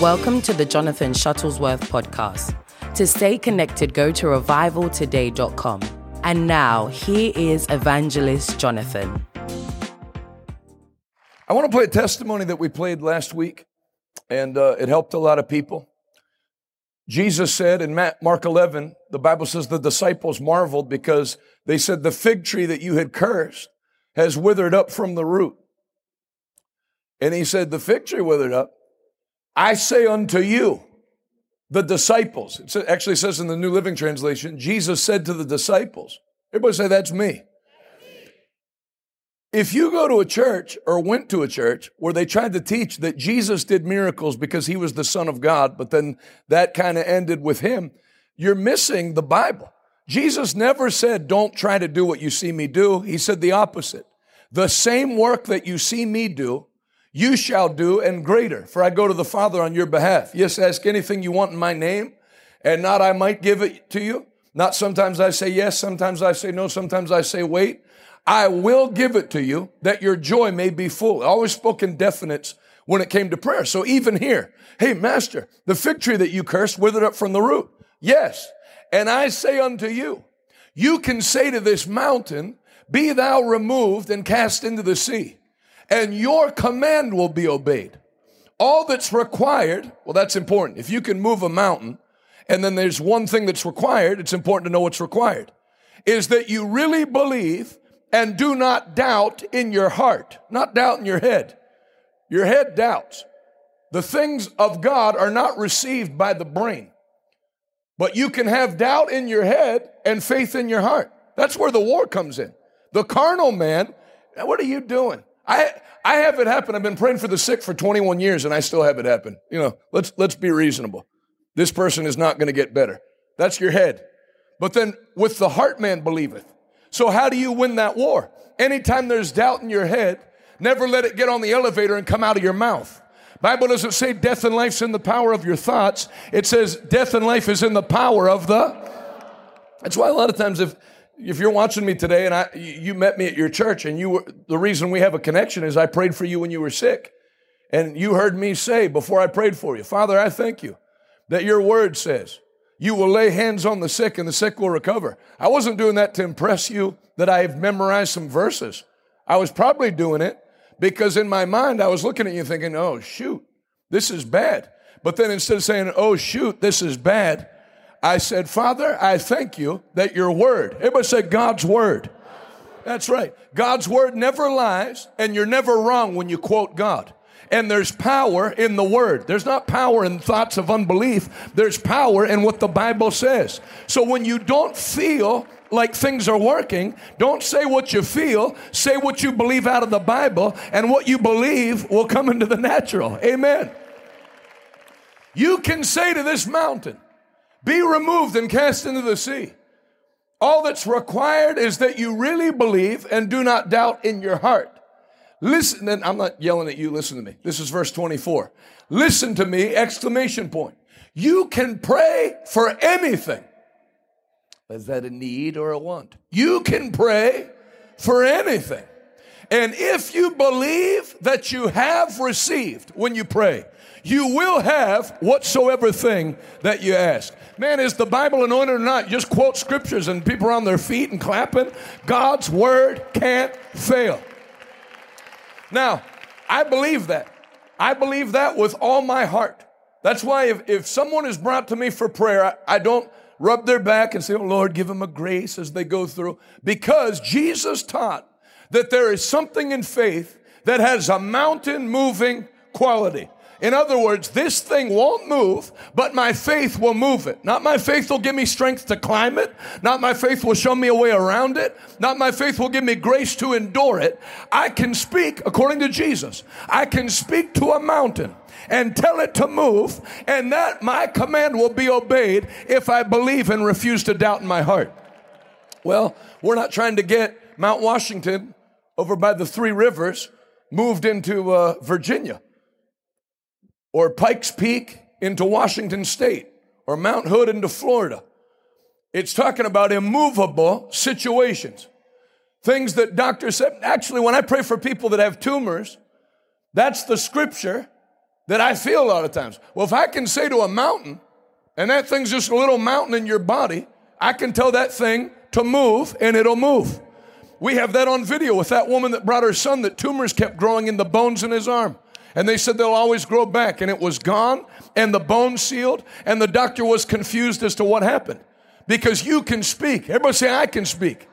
Welcome to the Jonathan Shuttlesworth podcast. To stay connected, go to revivaltoday.com. And now, here is Evangelist Jonathan. I want to play a testimony that we played last week, and uh, it helped a lot of people. Jesus said in Mark 11, the Bible says the disciples marveled because they said, The fig tree that you had cursed has withered up from the root. And he said, The fig tree withered up. I say unto you, the disciples, it actually says in the New Living Translation, Jesus said to the disciples, everybody say, That's me. If you go to a church or went to a church where they tried to teach that Jesus did miracles because he was the Son of God, but then that kind of ended with him, you're missing the Bible. Jesus never said, Don't try to do what you see me do. He said the opposite. The same work that you see me do, you shall do and greater, for I go to the Father on your behalf. Yes, ask anything you want in my name, and not I might give it to you. Not sometimes I say yes, sometimes I say no, sometimes I say wait. I will give it to you that your joy may be full. I always spoke in definites when it came to prayer. So even here, hey, master, the fig tree that you cursed withered up from the root. Yes. And I say unto you, you can say to this mountain, be thou removed and cast into the sea and your command will be obeyed. All that's required, well, that's important. If you can move a mountain, and then there's one thing that's required, it's important to know what's required, is that you really believe and do not doubt in your heart, not doubt in your head. Your head doubts. The things of God are not received by the brain. But you can have doubt in your head and faith in your heart. That's where the war comes in. The carnal man, what are you doing? I, I have it happen. I've been praying for the sick for 21 years and I still have it happen. You know, let's, let's be reasonable. This person is not going to get better. That's your head. But then with the heart man believeth. So how do you win that war? Anytime there's doubt in your head, never let it get on the elevator and come out of your mouth. Bible doesn't say death and life's in the power of your thoughts. It says death and life is in the power of the. That's why a lot of times if if you're watching me today and I, you met me at your church and you were, the reason we have a connection is I prayed for you when you were sick. And you heard me say before I prayed for you, Father, I thank you that your word says you will lay hands on the sick and the sick will recover. I wasn't doing that to impress you that I've memorized some verses. I was probably doing it because in my mind I was looking at you thinking, oh, shoot, this is bad. But then instead of saying, oh, shoot, this is bad, I said, Father, I thank you that your word, everybody said God's word. That's right. God's word never lies, and you're never wrong when you quote God. And there's power in the word. There's not power in thoughts of unbelief. There's power in what the Bible says. So when you don't feel like things are working, don't say what you feel. Say what you believe out of the Bible, and what you believe will come into the natural. Amen. You can say to this mountain, be removed and cast into the sea. All that's required is that you really believe and do not doubt in your heart. Listen, and I'm not yelling at you, listen to me. This is verse 24. Listen to me, exclamation point. You can pray for anything. Is that a need or a want? You can pray for anything. And if you believe that you have received when you pray, you will have whatsoever thing that you ask. Man, is the Bible anointed or not? Just quote scriptures and people are on their feet and clapping. God's word can't fail. Now, I believe that. I believe that with all my heart. That's why if, if someone is brought to me for prayer, I, I don't rub their back and say, Oh Lord, give them a grace as they go through. Because Jesus taught that there is something in faith that has a mountain moving quality. In other words, this thing won't move, but my faith will move it. Not my faith will give me strength to climb it. Not my faith will show me a way around it. Not my faith will give me grace to endure it. I can speak, according to Jesus, I can speak to a mountain and tell it to move, and that my command will be obeyed if I believe and refuse to doubt in my heart. Well, we're not trying to get Mount Washington over by the three rivers moved into uh, Virginia or Pikes Peak into Washington State or Mount Hood into Florida. It's talking about immovable situations. Things that doctors said. Actually, when I pray for people that have tumors, that's the scripture that I feel a lot of times. Well, if I can say to a mountain, and that thing's just a little mountain in your body, I can tell that thing to move and it'll move. We have that on video with that woman that brought her son that tumors kept growing in the bones in his arm. And they said they'll always grow back. And it was gone and the bone sealed. And the doctor was confused as to what happened. Because you can speak. Everybody say, I can speak.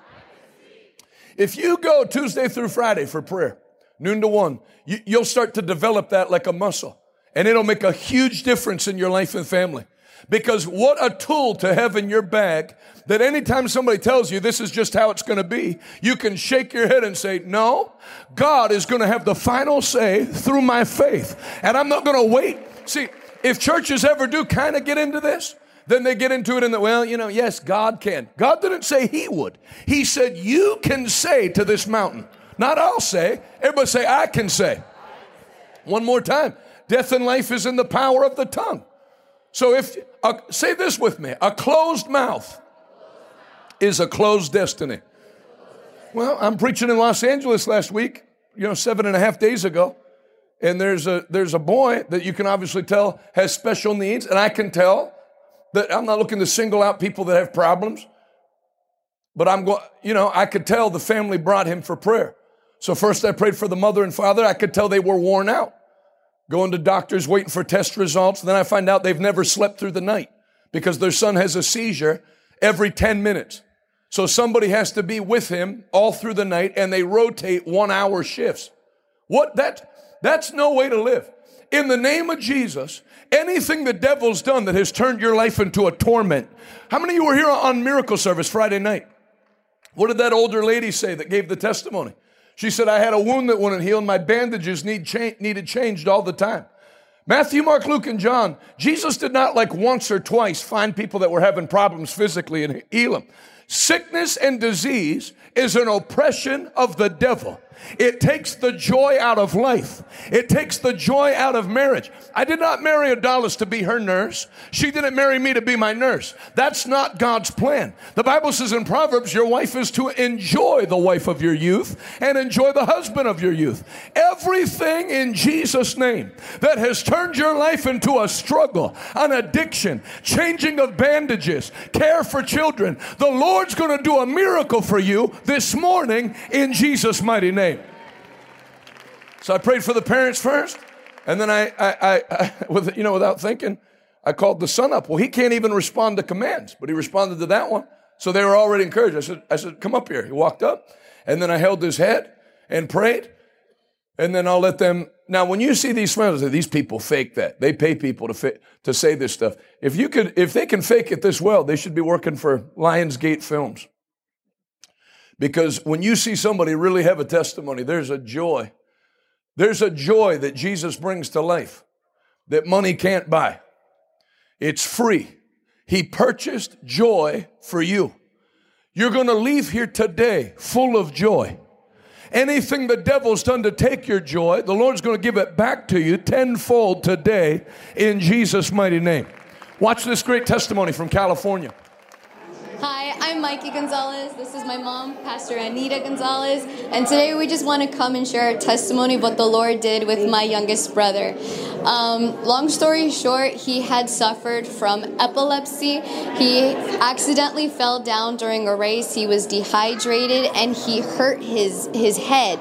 If you go Tuesday through Friday for prayer, noon to one, you, will start to develop that like a muscle. And it'll make a huge difference in your life and family. Because what a tool to have in your bag that anytime somebody tells you this is just how it's going to be, you can shake your head and say, no, God is going to have the final say through my faith. And I'm not going to wait. See, if churches ever do kind of get into this, then they get into it in the, well, you know, yes, God can. God didn't say he would. He said, you can say to this mountain, not I'll say. Everybody say, I can say. One more time. Death and life is in the power of the tongue. So if, uh, say this with me a closed mouth is a closed destiny. Well, I'm preaching in Los Angeles last week, you know, seven and a half days ago. And there's a, there's a boy that you can obviously tell has special needs. And I can tell that I'm not looking to single out people that have problems. But I'm going, you know, I could tell the family brought him for prayer. So first I prayed for the mother and father. I could tell they were worn out going to doctors waiting for test results. Then I find out they've never slept through the night because their son has a seizure every 10 minutes. So somebody has to be with him all through the night and they rotate one hour shifts. What that, that's no way to live. In the name of Jesus, anything the devil's done that has turned your life into a torment. How many of you were here on miracle service Friday night? What did that older lady say that gave the testimony? She said, I had a wound that wouldn't heal, and my bandages need cha- needed changed all the time. Matthew, Mark, Luke, and John, Jesus did not like once or twice find people that were having problems physically and heal them. Sickness and disease is an oppression of the devil. It takes the joy out of life. It takes the joy out of marriage. I did not marry Adalis to be her nurse. She didn't marry me to be my nurse. That's not God's plan. The Bible says in Proverbs, your wife is to enjoy the wife of your youth and enjoy the husband of your youth. Everything in Jesus' name that has turned your life into a struggle, an addiction, changing of bandages, care for children, the Lord's going to do a miracle for you this morning in Jesus' mighty name. So I prayed for the parents first, and then I, I, I, I with, you know, without thinking, I called the son up. Well, he can't even respond to commands, but he responded to that one. So they were already encouraged. I said, I said, come up here. He walked up, and then I held his head and prayed, and then I'll let them. Now, when you see these smiles, these people fake that. They pay people to fa- to say this stuff. If you could, if they can fake it this well, they should be working for Lionsgate Films. Because when you see somebody really have a testimony, there's a joy there's a joy that Jesus brings to life that money can't buy. It's free. He purchased joy for you. You're going to leave here today full of joy. Anything the devil's done to take your joy, the Lord's going to give it back to you tenfold today in Jesus' mighty name. Watch this great testimony from California. Hi, I'm Mikey Gonzalez. This is my mom, Pastor Anita Gonzalez. And today we just want to come and share a testimony of what the Lord did with my youngest brother. Um, long story short, he had suffered from epilepsy. He accidentally fell down during a race. He was dehydrated and he hurt his, his head.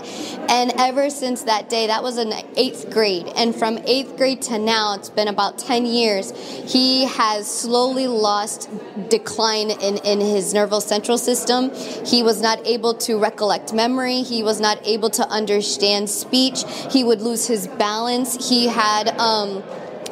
And ever since that day, that was in eighth grade. And from eighth grade to now, it's been about 10 years, he has slowly lost decline in, in his nervous central system. He was not able to recollect memory. He was not able to understand speech. He would lose his balance. He had um,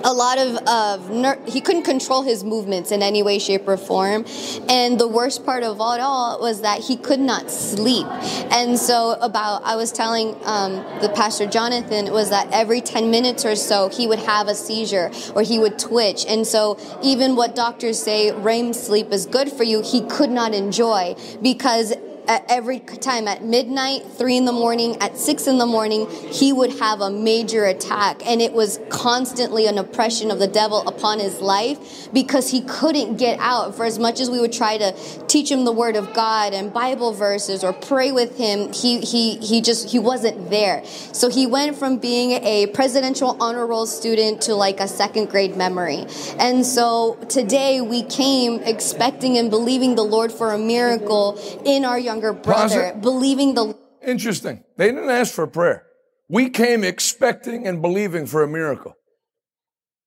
a lot of, of ner- he couldn't control his movements in any way shape or form. And the worst part of all was that he could not sleep. And so about i was telling um, the pastor jonathan was that every 10 minutes or so he would have a seizure or he would twitch. And so even what doctors say REM sleep is good for you he could not enjoy because at every time at midnight, three in the morning, at six in the morning, he would have a major attack. And it was constantly an oppression of the devil upon his life because he couldn't get out. For as much as we would try to teach him the word of God and Bible verses or pray with him, he, he, he just, he wasn't there. So he went from being a presidential honor roll student to like a second grade memory. And so today we came expecting and believing the Lord for a miracle in our younger brother, believing the. Interesting. They didn't ask for prayer. We came expecting and believing for a miracle.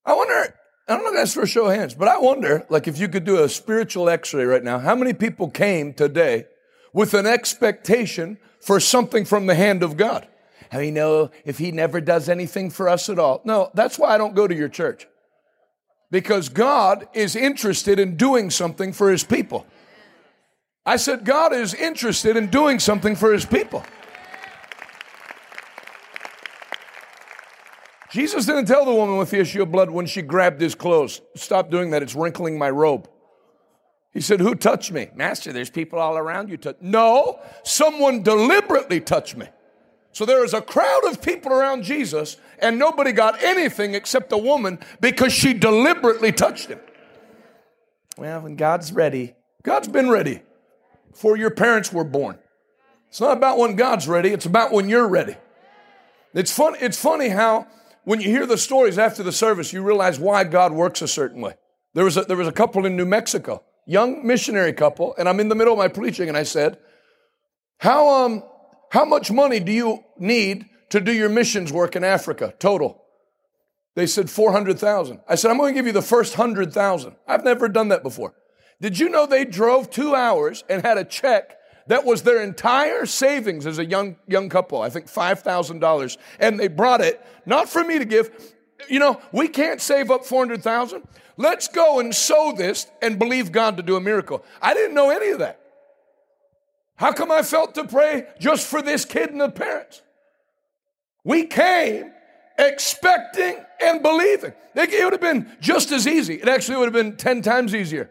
I wonder, I don't ask for a show of hands, but I wonder, like if you could do a spiritual x-ray right now, how many people came today with an expectation for something from the hand of God? How you know if he never does anything for us at all? No, that's why I don't go to your church. Because God is interested in doing something for his people. I said, God is interested in doing something for his people. Jesus didn't tell the woman with the issue of blood when she grabbed his clothes, Stop doing that, it's wrinkling my robe. He said, Who touched me? Master, there's people all around you. Touch. No, someone deliberately touched me. So there is a crowd of people around Jesus, and nobody got anything except the woman because she deliberately touched him. Well, when God's ready, God's been ready before your parents were born. It's not about when God's ready, it's about when you're ready. It's fun, it's funny how when you hear the stories after the service, you realize why God works a certain way. There was a, there was a couple in New Mexico, young missionary couple, and I'm in the middle of my preaching, and I said, "How um how much money do you need to do your missions work in Africa total?" They said four hundred thousand. I said, "I'm going to give you the first hundred thousand. I've never done that before." Did you know they drove two hours and had a check that was their entire savings as a young, young couple? I think $5,000. And they brought it, not for me to give. You know, we can't save up 400,000. Let's go and sow this and believe God to do a miracle. I didn't know any of that. How come I felt to pray just for this kid and the parents? We came expecting and believing. It would have been just as easy. It actually would have been 10 times easier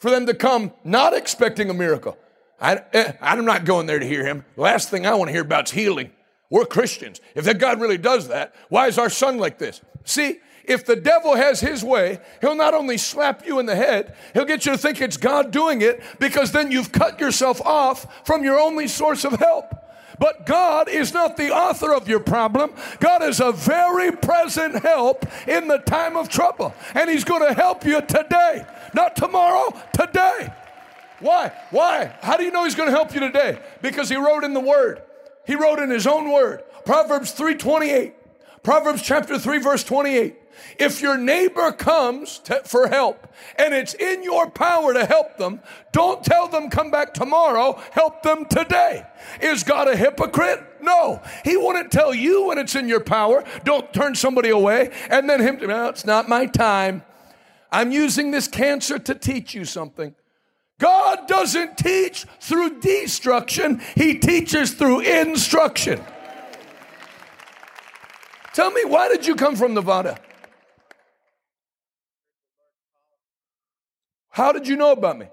for them to come not expecting a miracle. I, eh, am not going there to hear him. The last thing I want to hear about is healing. We're Christians. If that God really does that, why is our son like this? See, if the devil has his way, he'll not only slap you in the head, he'll get you to think it's God doing it because then you've cut yourself off from your only source of help. But God is not the author of your problem. God is a very present help in the time of trouble. And He's going to help you today. Not tomorrow, today. Why? Why? How do you know He's going to help you today? Because He wrote in the Word. He wrote in His own Word. Proverbs 3:28. Proverbs chapter 3 verse 28. If your neighbor comes to, for help and it's in your power to help them, don't tell them come back tomorrow, help them today. Is God a hypocrite? No. He wouldn't tell you when it's in your power, don't turn somebody away and then him, no, it's not my time. I'm using this cancer to teach you something. God doesn't teach through destruction, He teaches through instruction. Tell me, why did you come from Nevada? How did you know about me?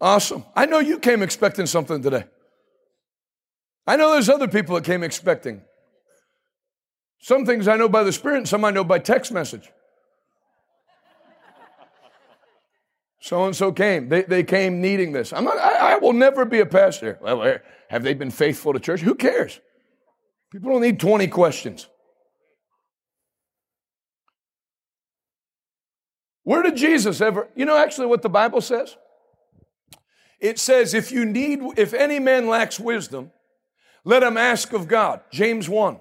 Awesome. I know you came expecting something today. I know there's other people that came expecting. Some things I know by the Spirit, some I know by text message. So and so came. They, they came needing this. I'm not, I, I will never be a pastor. Well, eh, have they been faithful to church? Who cares? People don't need 20 questions. Where did Jesus ever, you know, actually what the Bible says? It says, if you need, if any man lacks wisdom, let him ask of God. James 1.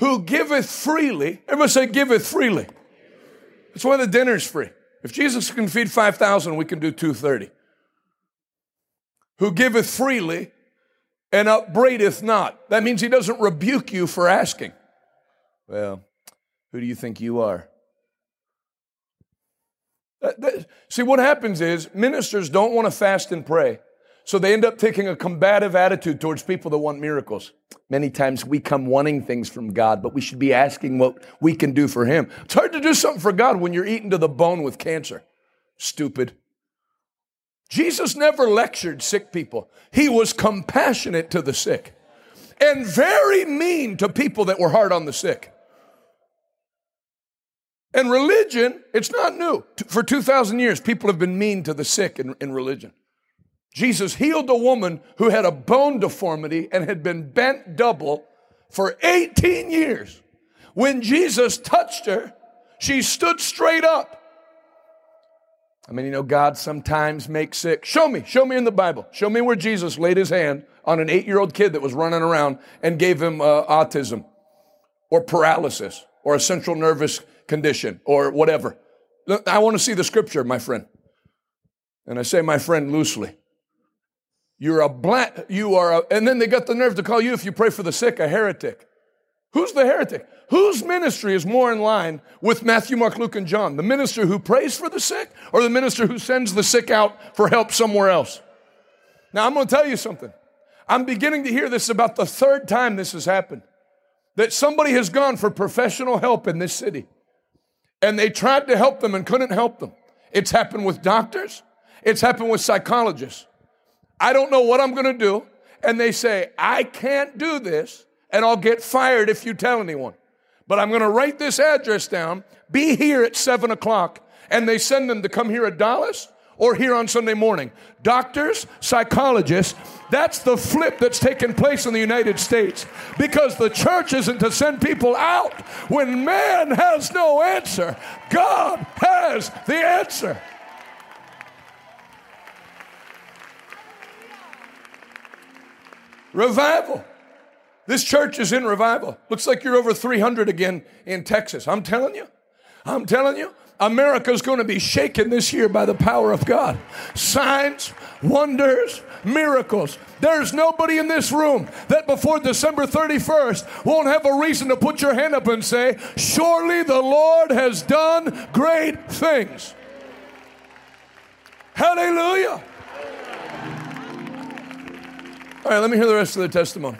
Who giveth freely, everybody say, giveth freely. That's why the dinner's free. If Jesus can feed 5,000, we can do 230. Who giveth freely and upbraideth not. That means he doesn't rebuke you for asking. Well, who do you think you are? Uh, that, see, what happens is ministers don't want to fast and pray. So they end up taking a combative attitude towards people that want miracles. Many times we come wanting things from God, but we should be asking what we can do for Him. It's hard to do something for God when you're eaten to the bone with cancer. Stupid. Jesus never lectured sick people. He was compassionate to the sick and very mean to people that were hard on the sick. And religion, it's not new. For 2,000 years, people have been mean to the sick in, in religion. Jesus healed a woman who had a bone deformity and had been bent double for 18 years. When Jesus touched her, she stood straight up. I mean, you know, God sometimes makes sick. Show me, show me in the Bible. Show me where Jesus laid his hand on an eight year old kid that was running around and gave him uh, autism or paralysis or a central nervous condition or whatever. I want to see the scripture, my friend. And I say my friend loosely. You're a black, you are a, and then they got the nerve to call you, if you pray for the sick, a heretic. Who's the heretic? Whose ministry is more in line with Matthew, Mark, Luke, and John? The minister who prays for the sick or the minister who sends the sick out for help somewhere else? Now, I'm going to tell you something. I'm beginning to hear this about the third time this has happened. That somebody has gone for professional help in this city and they tried to help them and couldn't help them. It's happened with doctors, it's happened with psychologists. I don't know what I'm going to do. And they say, I can't do this and I'll get fired if you tell anyone. But I'm going to write this address down, be here at seven o'clock. And they send them to come here at Dallas or here on Sunday morning. Doctors, psychologists, that's the flip that's taken place in the United States because the church isn't to send people out when man has no answer. God has the answer. Revival. This church is in revival. Looks like you're over 300 again in Texas. I'm telling you. I'm telling you. America's going to be shaken this year by the power of God. Signs, wonders, miracles. There's nobody in this room that before December 31st won't have a reason to put your hand up and say, Surely the Lord has done great things. Hallelujah. All right, let me hear the rest of the testimony.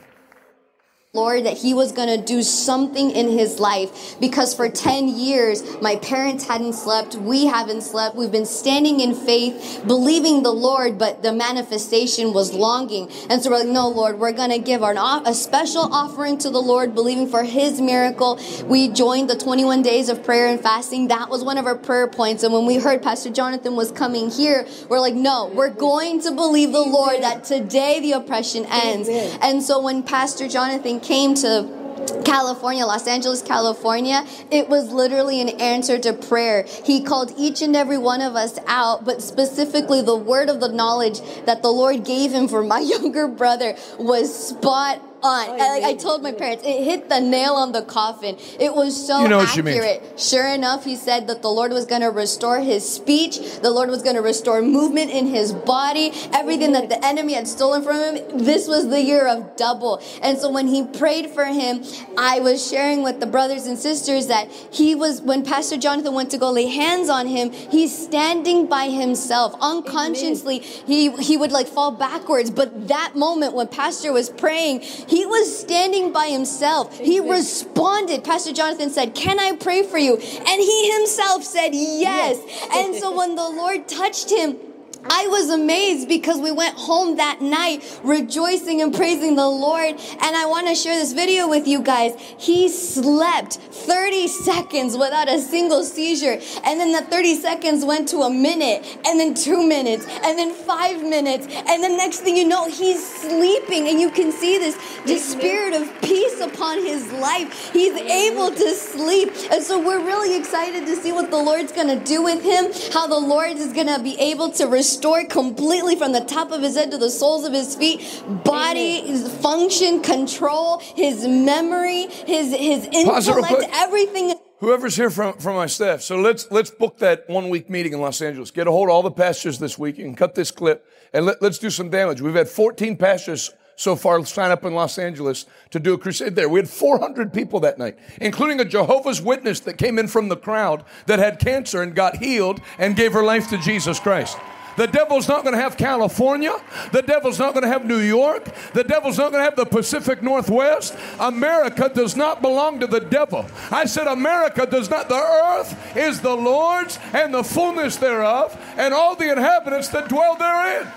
Lord, that he was going to do something in his life because for 10 years, my parents hadn't slept. We haven't slept. We've been standing in faith, believing the Lord, but the manifestation was longing. And so we're like, no, Lord, we're going to give our, a special offering to the Lord, believing for his miracle. We joined the 21 days of prayer and fasting. That was one of our prayer points. And when we heard Pastor Jonathan was coming here, we're like, no, we're going to believe the Lord that today the oppression ends. And so when Pastor Jonathan came to California, Los Angeles, California, it was literally an answer to prayer. He called each and every one of us out, but specifically the word of the knowledge that the Lord gave him for my younger brother was spot on. Oh, like I told my parents, it hit the nail on the coffin. It was so you know accurate. Sure enough, he said that the Lord was going to restore his speech. The Lord was going to restore movement in his body. Everything that the enemy had stolen from him. This was the year of double. And so when he prayed for him, I was sharing with the brothers and sisters that he was when Pastor Jonathan went to go lay hands on him. He's standing by himself unconsciously. He he would like fall backwards, but that moment when Pastor was praying. He was standing by himself. He responded. Pastor Jonathan said, Can I pray for you? And he himself said, Yes. And so when the Lord touched him, I was amazed because we went home that night rejoicing and praising the Lord. And I want to share this video with you guys. He slept 30 seconds without a single seizure. And then the 30 seconds went to a minute, and then two minutes, and then five minutes. And the next thing you know, he's sleeping. And you can see this, this spirit of peace upon his life. He's able to sleep. And so we're really excited to see what the Lord's going to do with him, how the Lord is going to be able to restore restored completely from the top of his head to the soles of his feet. Body, his function, control, his memory, his his intellect, everything. Whoever's here from, from my staff, so let's let's book that one week meeting in Los Angeles. Get a hold of all the pastors this week and cut this clip and let, let's do some damage. We've had 14 pastors so far sign up in Los Angeles to do a crusade there. We had 400 people that night, including a Jehovah's Witness that came in from the crowd that had cancer and got healed and gave her life to Jesus Christ. The devil's not going to have California. The devil's not going to have New York. The devil's not going to have the Pacific Northwest. America does not belong to the devil. I said, America does not. The earth is the Lord's and the fullness thereof, and all the inhabitants that dwell therein.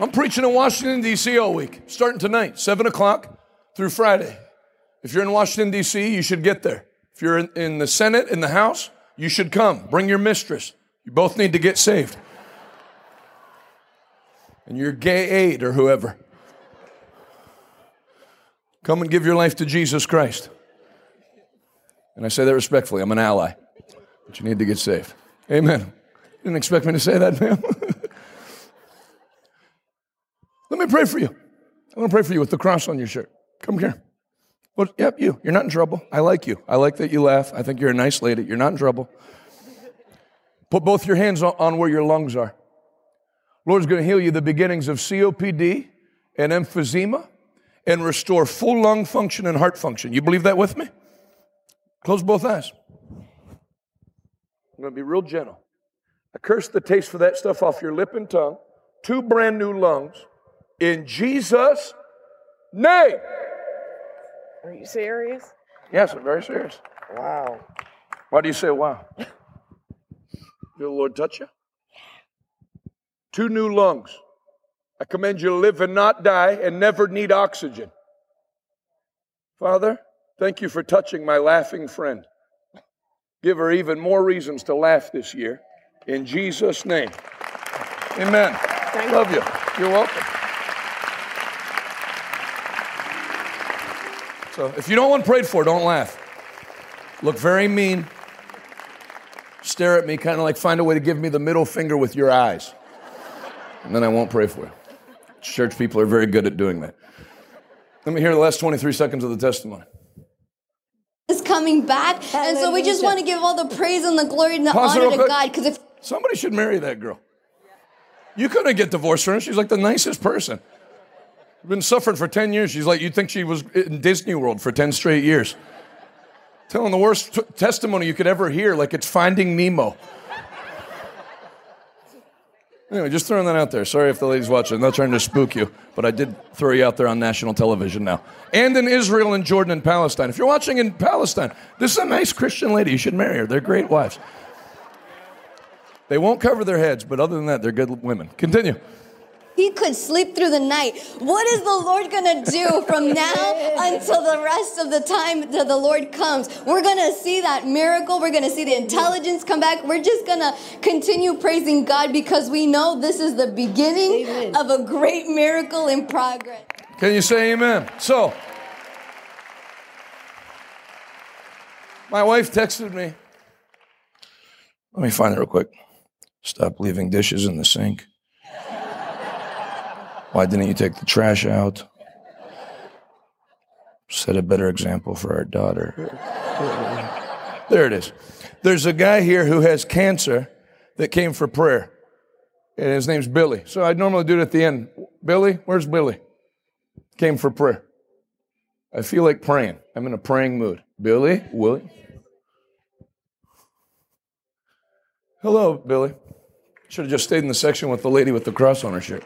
I'm preaching in Washington, D.C. all week, starting tonight, 7 o'clock through Friday. If you're in Washington, D.C., you should get there. If you're in, the Senate, in the House, you should come. Bring your mistress. You both need to get saved. And your gay aide or whoever. Come and give your life to Jesus Christ. And I say that respectfully. I'm an ally. But you need to get saved. Amen. Didn't expect me to say that, ma'am. Let me pray for you. I'm going to pray for you with the cross on your shirt. Come here. Well, yep, you. You're not in trouble. I like you. I like that you laugh. I think you're a nice lady. You're not in trouble. Put both your hands on where your lungs are. Lord's going to heal you the beginnings of COPD and emphysema and restore full lung function and heart function. You believe that with me? Close both eyes. I'm going to be real gentle. I curse the taste for that stuff off your lip and tongue. Two brand new lungs in Jesus' name. Are you serious? Yes, I'm very serious. Wow. Why do you say wow? Did the Lord touch you? Two new lungs. I command you to live and not die and never need oxygen. Father, thank you for touching my laughing friend. Give her even more reasons to laugh this year. In Jesus' name. Amen. Thank Love you. You're welcome. So if you don't want prayed for, don't laugh. Look very mean. Stare at me, kind of like find a way to give me the middle finger with your eyes. And then I won't pray for you. Church people are very good at doing that. Let me hear the last 23 seconds of the testimony. Is coming back, and so we just want to give all the praise and the glory and the Pause honor to God. Because if somebody should marry that girl, you couldn't get divorced from her. She's like the nicest person. Been suffering for 10 years. She's like, you'd think she was in Disney World for 10 straight years. Telling the worst t- testimony you could ever hear, like it's finding Nemo. Anyway, just throwing that out there. Sorry if the lady's watching. I'm not trying to spook you, but I did throw you out there on national television now. And in Israel and Jordan and Palestine. If you're watching in Palestine, this is a nice Christian lady. You should marry her. They're great wives. They won't cover their heads, but other than that, they're good women. Continue he could sleep through the night. What is the Lord going to do from now until the rest of the time that the Lord comes? We're going to see that miracle. We're going to see the intelligence come back. We're just going to continue praising God because we know this is the beginning amen. of a great miracle in progress. Can you say amen? So, my wife texted me. Let me find it real quick. Stop leaving dishes in the sink. Why didn't you take the trash out? Set a better example for our daughter. There it is. There's a guy here who has cancer that came for prayer. And his name's Billy. So I normally do it at the end. Billy, where's Billy? Came for prayer. I feel like praying. I'm in a praying mood. Billy, Willie. Hello, Billy. Should have just stayed in the section with the lady with the cross on her shirt.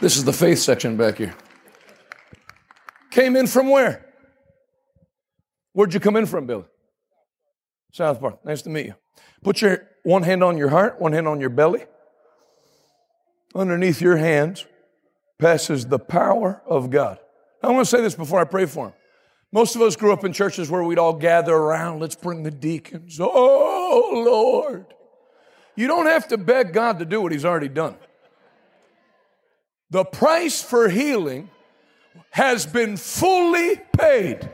This is the faith section back here. Came in from where? Where'd you come in from, Billy? South Park. Nice to meet you. Put your one hand on your heart, one hand on your belly. Underneath your hands passes the power of God. I want to say this before I pray for him. Most of us grew up in churches where we'd all gather around. Let's bring the deacons. Oh, Lord. You don't have to beg God to do what He's already done. The price for healing has been fully paid.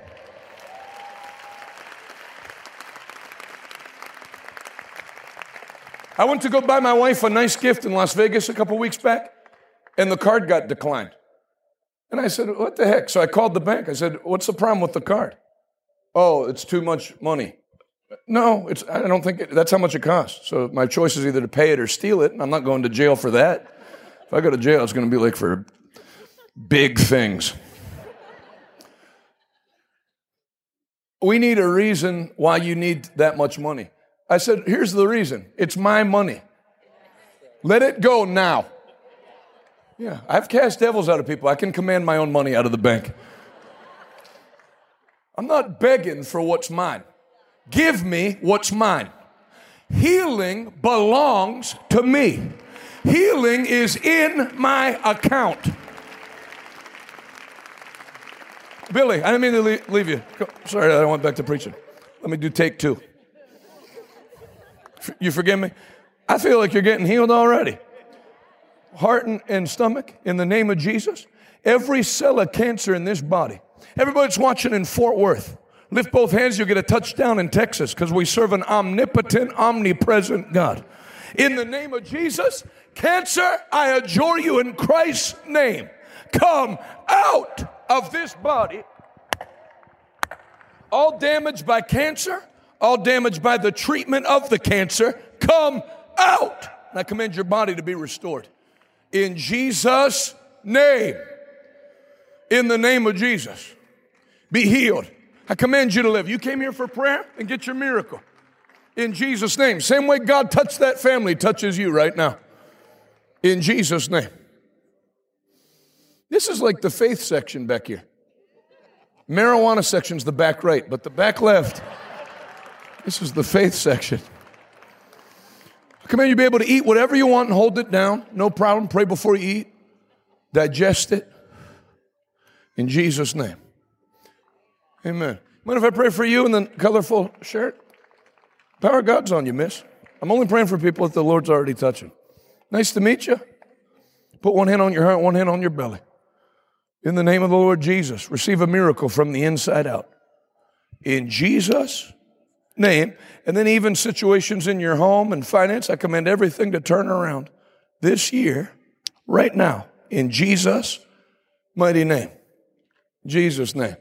I went to go buy my wife a nice gift in Las Vegas a couple weeks back, and the card got declined. And I said, What the heck? So I called the bank. I said, What's the problem with the card? Oh, it's too much money. No, it's, I don't think it, that's how much it costs. So my choice is either to pay it or steal it, and I'm not going to jail for that. If I go to jail, it's going to be like for big things. We need a reason why you need that much money. I said, Here's the reason it's my money. Let it go now. Yeah, I've cast devils out of people. I can command my own money out of the bank. I'm not begging for what's mine. Give me what's mine. Healing belongs to me. Healing is in my account. Billy, I didn't mean to leave you. Sorry, I went back to preaching. Let me do take two. You forgive me? I feel like you're getting healed already. Heart and, and stomach, in the name of Jesus. Every cell of cancer in this body. Everybody that's watching in Fort Worth, lift both hands, you'll get a touchdown in Texas because we serve an omnipotent, omnipresent God. In the name of Jesus, cancer, I adjure you in Christ's name. Come out of this body. All damaged by cancer, all damaged by the treatment of the cancer, come out. And I command your body to be restored. In Jesus' name. In the name of Jesus. Be healed. I command you to live. You came here for prayer and get your miracle. In Jesus' name. Same way God touched that family, touches you right now. In Jesus' name. This is like the faith section back here. Marijuana section's the back right, but the back left, this is the faith section. I command you be able to eat whatever you want and hold it down. No problem. Pray before you eat. Digest it. In Jesus' name. Amen. Mind if I pray for you in the colorful shirt? Power of God's on you, miss. I'm only praying for people that the Lord's already touching. Nice to meet you. Put one hand on your heart, one hand on your belly. In the name of the Lord Jesus, receive a miracle from the inside out. In Jesus' name. And then, even situations in your home and finance, I command everything to turn around this year, right now, in Jesus' mighty name. Jesus' name.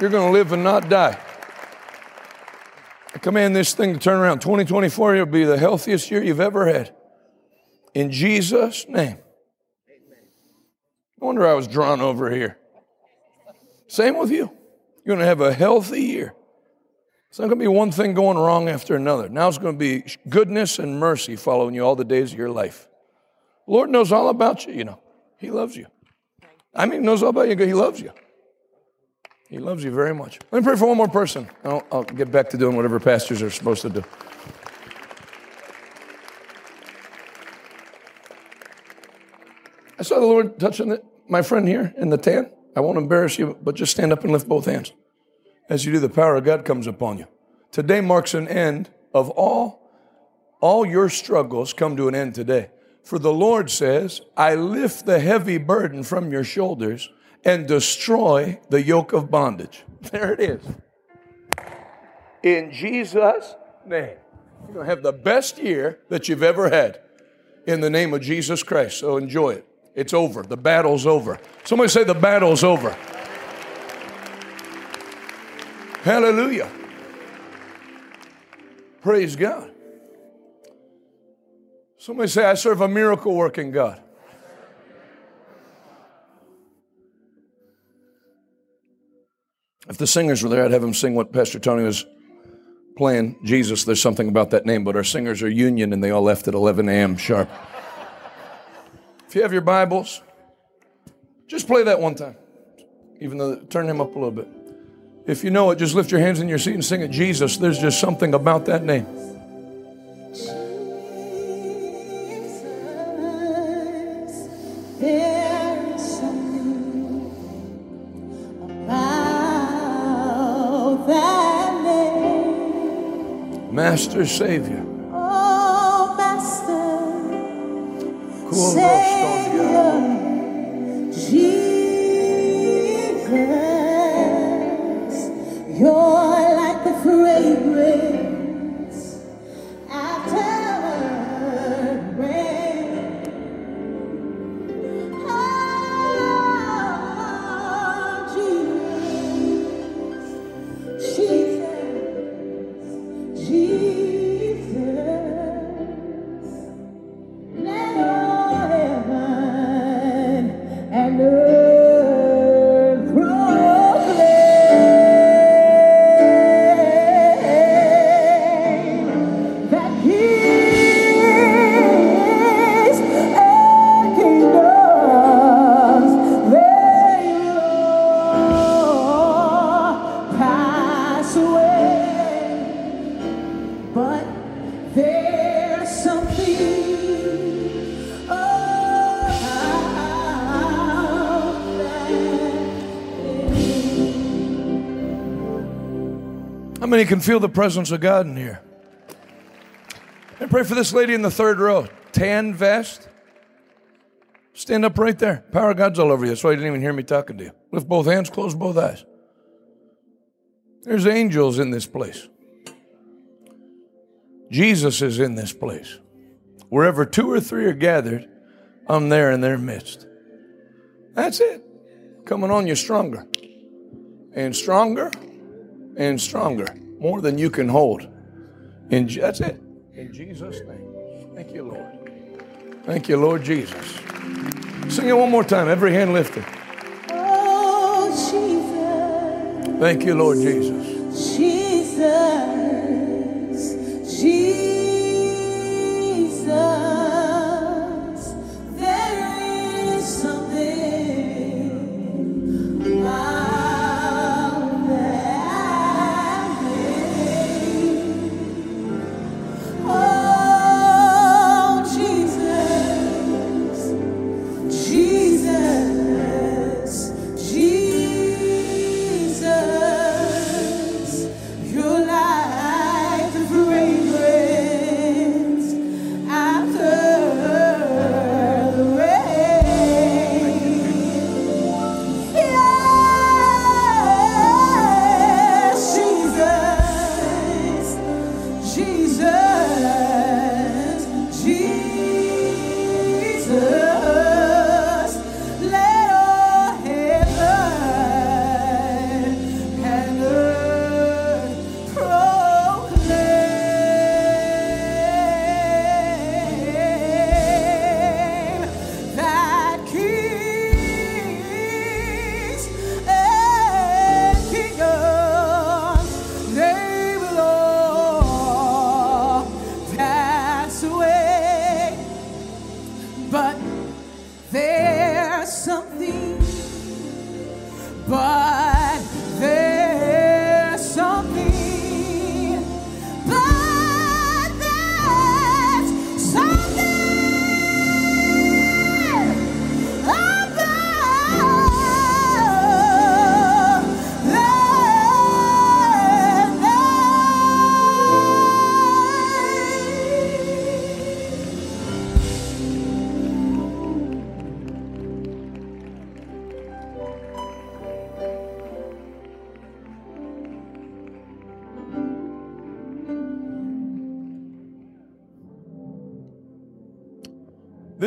You're going to live and not die. I command this thing to turn around. 2024 will be the healthiest year you've ever had. In Jesus' name. No wonder I was drawn over here. Same with you. You're going to have a healthy year. It's not going to be one thing going wrong after another. Now it's going to be goodness and mercy following you all the days of your life. Lord knows all about you, you know. He loves you. I mean, he knows all about you. He loves you. He loves you very much. Let me pray for one more person. I'll, I'll get back to doing whatever pastors are supposed to do. I saw the Lord touching the, my friend here in the tan. I won't embarrass you, but just stand up and lift both hands. As you do, the power of God comes upon you. Today marks an end of all, all your struggles come to an end today. For the Lord says, I lift the heavy burden from your shoulders and destroy the yoke of bondage. There it is. In Jesus' name. You're going to have the best year that you've ever had in the name of Jesus Christ. So enjoy it. It's over. The battle's over. Somebody say, The battle's over. Hallelujah. Praise God. Somebody say, I serve a miracle working God. If the singers were there, I'd have them sing what Pastor Tony was playing. Jesus, there's something about that name, but our singers are union and they all left at 11 a.m. sharp. if you have your Bibles, just play that one time. Even though, turn him up a little bit. If you know it, just lift your hands in your seat and sing it. Jesus, there's just something about that name. Master Savior. Oh, Master, Savior, many can feel the presence of God in here? And pray for this lady in the third row. Tan vest. Stand up right there. Power of God's all over you. That's why you didn't even hear me talking to you. Lift both hands, close both eyes. There's angels in this place. Jesus is in this place. Wherever two or three are gathered, I'm there in their midst. That's it. Coming on you stronger and stronger and stronger, more than you can hold. And that's it. In Jesus' name. Thank you, Lord. Thank you, Lord Jesus. Sing it one more time, every hand lifted. Oh, Jesus. Thank you, Lord Jesus. Jesus, Jesus,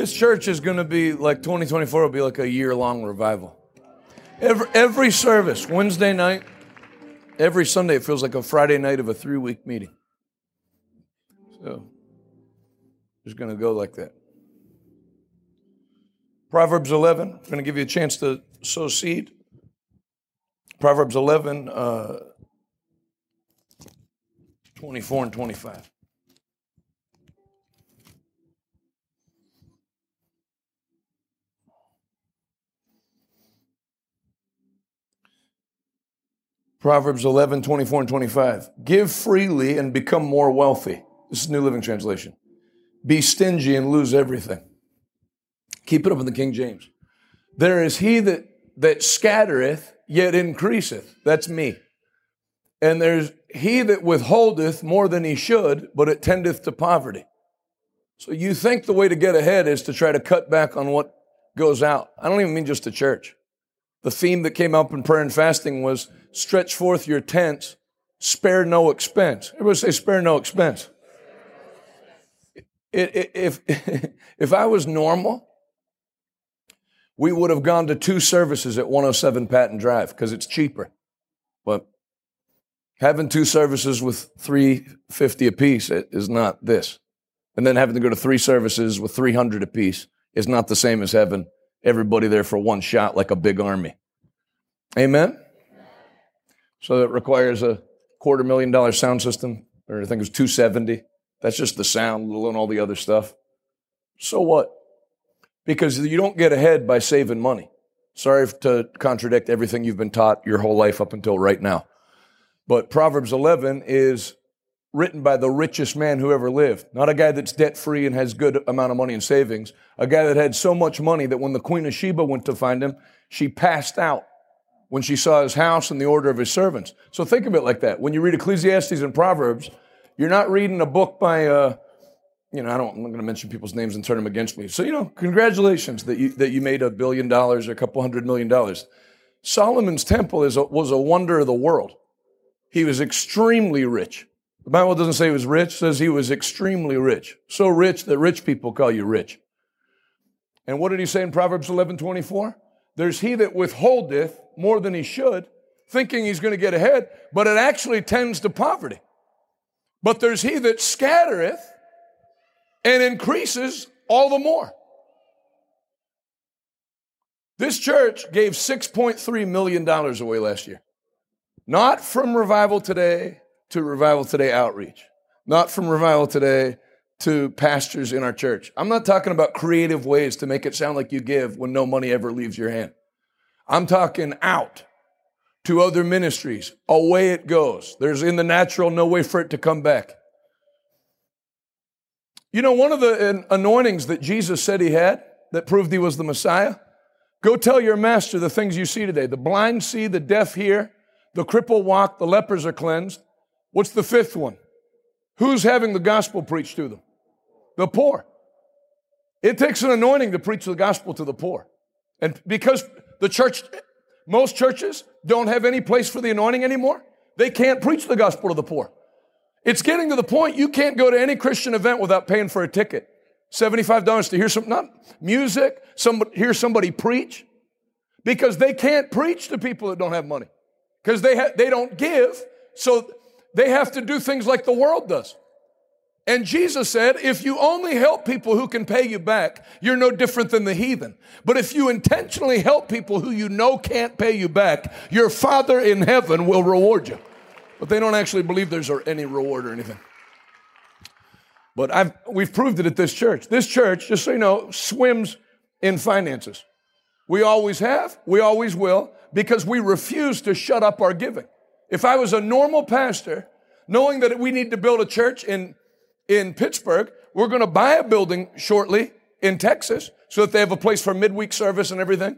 This church is going to be like 2024 will be like a year long revival. Every, every service, Wednesday night, every Sunday, it feels like a Friday night of a three week meeting. So, it's going to go like that. Proverbs 11, I'm going to give you a chance to sow seed. Proverbs 11, uh, 24 and 25. Proverbs 11, 24 and 25. Give freely and become more wealthy. This is New Living Translation. Be stingy and lose everything. Keep it up in the King James. There is he that, that scattereth, yet increaseth. That's me. And there's he that withholdeth more than he should, but it tendeth to poverty. So you think the way to get ahead is to try to cut back on what goes out. I don't even mean just the church. The theme that came up in prayer and fasting was stretch forth your tents, spare no expense. Everybody say spare no expense. It, it, if, if I was normal, we would have gone to two services at 107 Patton Drive because it's cheaper. But having two services with 350 apiece is not this. And then having to go to three services with 300 apiece is not the same as having everybody there for one shot like a big army. Amen? So it requires a quarter million dollar sound system, or I think it was 270. That's just the sound, let alone all the other stuff. So what? Because you don't get ahead by saving money. Sorry to contradict everything you've been taught your whole life up until right now. But Proverbs 11 is written by the richest man who ever lived. Not a guy that's debt free and has good amount of money in savings. A guy that had so much money that when the Queen of Sheba went to find him, she passed out when she saw his house and the order of his servants. So think of it like that. When you read Ecclesiastes and Proverbs, you're not reading a book by, uh, you know, I don't, I'm not going to mention people's names and turn them against me. So, you know, congratulations that you, that you made a billion dollars or a couple hundred million dollars. Solomon's temple is a, was a wonder of the world. He was extremely rich. The Bible doesn't say he was rich, says he was extremely rich. So rich that rich people call you rich. And what did he say in Proverbs 11 24? There's he that withholdeth more than he should, thinking he's going to get ahead, but it actually tends to poverty. But there's he that scattereth and increases all the more. This church gave $6.3 million away last year. Not from Revival Today to Revival Today outreach, not from Revival Today to pastors in our church. I'm not talking about creative ways to make it sound like you give when no money ever leaves your hand. I'm talking out to other ministries. Away it goes. There's in the natural no way for it to come back. You know, one of the anointings that Jesus said he had that proved he was the Messiah? Go tell your master the things you see today. The blind see, the deaf hear, the cripple walk, the lepers are cleansed. What's the fifth one? Who's having the gospel preached to them? The poor. It takes an anointing to preach the gospel to the poor. And because the church, most churches don't have any place for the anointing anymore, they can't preach the gospel to the poor. It's getting to the point you can't go to any Christian event without paying for a ticket. $75 to hear some, not music, some, hear somebody preach. Because they can't preach to people that don't have money. Because they, ha- they don't give, so they have to do things like the world does. And Jesus said, if you only help people who can pay you back, you're no different than the heathen. But if you intentionally help people who you know can't pay you back, your Father in heaven will reward you. But they don't actually believe there's any reward or anything. But I've, we've proved it at this church. This church, just so you know, swims in finances. We always have, we always will, because we refuse to shut up our giving. If I was a normal pastor, knowing that we need to build a church in in Pittsburgh. We're going to buy a building shortly in Texas so that they have a place for midweek service and everything.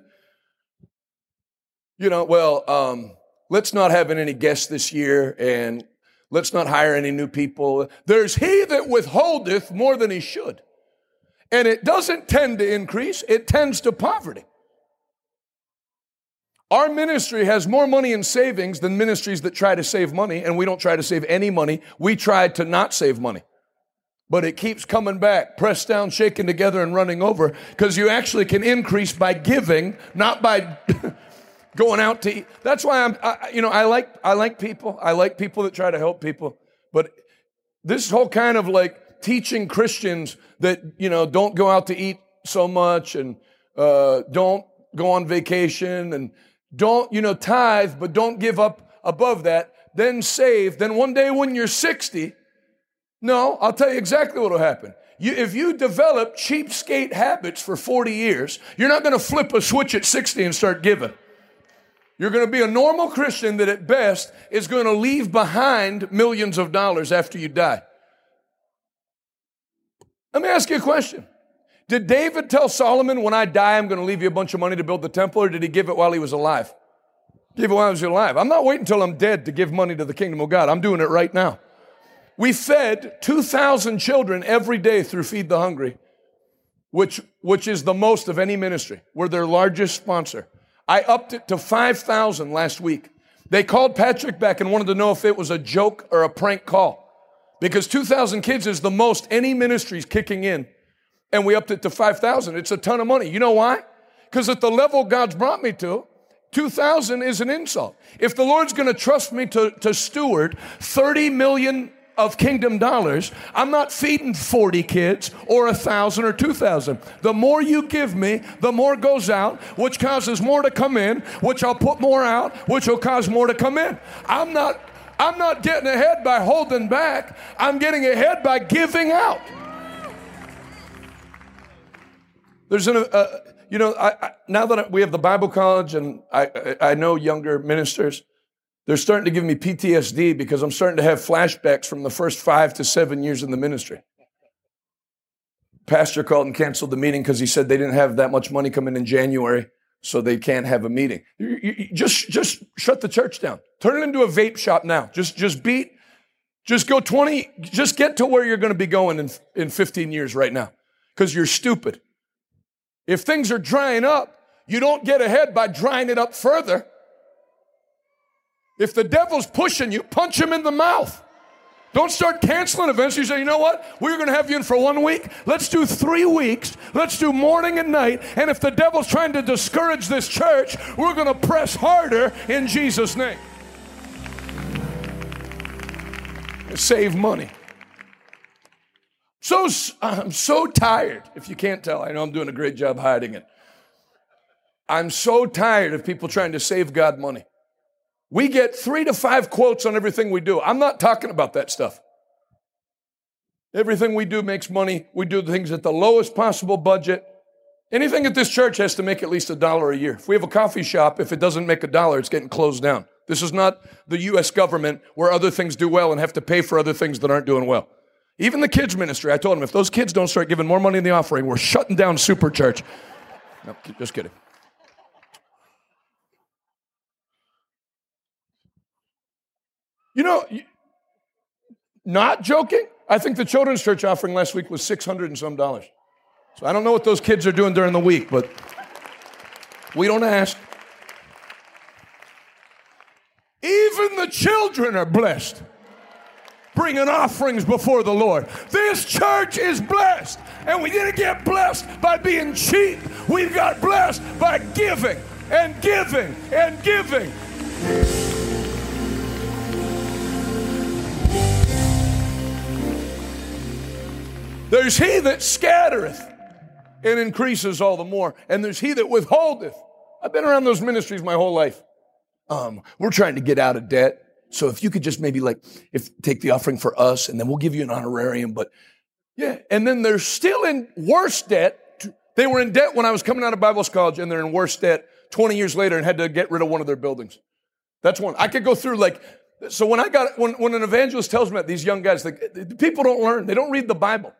You know, well, um, let's not have any guests this year and let's not hire any new people. There's he that withholdeth more than he should. And it doesn't tend to increase, it tends to poverty. Our ministry has more money in savings than ministries that try to save money, and we don't try to save any money. We try to not save money but it keeps coming back, pressed down, shaken together, and running over because you actually can increase by giving, not by going out to eat. That's why I'm, I, you know, I like I like people. I like people that try to help people, but this whole kind of like teaching Christians that you know don't go out to eat so much and uh, don't go on vacation and don't you know tithe, but don't give up above that. Then save. Then one day when you're 60 no, I'll tell you exactly what will happen. You, if you develop cheapskate habits for 40 years, you're not going to flip a switch at 60 and start giving. You're going to be a normal Christian that at best is going to leave behind millions of dollars after you die. Let me ask you a question. Did David tell Solomon, when I die, I'm going to leave you a bunch of money to build the temple, or did he give it while he was alive? Give it while he was alive. I'm not waiting until I'm dead to give money to the kingdom of God. I'm doing it right now. We fed 2,000 children every day through Feed the Hungry, which, which is the most of any ministry. We're their largest sponsor. I upped it to 5,000 last week. They called Patrick back and wanted to know if it was a joke or a prank call. Because 2,000 kids is the most any ministry's kicking in. And we upped it to 5,000. It's a ton of money. You know why? Because at the level God's brought me to, 2,000 is an insult. If the Lord's going to trust me to, to steward 30 million of kingdom dollars, I'm not feeding 40 kids or a thousand or 2,000. The more you give me, the more goes out, which causes more to come in, which I'll put more out, which will cause more to come in. I'm not, I'm not getting ahead by holding back. I'm getting ahead by giving out. There's an, uh, you know, I, I, now that we have the Bible college and I, I know younger ministers, They're starting to give me PTSD because I'm starting to have flashbacks from the first five to seven years in the ministry. Pastor called and canceled the meeting because he said they didn't have that much money coming in January, so they can't have a meeting. You- you- just, just shut the church down. Turn it into a vape shop now. Just, just beat, just go 20, just get to where you're going to be going in, in 15 years right now because you're stupid. If things are drying up, you don't get ahead by drying it up further. If the devil's pushing you, punch him in the mouth. Don't start canceling events. You say, you know what? We're going to have you in for one week. Let's do three weeks. Let's do morning and night. And if the devil's trying to discourage this church, we're going to press harder in Jesus' name. Save money. So I'm so tired. If you can't tell, I know I'm doing a great job hiding it. I'm so tired of people trying to save God money. We get three to five quotes on everything we do. I'm not talking about that stuff. Everything we do makes money. We do things at the lowest possible budget. Anything at this church has to make at least a dollar a year. If we have a coffee shop, if it doesn't make a dollar, it's getting closed down. This is not the U.S. government where other things do well and have to pay for other things that aren't doing well. Even the kids' ministry, I told them if those kids don't start giving more money in the offering, we're shutting down Super Church. No, just kidding. You know, not joking. I think the children's church offering last week was 600 and some dollars. So I don't know what those kids are doing during the week, but we don't ask. Even the children are blessed bringing offerings before the Lord. This church is blessed, and we didn't get blessed by being cheap. We got blessed by giving and giving and giving. There's he that scattereth and increases all the more, and there's he that withholdeth. I've been around those ministries my whole life. Um, we're trying to get out of debt. So if you could just maybe like, if take the offering for us, and then we'll give you an honorarium. But yeah, and then they're still in worse debt. They were in debt when I was coming out of Bible college, and they're in worse debt 20 years later, and had to get rid of one of their buildings. That's one. I could go through like, so when I got when when an evangelist tells me that these young guys, like people don't learn, they don't read the Bible.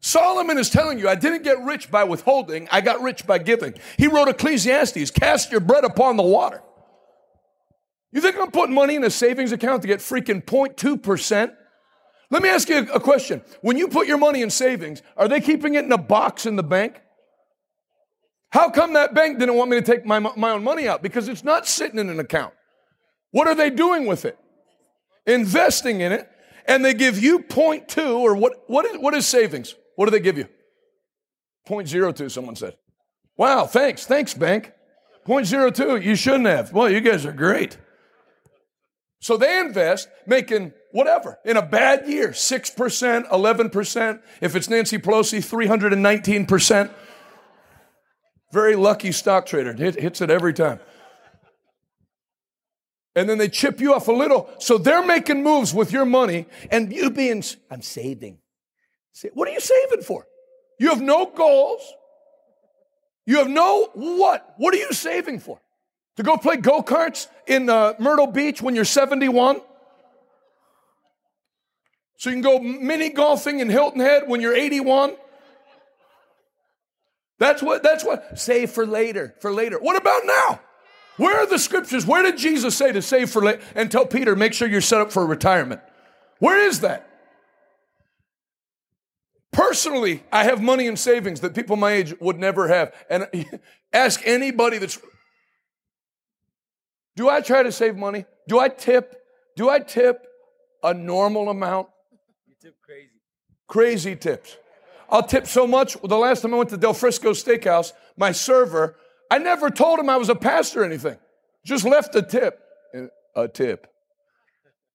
Solomon is telling you, I didn't get rich by withholding, I got rich by giving. He wrote Ecclesiastes, cast your bread upon the water. You think I'm putting money in a savings account to get freaking 0.2%? Let me ask you a question. When you put your money in savings, are they keeping it in a box in the bank? How come that bank didn't want me to take my, my own money out? Because it's not sitting in an account. What are they doing with it? Investing in it, and they give you 0.2 or what, what, is, what is savings? What do they give you? 0.02, someone said. Wow, thanks. Thanks, bank. 0.02, you shouldn't have. Well, you guys are great. So they invest making whatever in a bad year 6%, 11%. If it's Nancy Pelosi, 319%. Very lucky stock trader. Hit, hits it every time. And then they chip you off a little. So they're making moves with your money and you being, I'm saving. What are you saving for? You have no goals. You have no what? What are you saving for? To go play go karts in uh, Myrtle Beach when you're 71? So you can go mini golfing in Hilton Head when you're 81? That's what, that's what, save for later, for later. What about now? Where are the scriptures? Where did Jesus say to save for later? And tell Peter, make sure you're set up for retirement. Where is that? Personally, I have money in savings that people my age would never have. And ask anybody that's. Do I try to save money? Do I tip? Do I tip a normal amount? You tip crazy. Crazy tips. I'll tip so much. The last time I went to Del Frisco Steakhouse, my server, I never told him I was a pastor or anything. Just left a tip. A tip.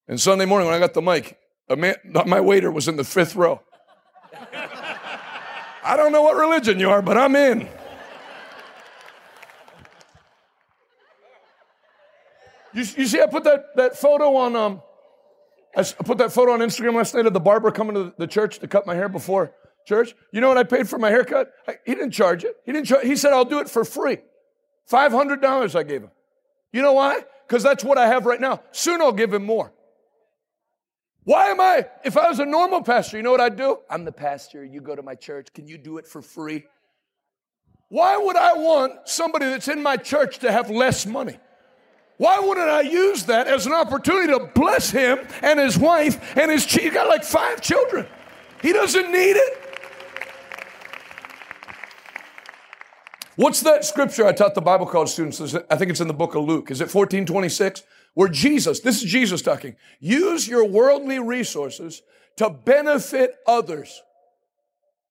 And Sunday morning when I got the mic, a man, my waiter was in the fifth row. I don't know what religion you are, but I'm in. You, you see, I put that, that photo on, um, I put that photo on Instagram last night of the barber coming to the church to cut my hair before church. You know what I paid for my haircut? I, he didn't charge it. He didn't he said, I'll do it for free. $500 I gave him. You know why? because that's what I have right now. Soon I'll give him more. Why am I? If I was a normal pastor, you know what I'd do? I'm the pastor. You go to my church. Can you do it for free? Why would I want somebody that's in my church to have less money? Why wouldn't I use that as an opportunity to bless him and his wife and his he got like five children. He doesn't need it. What's that scripture I taught the Bible college students? I think it's in the book of Luke. Is it 1426? Where Jesus, this is Jesus talking, use your worldly resources to benefit others.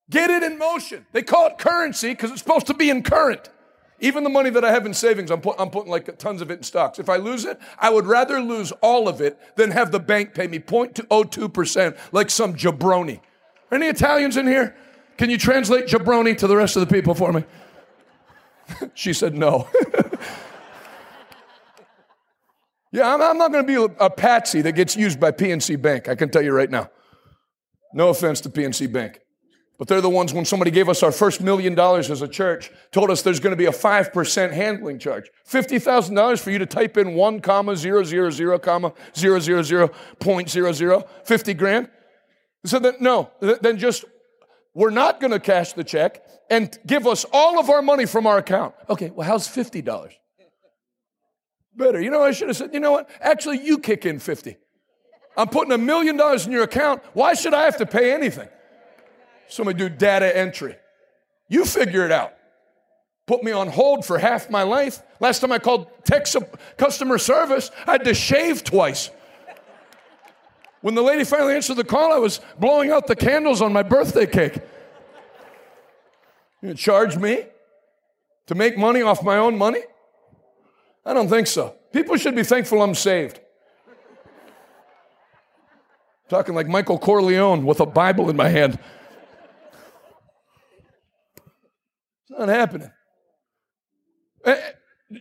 Get it in motion. They call it currency because it's supposed to be in current. Even the money that I have in savings, I'm, put, I'm putting like tons of it in stocks. If I lose it, I would rather lose all of it than have the bank pay me 0.02% like some jabroni. Any Italians in here? Can you translate jabroni to the rest of the people for me? she said no. yeah, I'm, I'm not going to be a patsy that gets used by PNC Bank. I can tell you right now. No offense to PNC Bank. But they're the ones when somebody gave us our first million dollars as a church, told us there's going to be a 5% handling charge. $50,000 for you to type in 1 comma 000 comma 000 point 00, 50 grand. So then, no, then just, we're not going to cash the check and give us all of our money from our account. Okay, well, how's $50? Better. You know, I should have said, you know what? Actually, you kick in 50. I'm putting a million dollars in your account. Why should I have to pay anything? Somebody do data entry. You figure it out. Put me on hold for half my life. Last time I called tech customer service, I had to shave twice. When the lady finally answered the call, I was blowing out the candles on my birthday cake. You charge me to make money off my own money? I don't think so. People should be thankful I'm saved. Talking like Michael Corleone with a Bible in my hand. It's not happening. Eh,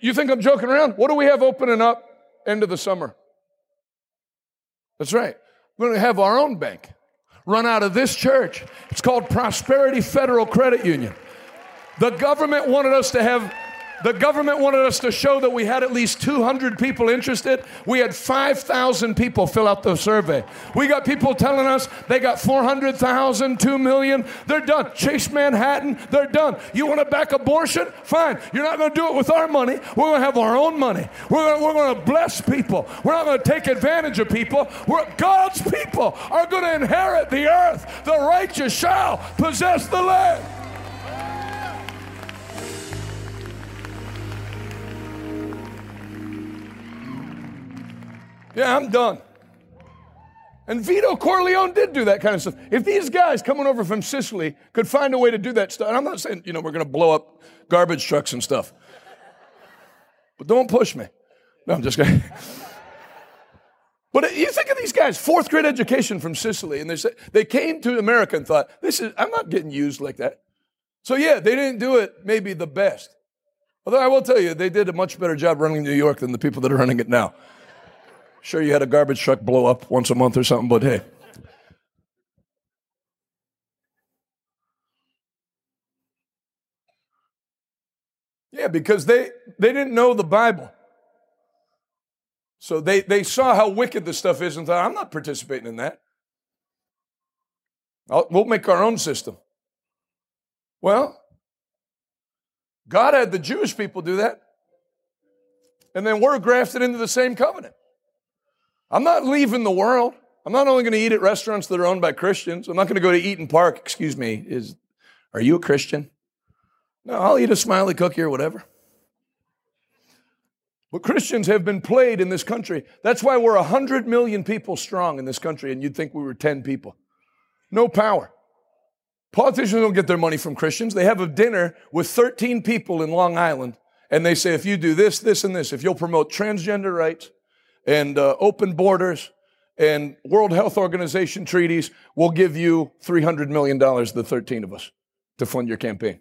you think I'm joking around? What do we have opening up end of the summer? That's right. We're going to have our own bank run out of this church. It's called Prosperity Federal Credit Union. The government wanted us to have the government wanted us to show that we had at least 200 people interested. We had 5,000 people fill out the survey. We got people telling us they got 400,000, 2 million. They're done. Chase Manhattan, they're done. You want to back abortion? Fine. You're not going to do it with our money. We're going to have our own money. We're going, to bless people. We're not going to take advantage of people. We're, God's people are going to inherit the earth. The righteous shall possess the land. Yeah, I'm done. And Vito Corleone did do that kind of stuff. If these guys coming over from Sicily could find a way to do that stuff, and I'm not saying, you know, we're going to blow up garbage trucks and stuff, but don't push me. No, I'm just kidding. But you think of these guys, fourth grade education from Sicily, and they, say, they came to America and thought, this is, I'm not getting used like that. So yeah, they didn't do it maybe the best. Although I will tell you, they did a much better job running New York than the people that are running it now. Sure, you had a garbage truck blow up once a month or something, but hey. Yeah, because they, they didn't know the Bible. So they, they saw how wicked the stuff is and thought, I'm not participating in that. I'll, we'll make our own system. Well, God had the Jewish people do that. And then we're grafted into the same covenant. I'm not leaving the world. I'm not only going to eat at restaurants that are owned by Christians. I'm not going to go to Eat'n Park. Excuse me, is are you a Christian? No, I'll eat a smiley cookie or whatever. But Christians have been played in this country. That's why we're 100 million people strong in this country, and you'd think we were 10 people. No power. Politicians don't get their money from Christians. They have a dinner with 13 people in Long Island, and they say, if you do this, this, and this, if you'll promote transgender rights, and uh, open borders and World Health Organization treaties, we'll give you $300 million, the 13 of us, to fund your campaign.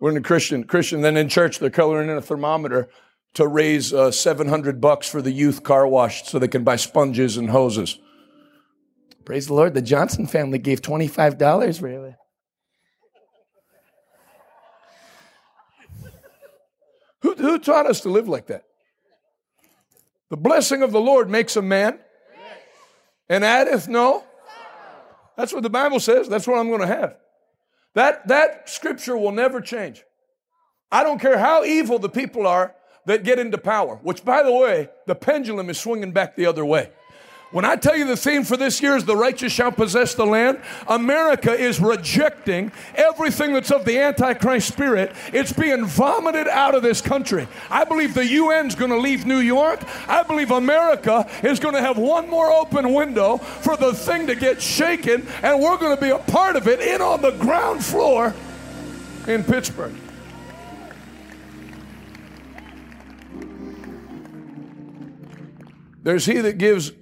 We're in a Christian, Christian, then in church, they're coloring in a thermometer to raise uh, 700 bucks for the youth car wash so they can buy sponges and hoses. Praise the Lord, the Johnson family gave $25 really. Who, who taught us to live like that? The blessing of the Lord makes a man and addeth no. That's what the Bible says. That's what I'm going to have. That, that scripture will never change. I don't care how evil the people are that get into power, which, by the way, the pendulum is swinging back the other way. When I tell you the theme for this year is the righteous shall possess the land, America is rejecting everything that's of the Antichrist spirit. It's being vomited out of this country. I believe the UN's going to leave New York. I believe America is going to have one more open window for the thing to get shaken, and we're going to be a part of it in on the ground floor in Pittsburgh. There's he that gives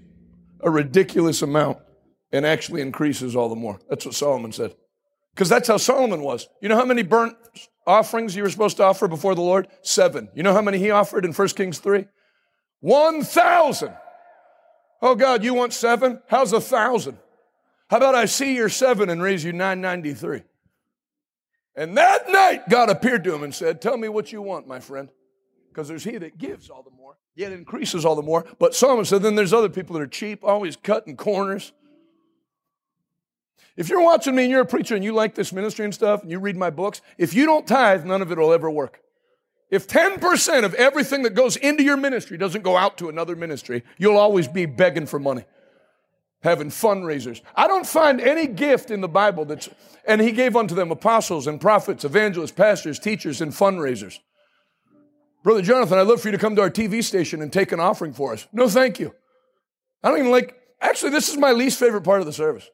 a ridiculous amount and actually increases all the more. That's what Solomon said. Because that's how Solomon was. You know how many burnt offerings you were supposed to offer before the Lord? Seven. You know how many he offered in 1 Kings 3? 1,000. Oh God, you want seven? How's a thousand? How about I see your seven and raise you 993? And that night, God appeared to him and said, Tell me what you want, my friend. Because there's he that gives all the more, yet increases all the more. But Solomon said, Then there's other people that are cheap, always cutting corners. If you're watching me and you're a preacher and you like this ministry and stuff, and you read my books, if you don't tithe, none of it will ever work. If 10% of everything that goes into your ministry doesn't go out to another ministry, you'll always be begging for money, having fundraisers. I don't find any gift in the Bible that's, and he gave unto them apostles and prophets, evangelists, pastors, teachers, and fundraisers. Brother Jonathan, I'd love for you to come to our TV station and take an offering for us. No, thank you. I don't even like, actually, this is my least favorite part of the service.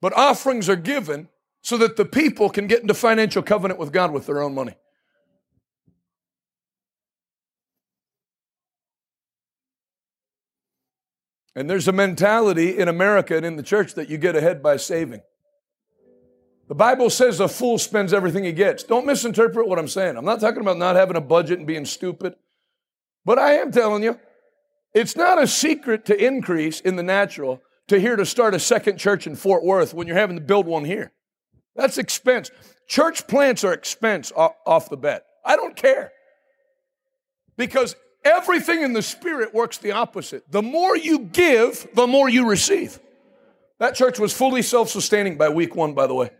But offerings are given so that the people can get into financial covenant with God with their own money. And there's a mentality in America and in the church that you get ahead by saving. The Bible says a fool spends everything he gets. Don't misinterpret what I'm saying. I'm not talking about not having a budget and being stupid. But I am telling you, it's not a secret to increase in the natural to here to start a second church in Fort Worth when you're having to build one here. That's expense. Church plants are expense off the bat. I don't care. Because everything in the spirit works the opposite. The more you give, the more you receive. That church was fully self sustaining by week one, by the way.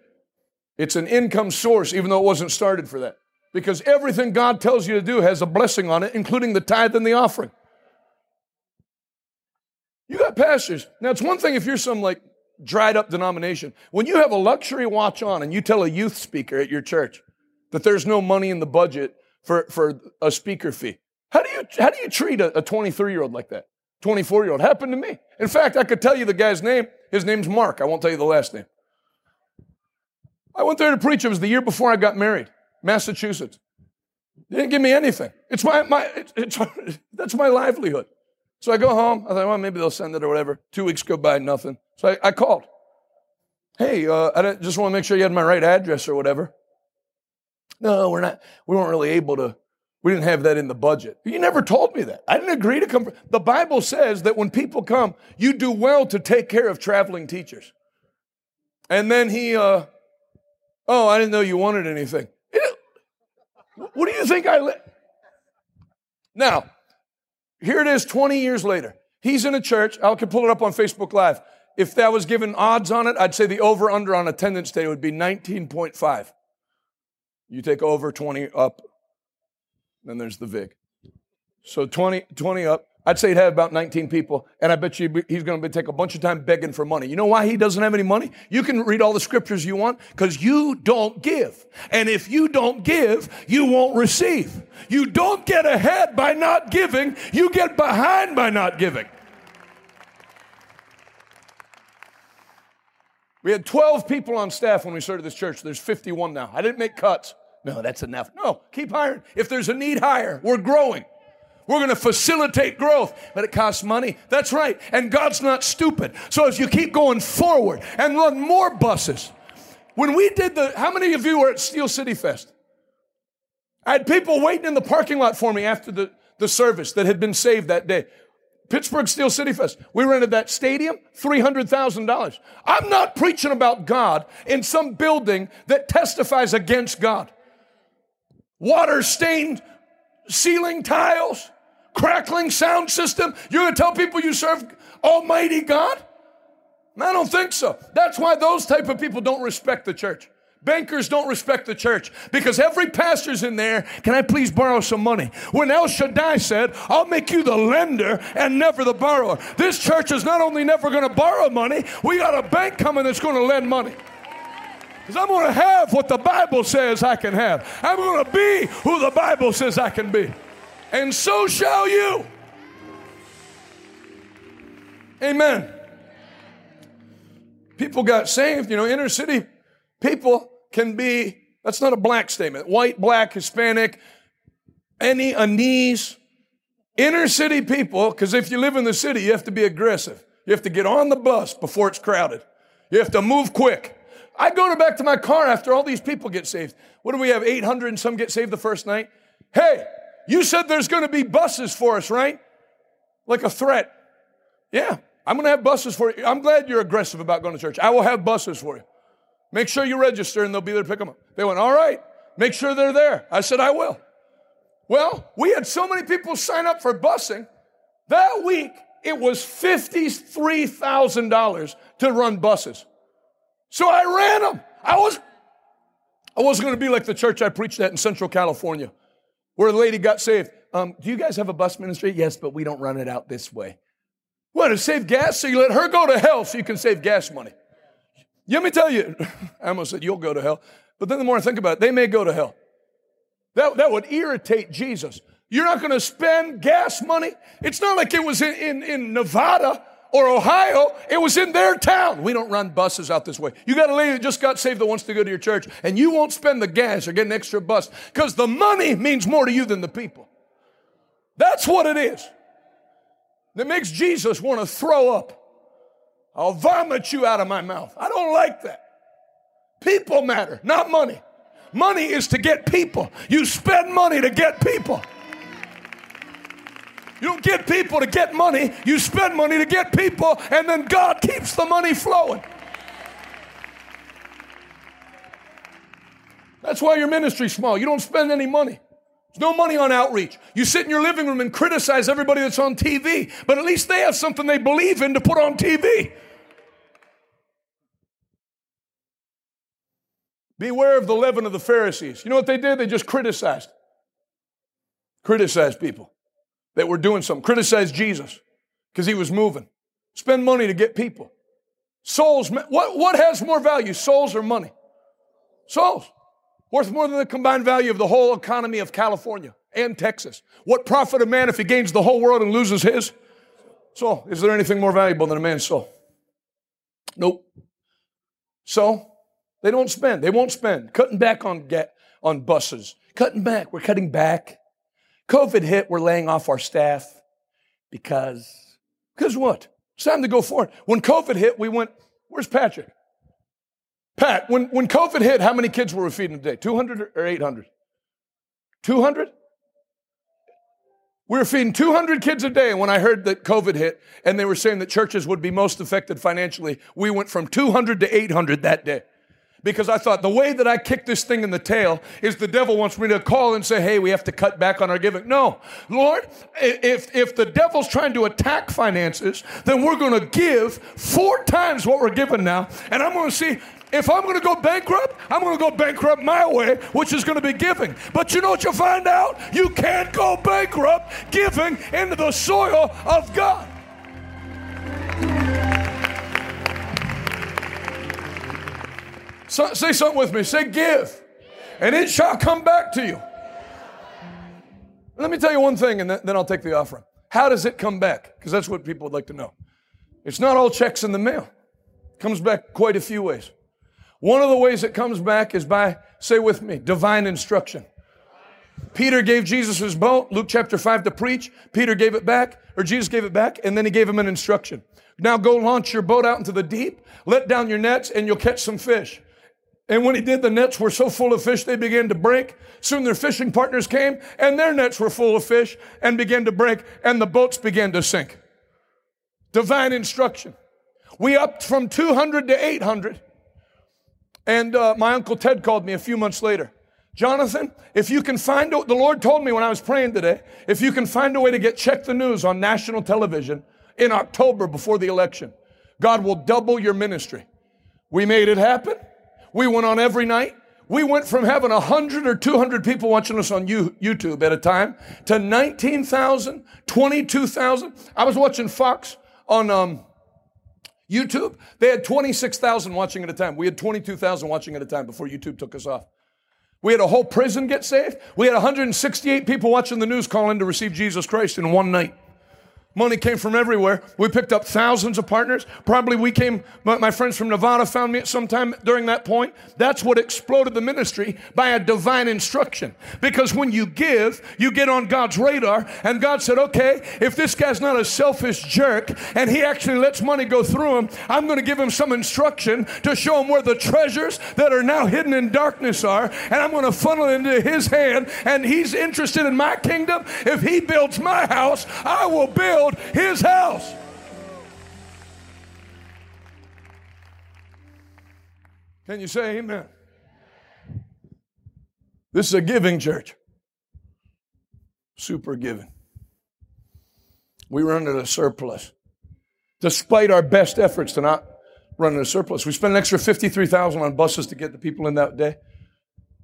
It's an income source, even though it wasn't started for that. Because everything God tells you to do has a blessing on it, including the tithe and the offering. You got pastors. Now, it's one thing if you're some like dried up denomination. When you have a luxury watch on and you tell a youth speaker at your church that there's no money in the budget for, for a speaker fee, how do you, how do you treat a 23 year old like that? 24 year old. Happened to me. In fact, I could tell you the guy's name. His name's Mark. I won't tell you the last name. I went there to preach. It was the year before I got married, Massachusetts. They didn't give me anything. It's my, my it's, it's, that's my livelihood. So I go home. I thought, well, maybe they'll send it or whatever. Two weeks go by, nothing. So I, I called. Hey, uh, I just want to make sure you had my right address or whatever. No, we're not. We weren't really able to. We didn't have that in the budget. You never told me that. I didn't agree to come. The Bible says that when people come, you do well to take care of traveling teachers. And then he, uh, Oh, I didn't know you wanted anything. What do you think I li- Now, here it is 20 years later. He's in a church. I can pull it up on Facebook Live. If that was given odds on it, I'd say the over under on attendance day would be 19.5. You take over 20 up, then there's the VIG. So 20, 20 up. I'd say he'd have about 19 people, and I bet you he's going to take a bunch of time begging for money. You know why he doesn't have any money? You can read all the scriptures you want because you don't give. And if you don't give, you won't receive. You don't get ahead by not giving, you get behind by not giving. We had 12 people on staff when we started this church. There's 51 now. I didn't make cuts. No, that's enough. No, keep hiring. If there's a need, hire. We're growing. We're going to facilitate growth, but it costs money. That's right. And God's not stupid. So as you keep going forward and run more buses, when we did the, how many of you were at Steel City Fest? I had people waiting in the parking lot for me after the, the service that had been saved that day. Pittsburgh Steel City Fest. We rented that stadium, $300,000. I'm not preaching about God in some building that testifies against God. Water stained ceiling tiles, crackling sound system. You're going to tell people you serve Almighty God? I don't think so. That's why those type of people don't respect the church. Bankers don't respect the church because every pastor's in there. Can I please borrow some money? When El Shaddai said, I'll make you the lender and never the borrower. This church is not only never going to borrow money, we got a bank coming that's going to lend money. Because I'm going to have what the Bible says I can have. I'm going to be who the Bible says I can be. And so shall you. Amen. People got saved, you know, inner city people can be, that's not a black statement, white, black, Hispanic, any, Anise, inner city people, because if you live in the city, you have to be aggressive. You have to get on the bus before it's crowded. You have to move quick. I go back to my car after all these people get saved. What do we have? 800 and some get saved the first night? Hey, you said there's going to be buses for us, right? Like a threat. Yeah, I'm going to have buses for you. I'm glad you're aggressive about going to church. I will have buses for you. Make sure you register and they'll be there to pick them up. They went, All right, make sure they're there. I said, I will. Well, we had so many people sign up for busing. That week, it was $53,000 to run buses. So I ran them. I was I wasn't going to be like the church I preached at in Central California, where a lady got saved. Um, do you guys have a bus ministry? Yes, but we don't run it out this way. What, to save gas? So you let her go to hell so you can save gas money. Let me tell you, I almost said you'll go to hell. But then the more I think about it, they may go to hell. That, that would irritate Jesus. You're not going to spend gas money. It's not like it was in, in, in Nevada or Ohio. It was in their town. We don't run buses out this way. You got a lady that just got saved that wants to go to your church, and you won't spend the gas or get an extra bus because the money means more to you than the people. That's what it is. That makes Jesus want to throw up. I'll vomit you out of my mouth. I don't like that. People matter, not money. Money is to get people. You spend money to get people. You don't get people to get money, you spend money to get people, and then God keeps the money flowing. That's why your ministry's small. You don't spend any money. There's no money on outreach. You sit in your living room and criticize everybody that's on TV, but at least they have something they believe in to put on TV. Beware of the leaven of the Pharisees. You know what they did? They just criticized. Criticized people that were doing something. Criticize Jesus because he was moving. Spend money to get people. Souls, what, what has more value, souls or money? Souls. Worth more than the combined value of the whole economy of California and Texas. What profit a man if he gains the whole world and loses his? So, is there anything more valuable than a man's soul? Nope. So, they don't spend. They won't spend. Cutting back on get on buses. Cutting back. We're cutting back. COVID hit. We're laying off our staff because because what? It's time to go forward. When COVID hit, we went. Where's Patrick? Pat, when, when COVID hit, how many kids were we feeding a day? 200 or 800? 200? We were feeding 200 kids a day. When I heard that COVID hit and they were saying that churches would be most affected financially, we went from 200 to 800 that day because I thought the way that I kick this thing in the tail is the devil wants me to call and say, hey, we have to cut back on our giving. No, Lord, if, if the devil's trying to attack finances, then we're going to give four times what we're giving now. And I'm going to see if I'm going to go bankrupt, I'm going to go bankrupt my way, which is going to be giving. But you know what you'll find out? You can't go bankrupt giving into the soil of God. So, say something with me. Say, give, and it shall come back to you. Let me tell you one thing, and then I'll take the offering. How does it come back? Because that's what people would like to know. It's not all checks in the mail. It comes back quite a few ways. One of the ways it comes back is by, say with me, divine instruction. Peter gave Jesus his boat, Luke chapter 5 to preach. Peter gave it back, or Jesus gave it back, and then he gave him an instruction. Now go launch your boat out into the deep, let down your nets, and you'll catch some fish. And when he did, the nets were so full of fish they began to break. Soon their fishing partners came and their nets were full of fish and began to break and the boats began to sink. Divine instruction. We upped from 200 to 800. And uh, my uncle Ted called me a few months later. Jonathan, if you can find a, the Lord told me when I was praying today, if you can find a way to get check the news on national television in October before the election, God will double your ministry. We made it happen. We went on every night. We went from having 100 or 200 people watching us on YouTube at a time to 19,000, 22,000. I was watching Fox on um, YouTube. They had 26,000 watching at a time. We had 22,000 watching at a time before YouTube took us off. We had a whole prison get saved. We had 168 people watching the news calling to receive Jesus Christ in one night. Money came from everywhere. We picked up thousands of partners. Probably we came, my friends from Nevada found me at some time during that point. That's what exploded the ministry by a divine instruction. Because when you give, you get on God's radar, and God said, okay, if this guy's not a selfish jerk and he actually lets money go through him, I'm going to give him some instruction to show him where the treasures that are now hidden in darkness are, and I'm going to funnel into his hand, and he's interested in my kingdom. If he builds my house, I will build build his house. Can you say amen? This is a giving church. Super giving. We run at a surplus. Despite our best efforts to not run at a surplus, we spent an extra 53000 on buses to get the people in that day.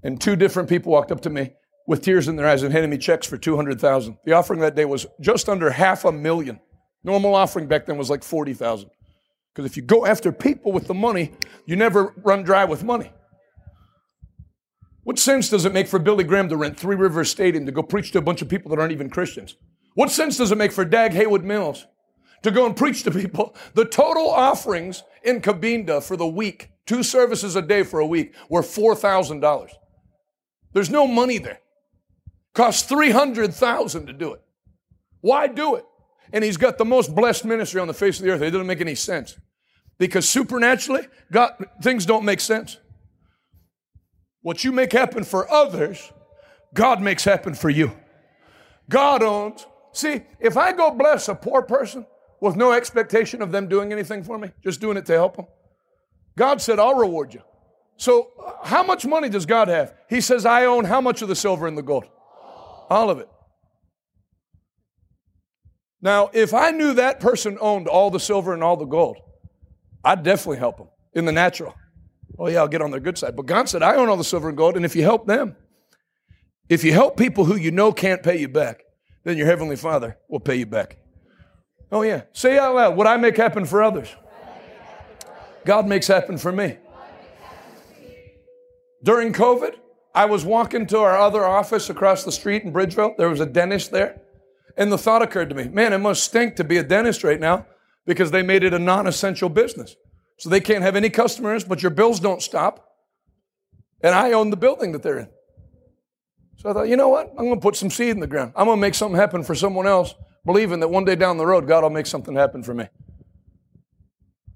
And two different people walked up to me with tears in their eyes and handed me checks for 200,000. The offering that day was just under half a million. Normal offering back then was like 40,000. Because if you go after people with the money, you never run dry with money. What sense does it make for Billy Graham to rent Three Rivers Stadium to go preach to a bunch of people that aren't even Christians? What sense does it make for Dag Heward-Mills to go and preach to people? The total offerings in Cabinda for the week, two services a day for a week, were $4,000. There's no money there. Cost 300,000 to do it. Why do it? And he's got the most blessed ministry on the face of the earth. It doesn't make any sense. Because supernaturally, God, things don't make sense. What you make happen for others, God makes happen for you. God owns. See, if I go bless a poor person with no expectation of them doing anything for me, just doing it to help them, God said, I'll reward you. So, uh, how much money does God have? He says, I own how much of the silver and the gold? All of it. Now, if I knew that person owned all the silver and all the gold, I'd definitely help them in the natural. Oh, yeah, I'll get on their good side. But God said, I own all the silver and gold, and if you help them, if you help people who you know can't pay you back, then your Heavenly Father will pay you back. Oh, yeah. Say out loud what I make happen for others, God makes happen for me. During COVID, I was walking to our other office across the street in Bridgeville. There was a dentist there. And the thought occurred to me man, it must stink to be a dentist right now because they made it a non essential business. So they can't have any customers, but your bills don't stop. And I own the building that they're in. So I thought, you know what? I'm going to put some seed in the ground. I'm going to make something happen for someone else, believing that one day down the road, God will make something happen for me.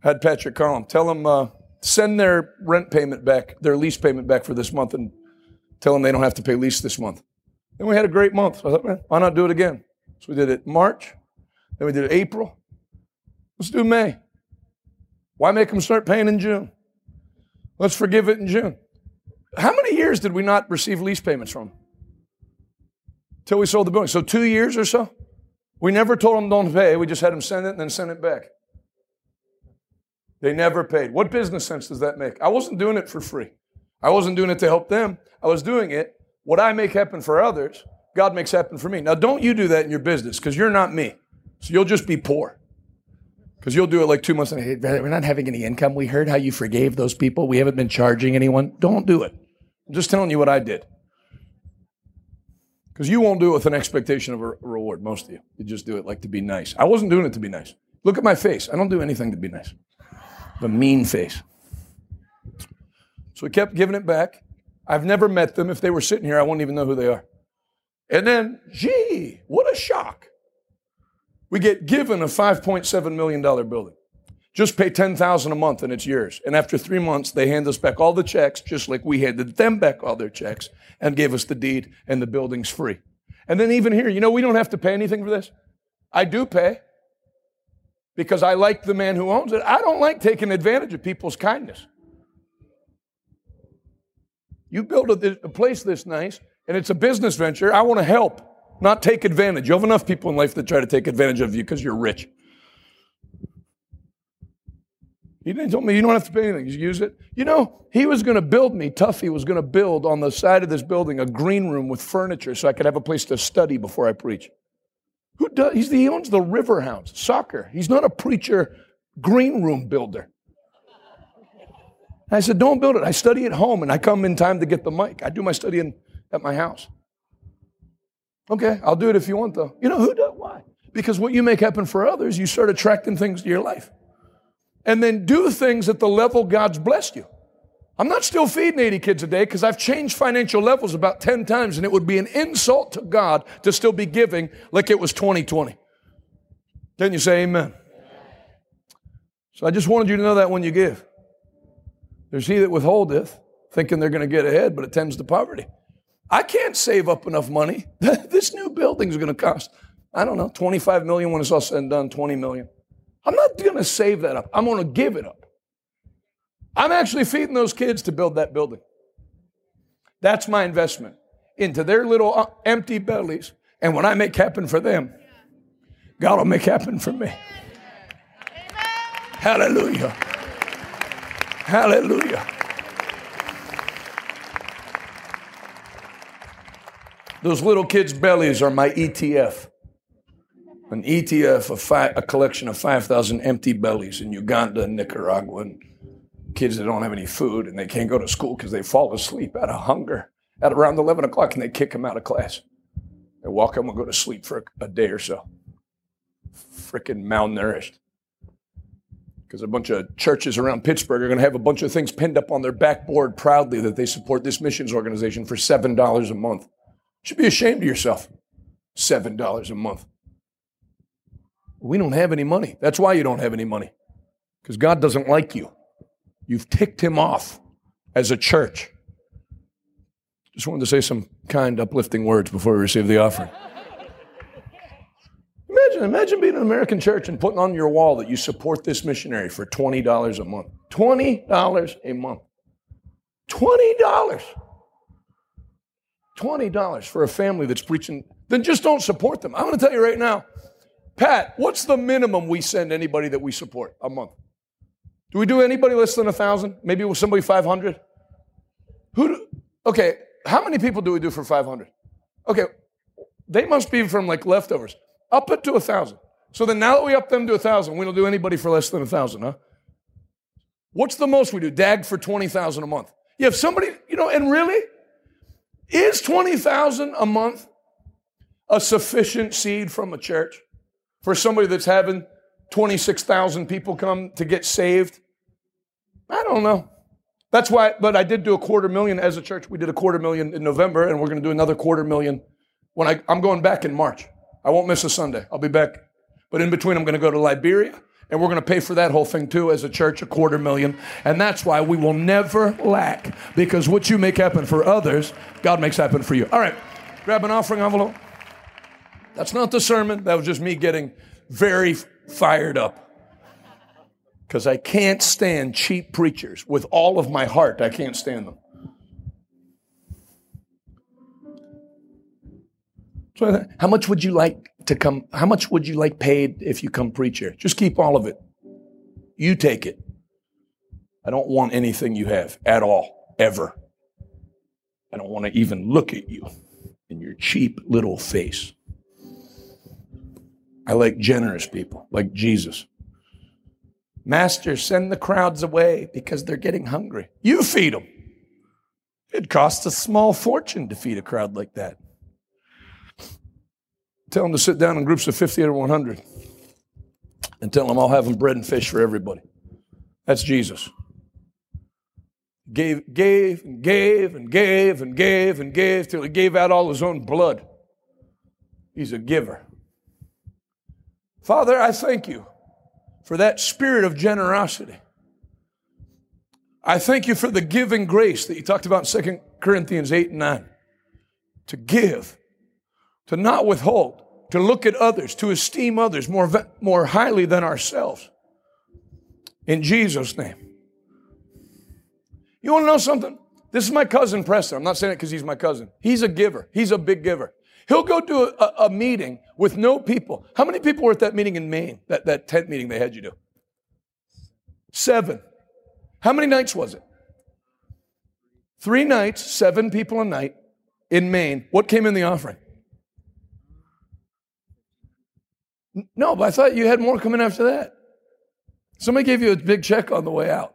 I had Patrick call him, tell him, uh, send their rent payment back, their lease payment back for this month, and tell them they don't have to pay lease this month. Then we had a great month. So I thought, man, why not do it again? So we did it March, then we did it April. Let's do May. Why make them start paying in June? Let's forgive it in June. How many years did we not receive lease payments from? Till we sold the building. So two years or so? We never told them don't pay. We just had them send it and then send it back. They never paid. What business sense does that make? I wasn't doing it for free. I wasn't doing it to help them. I was doing it. What I make happen for others, God makes happen for me. Now, don't you do that in your business because you're not me. So you'll just be poor. Because you'll do it like two months and hey, we're not having any income. We heard how you forgave those people. We haven't been charging anyone. Don't do it. I'm just telling you what I did. Because you won't do it with an expectation of a reward, most of you. You just do it like to be nice. I wasn't doing it to be nice. Look at my face. I don't do anything to be nice. The mean face. So we kept giving it back. I've never met them. If they were sitting here, I wouldn't even know who they are. And then, gee, what a shock. We get given a $5.7 million building. Just pay 10000 a month and it's yours. And after three months, they hand us back all the checks, just like we handed them back all their checks and gave us the deed and the building's free. And then even here, you know, we don't have to pay anything for this. I do pay because I like the man who owns it. I don't like taking advantage of people's kindness. You build a, a place this nice, and it's a business venture. I want to help, not take advantage. You have enough people in life that try to take advantage of you because you're rich. He didn't tell me you don't have to pay anything. Just use it. You know, he was going to build me. Tuffy was going to build on the side of this building a green room with furniture so I could have a place to study before I preach. Who does? He owns the Riverhounds soccer. He's not a preacher, green room builder. I said, don't build it. I study at home and I come in time to get the mic. I do my studying at my house. Okay, I'll do it if you want though. You know who does? Why? Because what you make happen for others, you start attracting things to your life and then do things at the level God's blessed you. I'm not still feeding 80 kids a day because I've changed financial levels about 10 times, and it would be an insult to God to still be giving like it was 2020. Can you say amen? So I just wanted you to know that when you give. There's he that withholdeth, thinking they're going to get ahead, but it tends to poverty. I can't save up enough money. this new building is going to cost, I don't know, 25 million when it's all said and done, 20 million. I'm not going to save that up. I'm going to give it up. I'm actually feeding those kids to build that building. That's my investment into their little uh, empty bellies. And when I make happen for them, God will make happen for me. Hallelujah. Hallelujah. Those little kids' bellies are my ETF an ETF, a, fi- a collection of 5,000 empty bellies in Uganda and Nicaragua, and kids that don't have any food and they can't go to school because they fall asleep out of hunger at around 11 o'clock and they kick them out of class. They walk home and go to sleep for a, a day or so. Freaking malnourished. Because a bunch of churches around Pittsburgh are going to have a bunch of things pinned up on their backboard proudly that they support this missions organization for $7 a month. You should be ashamed of yourself. $7 a month. We don't have any money. That's why you don't have any money, because God doesn't like you. You've ticked him off as a church. Just wanted to say some kind, uplifting words before we receive the offering. Imagine, imagine being an American church and putting on your wall that you support this missionary for $20 a month. $20 a month. $20. $20 for a family that's preaching. Then just don't support them. I'm going to tell you right now Pat, what's the minimum we send anybody that we support a month? Do we do anybody less than a thousand? Maybe with somebody five hundred. Who? Do, okay, how many people do we do for five hundred? Okay, they must be from like leftovers. Up it to a thousand. So then now that we up them to a thousand, we don't do anybody for less than a thousand, huh? What's the most we do? Dag for twenty thousand a month. You have somebody, you know, and really, is twenty thousand a month a sufficient seed from a church? for somebody that's having 26,000 people come to get saved? I don't know. That's why, but I did do a quarter million as a church. We did a quarter million in November, and we're going to do another quarter million when I, I'm going back in March. I won't miss a Sunday. I'll be back. But in between, I'm going to go to Liberia, and we're going to pay for that whole thing too as a church, a quarter million. And that's why we will never lack, because what you make happen for others, God makes happen for you. All right, grab an offering envelope. That's not the sermon. That was just me getting very fired up. Because I can't stand cheap preachers. With all of my heart, I can't stand them. So how much would you like to come? How much would you like paid if you come preach here? Just keep all of it. You take it. I don't want anything you have at all, ever. I don't want to even look at you in your cheap little face. I like generous people, like Jesus. Master, send the crowds away because they're getting hungry. You feed them. It costs a small fortune to feed a crowd like that. Tell them to sit down in groups of 50 or 100 and tell them I'll have them bread and fish for everybody. That's Jesus. Gave, gave, and gave, and gave, and gave, and gave till he gave out all his own blood. He's a giver. Father, I thank you for that spirit of generosity. I thank you for the giving grace that you talked about in 2 Corinthians 8 and 9. To give, to not withhold, to look at others, to esteem others more, more highly than ourselves. In Jesus' name. You want to know something? This is my cousin Preston. I'm not saying it because he's my cousin. He's a giver. He's a big giver. He'll go to a, a, meeting with no people. How many people were at that meeting in Maine? That, that tent meeting they had you do? Seven. How many nights was it? Three nights, seven people a night in Maine. What came in the offering? No, but I thought you had more coming after that. Somebody gave you a big check on the way out.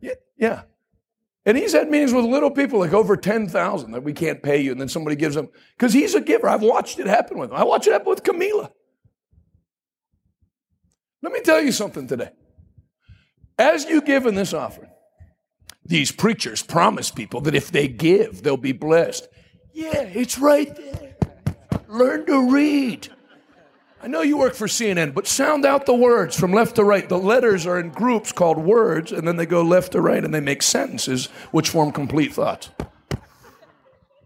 Yeah, yeah. And he's had meetings with little people, like over 10,000, that we can't pay you. And then somebody gives him, because he's a giver. I've watched it happen with him. I watched it happen with Camila. Let me tell you something today. As you give in this offering, these preachers promise people that if they give, they'll be blessed. Yeah, it's right there. Learn to read. I know you work for CNN, but sound out the words from left to right. The letters are in groups called words, and then they go left to right and they make sentences which form complete thoughts.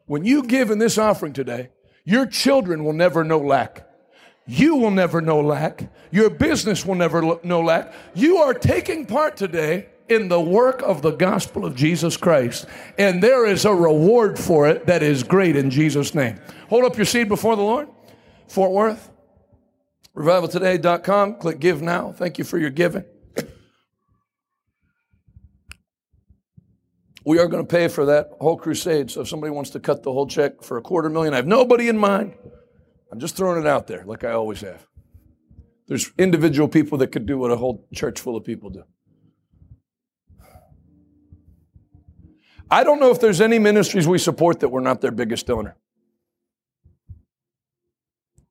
When you give in this offering today, your children will never know lack. You will never know lack. Your business will never know lack. You are taking part today in the work of the gospel of Jesus Christ, and there is a reward for it that is great in Jesus' name. Hold up your seed before the Lord. Fort Worth, revivaltoday.com. Click give now. Thank you for your giving. We are going to pay for that whole crusade. So if somebody wants to cut the whole check for a quarter million, I have nobody in mind. I'm just throwing it out there, like I always have. There's individual people that could do what a whole church full of people do. I don't know if there's any ministries we support that we're not their biggest donor.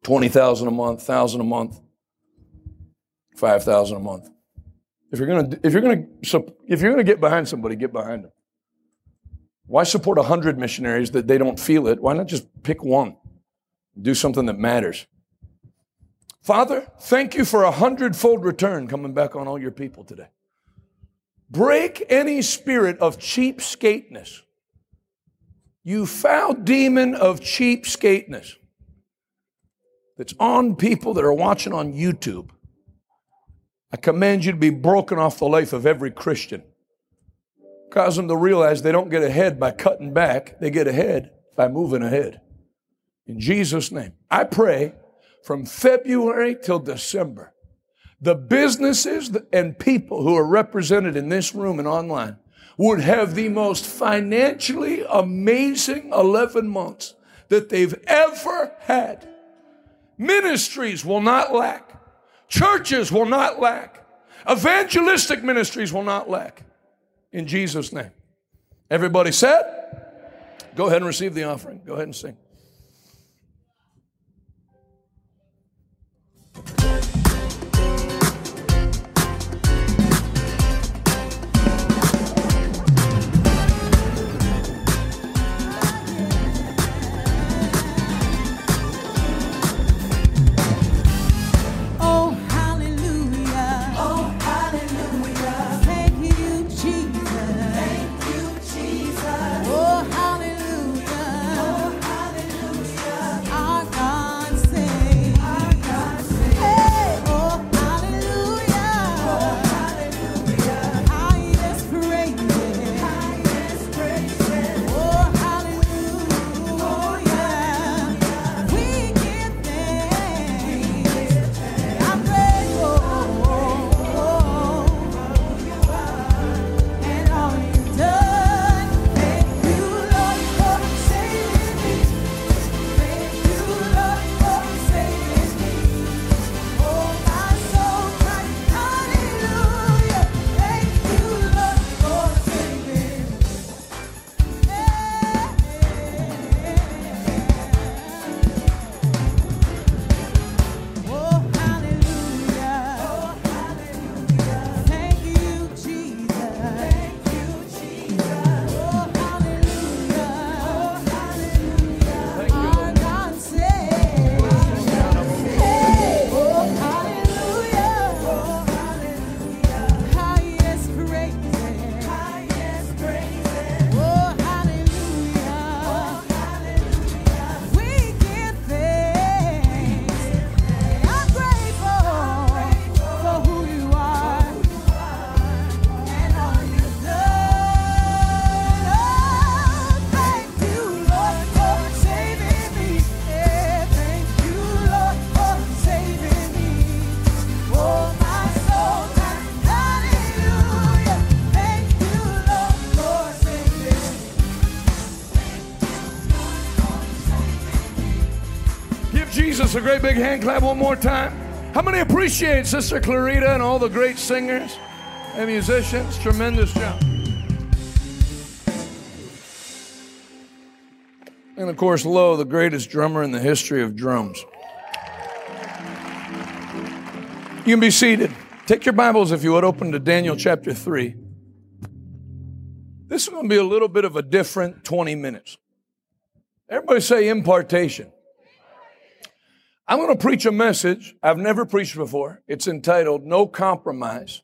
20,000 a month, 1,000 a month, 5,000 a month. If you're going to if you're going to if you're going to get behind somebody, get behind them. Why support 100 missionaries that they don't feel it? Why not just pick one? Do something that matters. Father, thank you for a hundredfold return coming back on all your people today. Break any spirit of cheapskateness. You foul demon of cheapskateness that's on people that are watching on YouTube. I command you to be broken off the life of every Christian. Cause them to realize they don't get ahead by cutting back, they get ahead by moving ahead. In Jesus' name, I pray from February till December, the businesses and people who are represented in this room and online would have the most financially amazing 11 months that they've ever had. Ministries will not lack. Churches will not lack. Evangelistic ministries will not lack. In Jesus' name. Everybody said? Go ahead and receive the offering. Go ahead and sing. A great big hand clap one more time? How many appreciate Sister Clarita and all the great singers and musicians? Tremendous job. And of course, Lowe, the greatest drummer in the history of drums. You can be seated. Take your Bibles, if you would, open to Daniel chapter 3. This is going to be a little bit of a different 20 minutes. Everybody say impartation. I'm going to preach a message I've never preached before. It's entitled No Compromise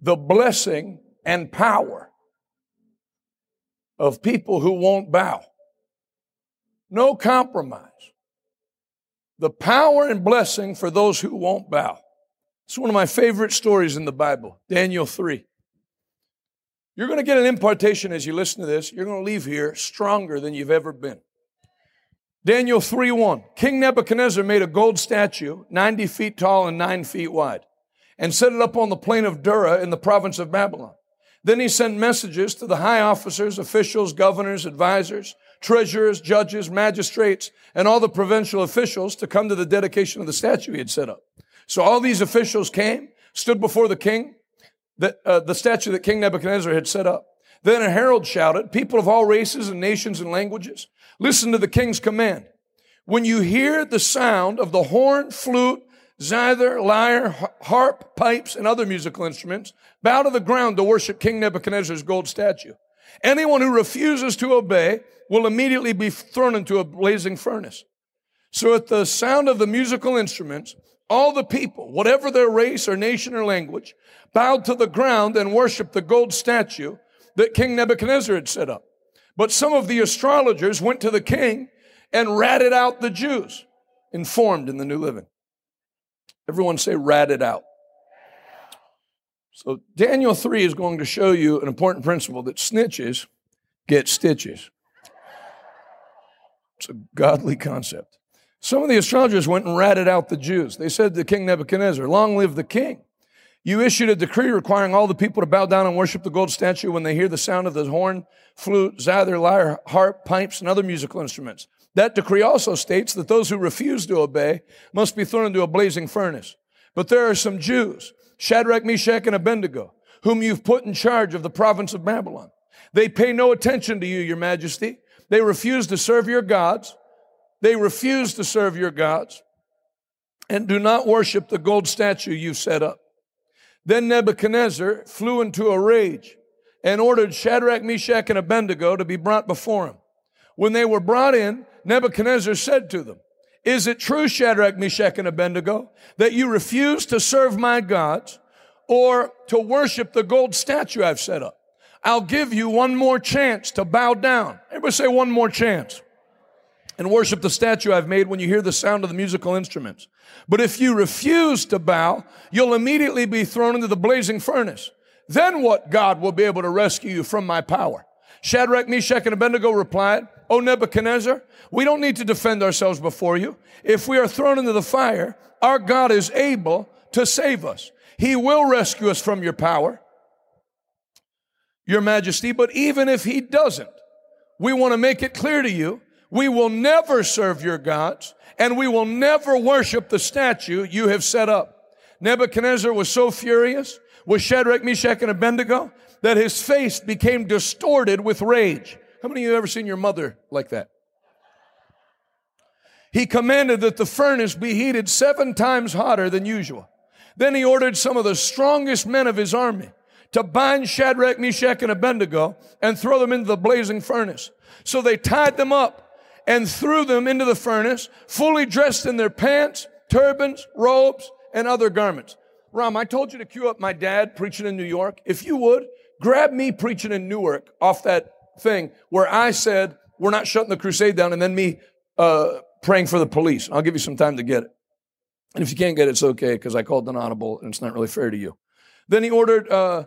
The Blessing and Power of People Who Won't Bow. No compromise. The power and blessing for those who won't bow. It's one of my favorite stories in the Bible, Daniel 3. You're going to get an impartation as you listen to this. You're going to leave here stronger than you've ever been. Daniel 3 1. King Nebuchadnezzar made a gold statue, 90 feet tall and 9 feet wide, and set it up on the plain of Dura in the province of Babylon. Then he sent messages to the high officers, officials, governors, advisors, treasurers, judges, magistrates, and all the provincial officials to come to the dedication of the statue he had set up. So all these officials came, stood before the king, the, uh, the statue that King Nebuchadnezzar had set up. Then a herald shouted, People of all races and nations and languages, Listen to the king's command. When you hear the sound of the horn, flute, zither, lyre, harp, pipes, and other musical instruments, bow to the ground to worship King Nebuchadnezzar's gold statue. Anyone who refuses to obey will immediately be thrown into a blazing furnace. So at the sound of the musical instruments, all the people, whatever their race or nation or language, bowed to the ground and worshiped the gold statue that King Nebuchadnezzar had set up. But some of the astrologers went to the king and ratted out the Jews, informed in the New Living. Everyone say ratted out. So Daniel 3 is going to show you an important principle that snitches get stitches. It's a godly concept. Some of the astrologers went and ratted out the Jews. They said to King Nebuchadnezzar, Long live the king. You issued a decree requiring all the people to bow down and worship the gold statue when they hear the sound of the horn, flute, zither, lyre, harp, pipes, and other musical instruments. That decree also states that those who refuse to obey must be thrown into a blazing furnace. But there are some Jews, Shadrach, Meshach, and Abednego, whom you've put in charge of the province of Babylon. They pay no attention to you, your majesty. They refuse to serve your gods. They refuse to serve your gods and do not worship the gold statue you've set up. Then Nebuchadnezzar flew into a rage and ordered Shadrach, Meshach, and Abednego to be brought before him. When they were brought in, Nebuchadnezzar said to them, Is it true, Shadrach, Meshach, and Abednego, that you refuse to serve my gods or to worship the gold statue I've set up? I'll give you one more chance to bow down. Everybody say one more chance and worship the statue I've made when you hear the sound of the musical instruments. But if you refuse to bow, you'll immediately be thrown into the blazing furnace. Then what God will be able to rescue you from my power? Shadrach, Meshach, and Abednego replied, O Nebuchadnezzar, we don't need to defend ourselves before you. If we are thrown into the fire, our God is able to save us. He will rescue us from your power, your majesty. But even if he doesn't, we want to make it clear to you we will never serve your gods, and we will never worship the statue you have set up. Nebuchadnezzar was so furious with Shadrach, Meshach, and Abednego that his face became distorted with rage. How many of you have ever seen your mother like that? He commanded that the furnace be heated seven times hotter than usual. Then he ordered some of the strongest men of his army to bind Shadrach, Meshach, and Abednego and throw them into the blazing furnace. So they tied them up and threw them into the furnace, fully dressed in their pants, turbans, robes, and other garments. Ram, I told you to cue up my dad preaching in New York. If you would, grab me preaching in Newark off that thing where I said, we're not shutting the crusade down, and then me uh, praying for the police. I'll give you some time to get it. And if you can't get it, it's okay because I called an audible and it's not really fair to you. Then he ordered, uh,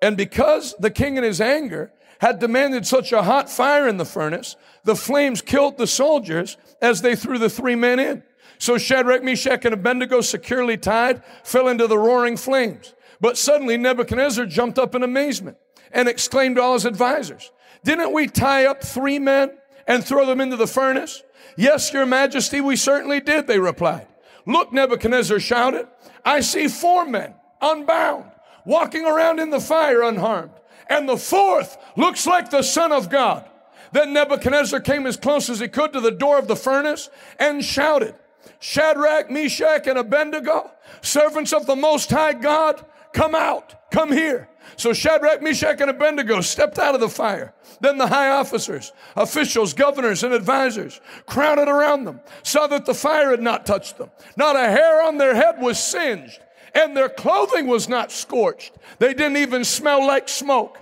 and because the king in his anger had demanded such a hot fire in the furnace, the flames killed the soldiers as they threw the three men in. So Shadrach, Meshach, and Abednego, securely tied, fell into the roaring flames. But suddenly Nebuchadnezzar jumped up in amazement and exclaimed to all his advisors, Didn't we tie up three men and throw them into the furnace? Yes, your majesty, we certainly did, they replied. Look, Nebuchadnezzar shouted, I see four men unbound, walking around in the fire unharmed. And the fourth looks like the Son of God. Then Nebuchadnezzar came as close as he could to the door of the furnace and shouted, Shadrach, Meshach, and Abednego, servants of the Most High God, come out, come here. So Shadrach, Meshach, and Abednego stepped out of the fire. Then the high officers, officials, governors, and advisors crowded around them, saw that the fire had not touched them. Not a hair on their head was singed, and their clothing was not scorched. They didn't even smell like smoke.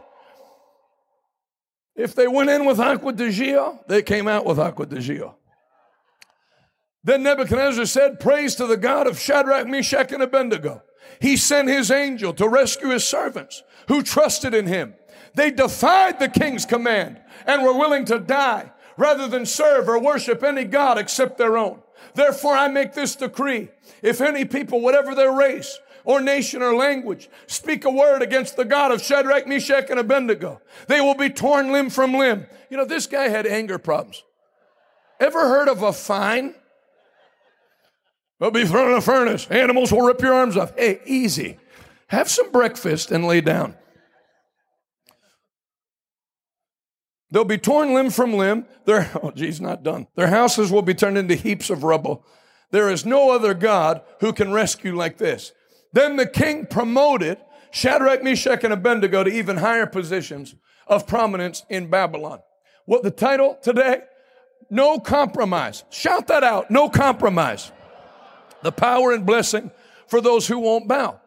If they went in with Acqua di Giò, they came out with Acqua di Giò. Then Nebuchadnezzar said, Praise to the God of Shadrach, Meshach, and Abednego. He sent his angel to rescue his servants who trusted in him. They defied the king's command and were willing to die rather than serve or worship any God except their own. Therefore, I make this decree. If any people, whatever their race, or nation or language speak a word against the God of Shadrach, Meshach, and Abednego, they will be torn limb from limb. You know, this guy had anger problems. Ever heard of a fine? They'll be thrown in a furnace. Animals will rip your arms off. Hey, easy. Have some breakfast and lay down. They'll be torn limb from limb. Their, oh, geez, not done. Their houses will be turned into heaps of rubble. There is no other God who can rescue like this. Then the king promoted Shadrach, Meshach, and Abednego to even higher positions of prominence in Babylon. What the title today? No compromise. Shout that out. No compromise. The power and blessing for those who won't bow.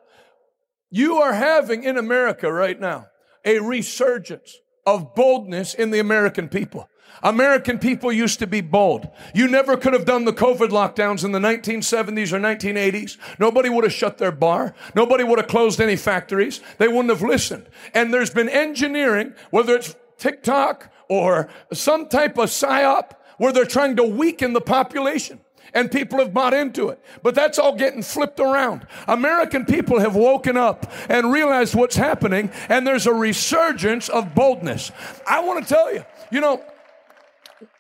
You are having in America right now a resurgence of boldness in the American people. American people used to be bold. You never could have done the COVID lockdowns in the 1970s or 1980s. Nobody would have shut their bar. Nobody would have closed any factories. They wouldn't have listened. And there's been engineering, whether it's TikTok or some type of psyop, where they're trying to weaken the population and people have bought into it. But that's all getting flipped around. American people have woken up and realized what's happening, and there's a resurgence of boldness. I want to tell you, you know,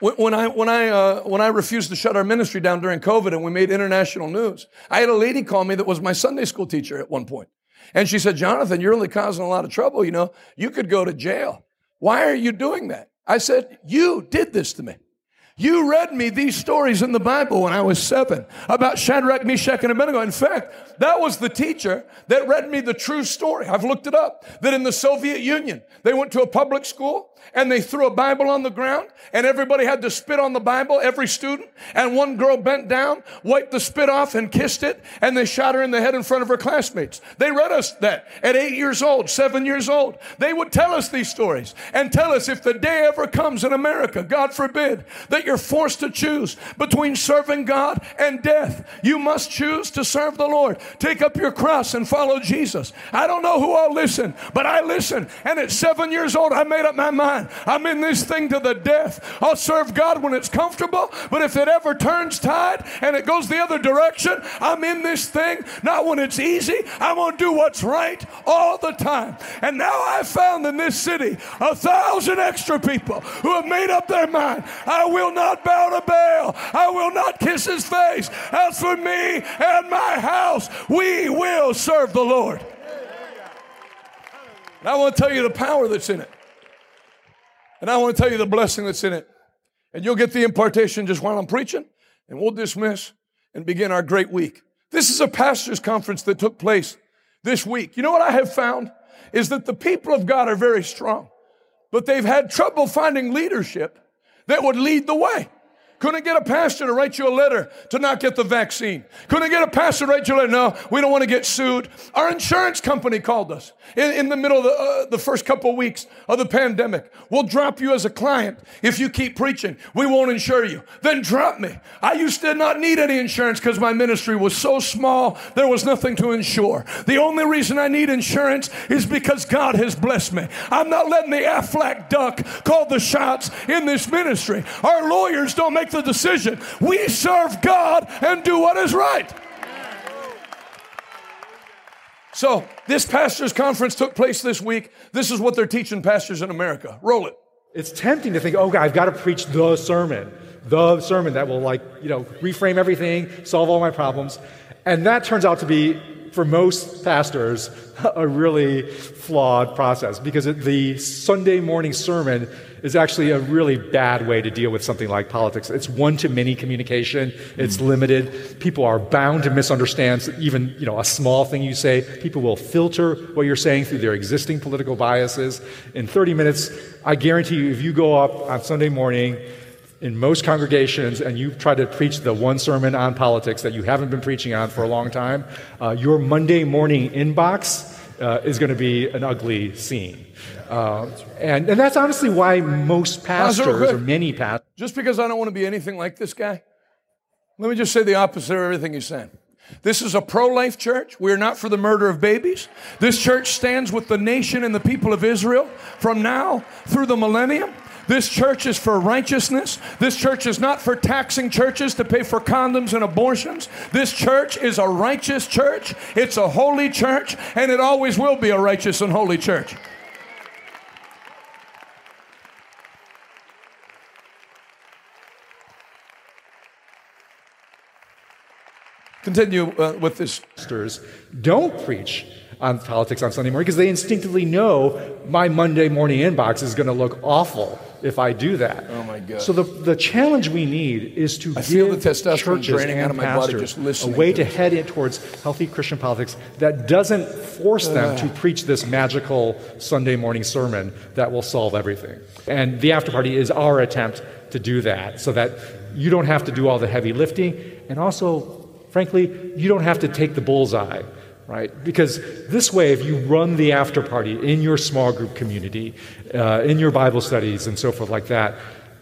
when I when I uh, when I refused to shut our ministry down during COVID and we made international news, I had a lady call me that was my Sunday school teacher at one point, and she said, "Jonathan, you're really causing a lot of trouble. You know, you could go to jail. Why are you doing that?" I said, "You did this to me." You read me these stories in the Bible when I was seven about Shadrach, Meshach, and Abednego. In fact, that was the teacher that read me the true story. I've looked it up. That in the Soviet Union, they went to a public school and they threw a Bible on the ground and everybody had to spit on the Bible, every student. And one girl bent down, wiped the spit off and kissed it and they shot her in the head in front of her classmates. They read us that at eight years old, seven years old. They would tell us these stories and tell us if the day ever comes in America, God forbid, that you're forced to choose between serving God and death. You must choose to serve the Lord. Take up your cross and follow Jesus. I don't know who I'll listen, but I listen. And at seven years old, I made up my mind. I'm in this thing to the death. I'll serve God when it's comfortable, but if it ever turns tide and it goes the other direction, I'm in this thing not when it's easy. I'm going to do what's right all the time. And now I've found in this city a thousand extra people who have made up their mind. I will not bow to Baal. I will not kiss his face. As for me and my house, we will serve the Lord. I want to tell you the power that's in it. And I want to tell you the blessing that's in it. And you'll get the impartation just while I'm preaching, and we'll dismiss and begin our great week. This is a pastor's conference that took place this week. You know what I have found? Is that the people of God are very strong, but they've had trouble finding leadership that would lead the way. Couldn't get a pastor to write you a letter to not get the vaccine. Couldn't get a pastor to write you a letter. No, we don't want to get sued. Our insurance company called us in, in the middle of the, uh, the first couple of weeks of the pandemic. We'll drop you as a client if you keep preaching. We won't insure you. Then drop me. I used to not need any insurance because my ministry was so small, there was nothing to insure. The only reason I need insurance is because God has blessed me. I'm not letting the Aflac duck call the shots in this ministry. Our lawyers don't make the decision. We serve God and do what is right. So, this pastors' conference took place this week. This is what they're teaching pastors in America. Roll it. It's tempting to think, oh, God, I've got to preach the sermon, the sermon that will, like, you know, reframe everything, solve all my problems. And that turns out to be, for most pastors, a really flawed process because the Sunday morning sermon is actually a really bad way to deal with something like politics. It's one to many communication. It's limited. People are bound to misunderstand even, you know, a small thing you say. People will filter what you're saying through their existing political biases. In 30 minutes, I guarantee you, if you go up on Sunday morning, in most congregations and you try to preach the one sermon on politics that you haven't been preaching on for a long time, uh, your Monday morning inbox uh, is going to be an ugly scene. Uh, and, and that's honestly why most pastors, or many pastors, Just because I don't want to be anything like this guy, let me just say the opposite of everything he's saying. This is a pro life church. We are not for the murder of babies. This church stands with the nation and the people of Israel from now through the millennium. This church is for righteousness. This church is not for taxing churches to pay for condoms and abortions. This church is a righteous church. It's a holy church, and it always will be a righteous and holy church. Continue uh, with this. pastors don't preach on politics on Sunday morning because they instinctively know my Monday morning inbox is going to look awful if I do that. Oh, my God. So the, the challenge we need is to I feel give the testosterone churches draining and out of my body just a way to to head in towards healthy Christian politics that doesn't force them to preach this magical Sunday morning sermon that will solve everything. And the after party is our attempt to do that so that you don't have to do all the heavy lifting and also frankly you don't have to take the bullseye right? Because this way if you run the after party in your small group community uh, in your bible studies and so forth like that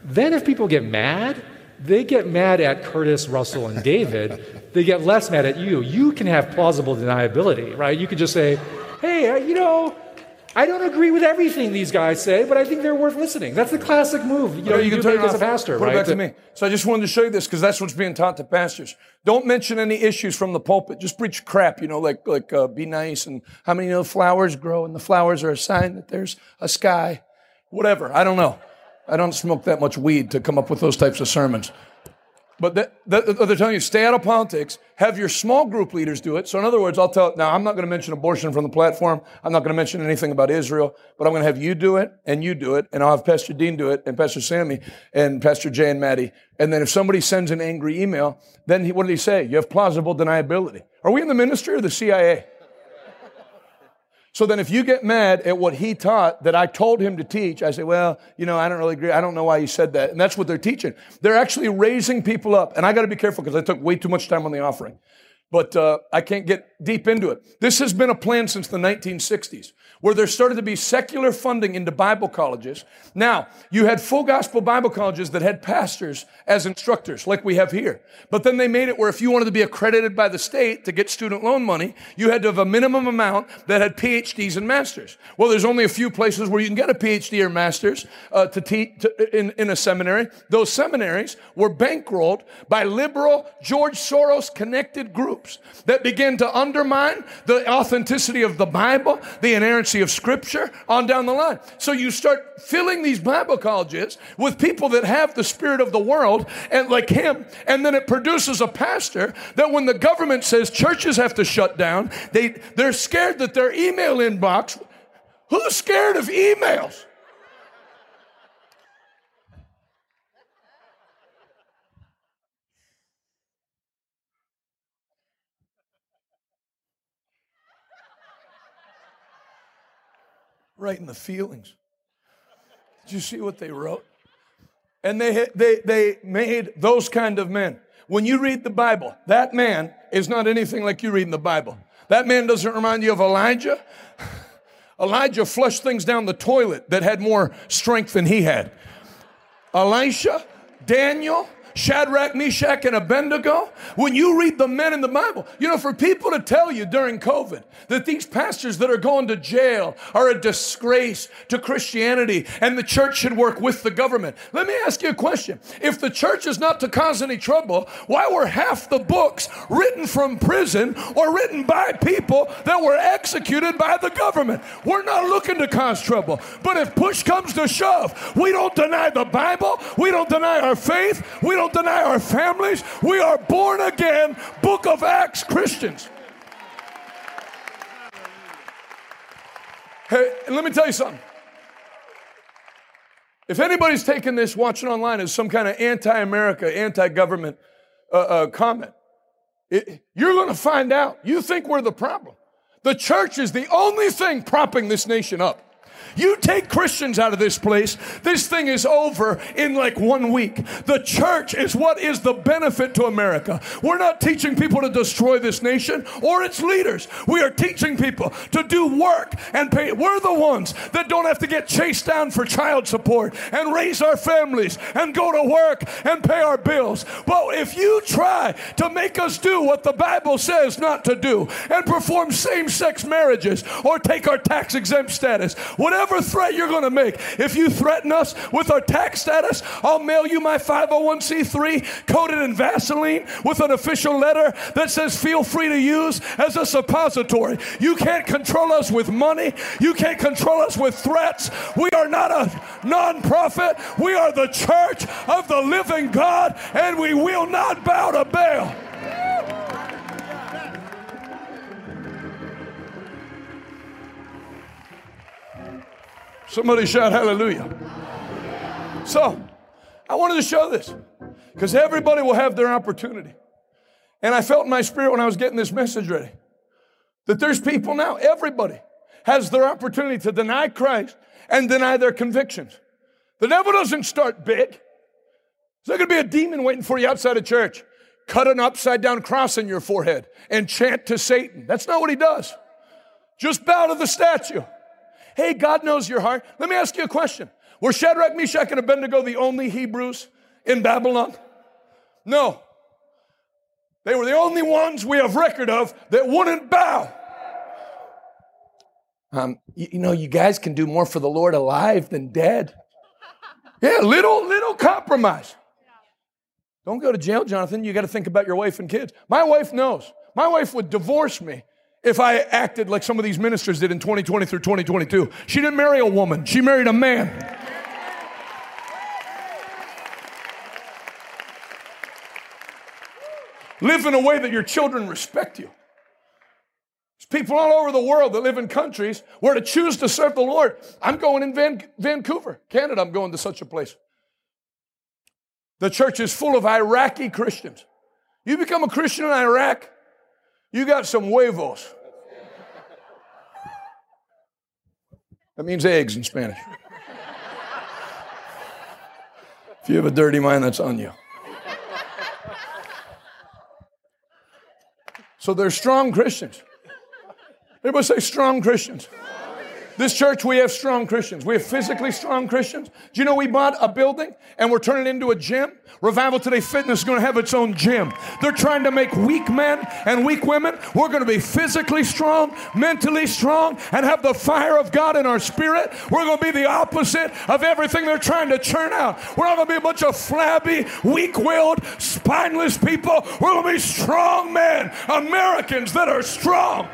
then if people get mad they get mad at curtis russell and david. They get less mad at you. You can have plausible deniability right? You could just say hey uh, you know I don't agree with everything these guys say, but I think they're worth listening. That's the classic move. You know, you, can do turn it as a pastor, Put right? it back to me. So I just wanted to show you this because that's what's being taught to pastors. Don't mention any issues from the pulpit. Just preach crap. You know, like like uh, be nice and how many you know flowers grow and the flowers are a sign that there's a sky. Whatever. I don't know. I don't smoke that much weed to come up with those types of sermons. But that, that, they're telling you, stay out of politics. Have your small group leaders do it. So, in other words, I'll tell. Now, I'm not going to mention abortion from the platform. I'm not going to mention anything about Israel. But I'm going to have you do it, and you do it, and I'll have Pastor Dean do it, and Pastor Sammy, and Pastor Jay and Maddie. And then, if somebody sends an angry email, then he, what did he say? You have plausible deniability. Are we in the ministry or the CIA? So then, if you get mad at what he taught that I told him to teach, I say, well, you know, I don't really agree. I don't know why he said that. And that's what they're teaching. They're actually raising people up. And I got to be careful because I took way too much time on the offering. But uh, I can't get deep into it. This has been a plan since the 1960s, where there started to be secular funding into Bible colleges. Now, you had full gospel Bible colleges that had pastors as instructors, like we have here. But then they made it where if you wanted to be accredited by the state to get student loan money, you had to have a minimum amount that had PhDs and masters. Well, there's only a few places where you can get a PhD or master's uh, to teach in, in a seminary. Those seminaries were bankrolled by liberal George Soros connected groups that began to undermine the authenticity of the Bible, the inerrancy of Scripture, on down the line. So you start filling these Bible colleges with people that have the spirit of the world and like him, and then it produces a pastor that when the government says churches have to shut down, they they're scared that their email inbox. Who's scared of emails? Right in the feelings. Did you see what they wrote? And they, they, they made those kind of men. When you read the Bible, that man is not anything like you read in the Bible. That man doesn't remind you of Elijah. Elijah flushed things down the toilet that had more strength than he had. Elisha, Daniel, Shadrach, Meshach, and Abednego, when you read the men in the Bible, you know, for people to tell you during COVID that these pastors that are going to jail are a disgrace to Christianity and the church should work with the government. Let me ask you a question. If the church is not to cause any trouble, why were half the books written from prison or written by people that were executed by the government? We're not looking to cause trouble. But if push comes to shove, we don't deny the Bible, we don't deny our faith, we don't deny our families. We are born again, book of Acts Christians. Hey, let me tell you something. If anybody's taking this watching online as some kind of anti America, anti government uh, uh, comment, it, you're going to find out. You think we're the problem. The church is the only thing propping this nation up. You take Christians out of this place, this thing is over in like one week. The church is what is the benefit to America. We're not teaching people to destroy this nation or its leaders. We are teaching people to do work and pay. We're the ones that don't have to get chased down for child support and raise our families and go to work and pay our bills. But if you try to make us do what the Bible says not to do and perform same sex marriages or take our tax exempt status, whatever whatever threat you're going to make. If you threaten us with our tax status, I'll mail you my 501c3 coated in Vaseline with an official letter that says feel free to use as a suppository. You can't control us with money. You can't control us with threats. We are not a nonprofit. We are the church of the living God, and we will not bow to Baal. Somebody shout hallelujah. So, I wanted to show this because everybody will have their opportunity. And I felt in my spirit when I was getting this message ready that there's people now, everybody has their opportunity to deny Christ and deny their convictions. The devil doesn't start big. There's going to be a demon waiting for you outside of church. Cut an upside down cross in your forehead and chant to Satan. That's not what he does. Just bow to the statue. Hey, God knows your heart. Let me ask you a question. Were Shadrach, Meshach, and Abednego the only Hebrews in Babylon? No. They were the only ones we have record of that wouldn't bow. Um, you, you know, you guys can do more for the Lord alive than dead. Yeah, little, little compromise. Don't go to jail, Jonathan. You got to think about your wife and kids. My wife knows. My wife would divorce me if I acted like some of these ministers did in 2020 through 2022. She didn't marry a woman, she married a man. Live in a way that your children respect you. There's people all over the world that live in countries where to choose to serve the Lord. I'm going in Van- Vancouver, Canada. I'm going to such a place. The church is full of Iraqi Christians. You become a Christian in Iraq, you got some huevos. That means eggs in Spanish. If you have a dirty mind, that's on you. So they're strong Christians. Everybody say strong Christians. This church, we have strong Christians. We have physically strong Christians. Do you know we bought a building and we're turning it into a gym? Revival Today Fitness is going to have its own gym. They're trying to make weak men and weak women. We're going to be physically strong, mentally strong, and have the fire of God in our spirit. We're going to be the opposite of everything they're trying to churn out. We're not going to be a bunch of flabby, weak willed, spineless people. We're going to be strong men, Americans that are strong,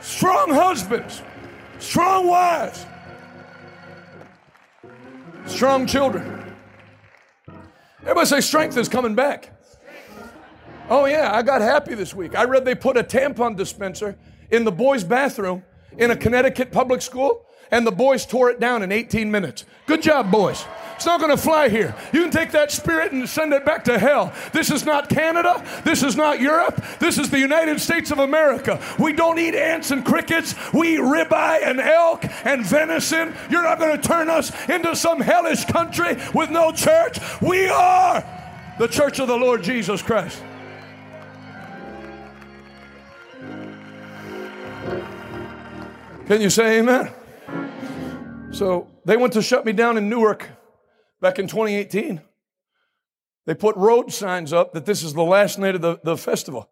strong husbands strong wives, strong children. Everybody say strength is coming back. Oh, yeah, I got happy this week. I read they put a tampon dispenser in the boys' bathroom in a Connecticut public school, and the boys tore it down in 18 minutes. Good job, boys. It's not going to fly here. You can take that spirit and send it back to hell. This is not Canada. This is not Europe. This is the United States of America. We don't eat ants and crickets. We eat ribeye and elk and venison. You're not going to turn us into some hellish country with no church. We are the church of the Lord Jesus Christ. Can you say amen? So they went to shut me down in Newark back in 2018. They put road signs up that this is the last night of the, the festival.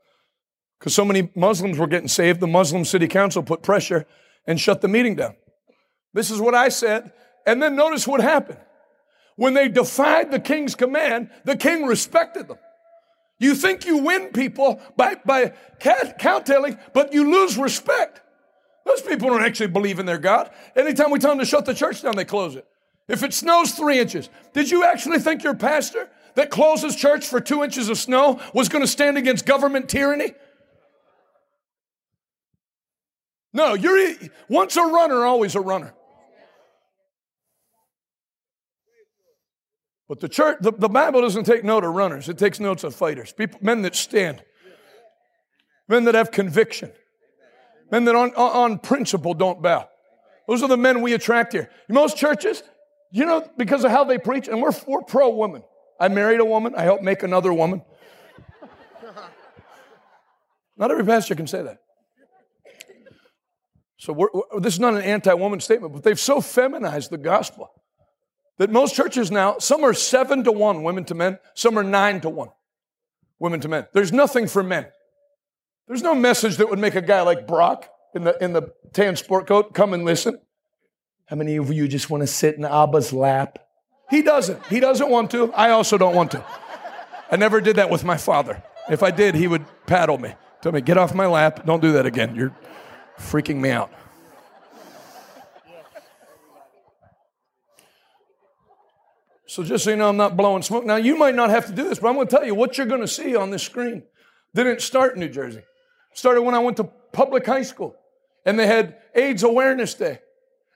Because so many Muslims were getting saved, the Muslim city council put pressure and shut the meeting down. This is what I said. And then notice what happened. When they defied the king's command, the king respected them. You think you win people by, by counttailing, but you lose respect. Those people don't actually believe in their God. Anytime we tell them to shut the church down, they close it. If it snows three inches, did you actually think your pastor that closes church for two inches of snow was going to stand against government tyranny? No, you're once a runner, always a runner. But the church, the, the Bible doesn't take note of runners, it takes notes of fighters, people, men that stand, men that have conviction, men that on, on principle don't bow. Those are the men we attract here. Most churches, you know, because of how they preach, and we're, we're pro woman. I married a woman, I helped make another woman. Not every pastor can say that. So we're, we're, this is not an anti woman statement, but they've so feminized the gospel that most churches now, some are seven to one women to men, some are nine to one women to men. There's nothing for men. There's no message that would make a guy like Brock in the, in the tan sport coat come and listen. How many of you just want to sit in Abba's lap? He doesn't. He doesn't want to. I also don't want to. I never did that with my father. If I did, he would paddle me. Tell me, get off my lap. Don't do that again. You're freaking me out. So just so you know, I'm not blowing smoke. Now, you might not have to do this, but I'm going to tell you what you're going to see on this screen. Didn't start in New Jersey. Started when I went to public high school, and they had AIDS Awareness Day,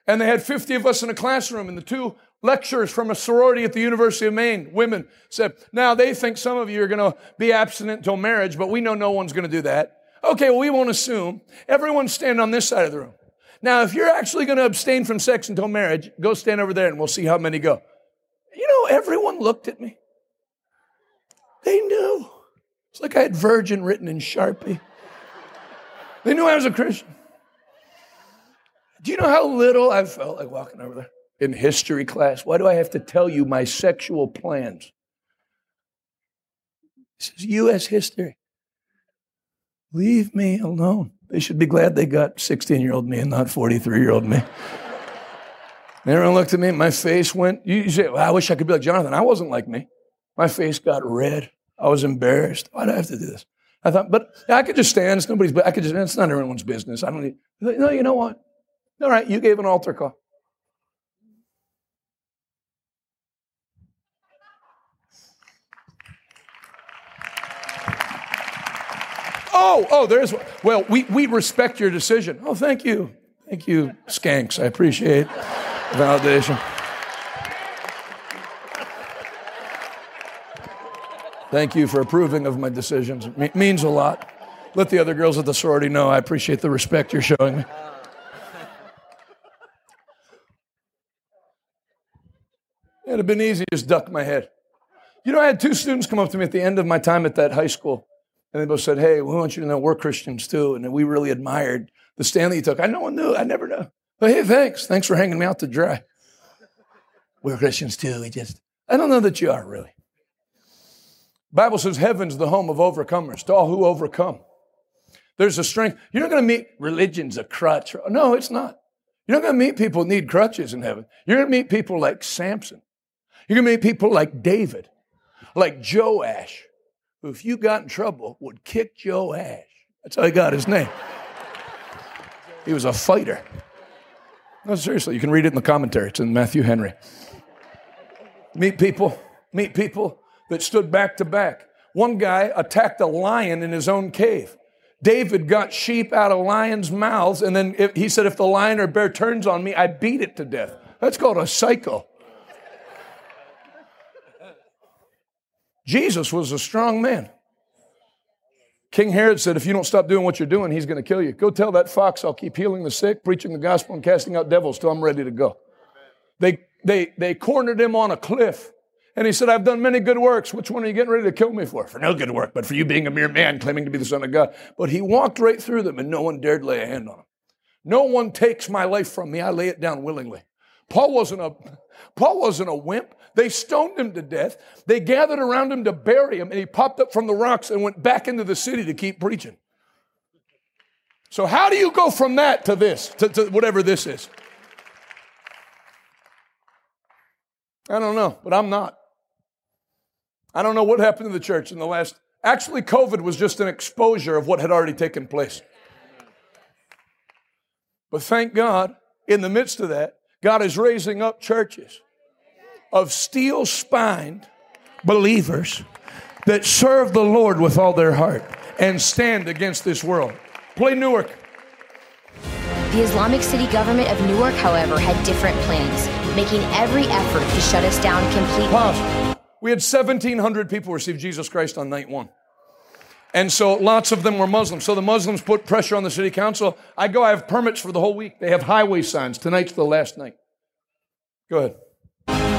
and they had 50 of us in a classroom, and the two lecturers from a sorority at the University of Maine, women, said, "Now they think some of you are going to be abstinent until marriage, but we know no one's going to do that." Okay, well, we won't assume. Everyone stand on this side of the room. Now, if you're actually going to abstain from sex until marriage, go stand over there and we'll see how many go. You know, everyone looked at me. They knew. It's like I had virgin written in Sharpie. They knew I was a Christian. Do you know how little I felt like walking over there in history class? Why do I have to tell you my sexual plans? This is U.S. history. Leave me alone. They should be glad they got 16 year old me and not 43 year old me. everyone looked at me, my face went, you say, well, I wish I could be like Jonathan. I wasn't like me. My face got red. I was embarrassed. Why do I have to do this? I thought, but I could just stand. It's nobody's, I could just, it's not everyone's business. I don't need, no, you know what? All right, you gave an altar call. Oh, oh, there's, well, we, we respect your decision. Oh, thank you. Thank you, skanks. I appreciate the validation. Thank you for approving of my decisions. It means a lot. Let the other girls at the sorority know I appreciate the respect you're showing me. It'd have been easy just duck my head. You know, I had two students come up to me at the end of my time at that high school. And they both said, Hey, we want you to know we're Christians too. And we really admired the stand that you took. I no one knew. I never knew. But hey, thanks. Thanks for hanging me out to dry. We're Christians too. We just, I don't know that you are really. Bible says heaven's the home of overcomers, to all who overcome. There's a strength. You're not going to meet religion's a crutch. No, it's not. You're not going to meet people who need crutches in heaven. You're going to meet people like Samson. You're going to meet people like David, like Joash, who, if you got in trouble, would kick Joe Ash. That's how he got his name. He was a fighter. No, seriously, you can read it in the commentary. It's in Matthew Henry. Meet people, meet people that stood back to back. One guy attacked a lion in his own cave. David got sheep out of lions' mouths, and then he said, If the lion or bear turns on me, I beat it to death. That's called a psycho. Jesus was a strong man. King Herod said, If you don't stop doing what you're doing, he's going to kill you. Go tell that fox I'll keep healing the sick, preaching the gospel, and casting out devils till I'm ready to go. They, they, they cornered him on a cliff. And he said, I've done many good works. Which one are you getting ready to kill me for? For no good work, but for you being a mere man claiming to be the Son of God. But he walked right through them and no one dared lay a hand on him. No one takes my life from me. I lay it down willingly. Paul wasn't a Paul wasn't a wimp. They stoned him to death. They gathered around him to bury him, and he popped up from the rocks and went back into the city to keep preaching. So, how do you go from that to this, to, to whatever this is? I don't know, but I'm not. I don't know what happened to the church in the last. Actually, COVID was just an exposure of what had already taken place. But thank God, in the midst of that, God is raising up churches of steel spined believers that serve the Lord with all their heart and stand against this world. Play Newark. The Islamic City government of Newark, however, had different plans, making every effort to shut us down completely. Pause. We had 1,700 people receive Jesus Christ on night one. And so lots of them were Muslims. So the Muslims put pressure on the city council. I go, I have permits for the whole week. They have highway signs. Tonight's the last night. Go ahead.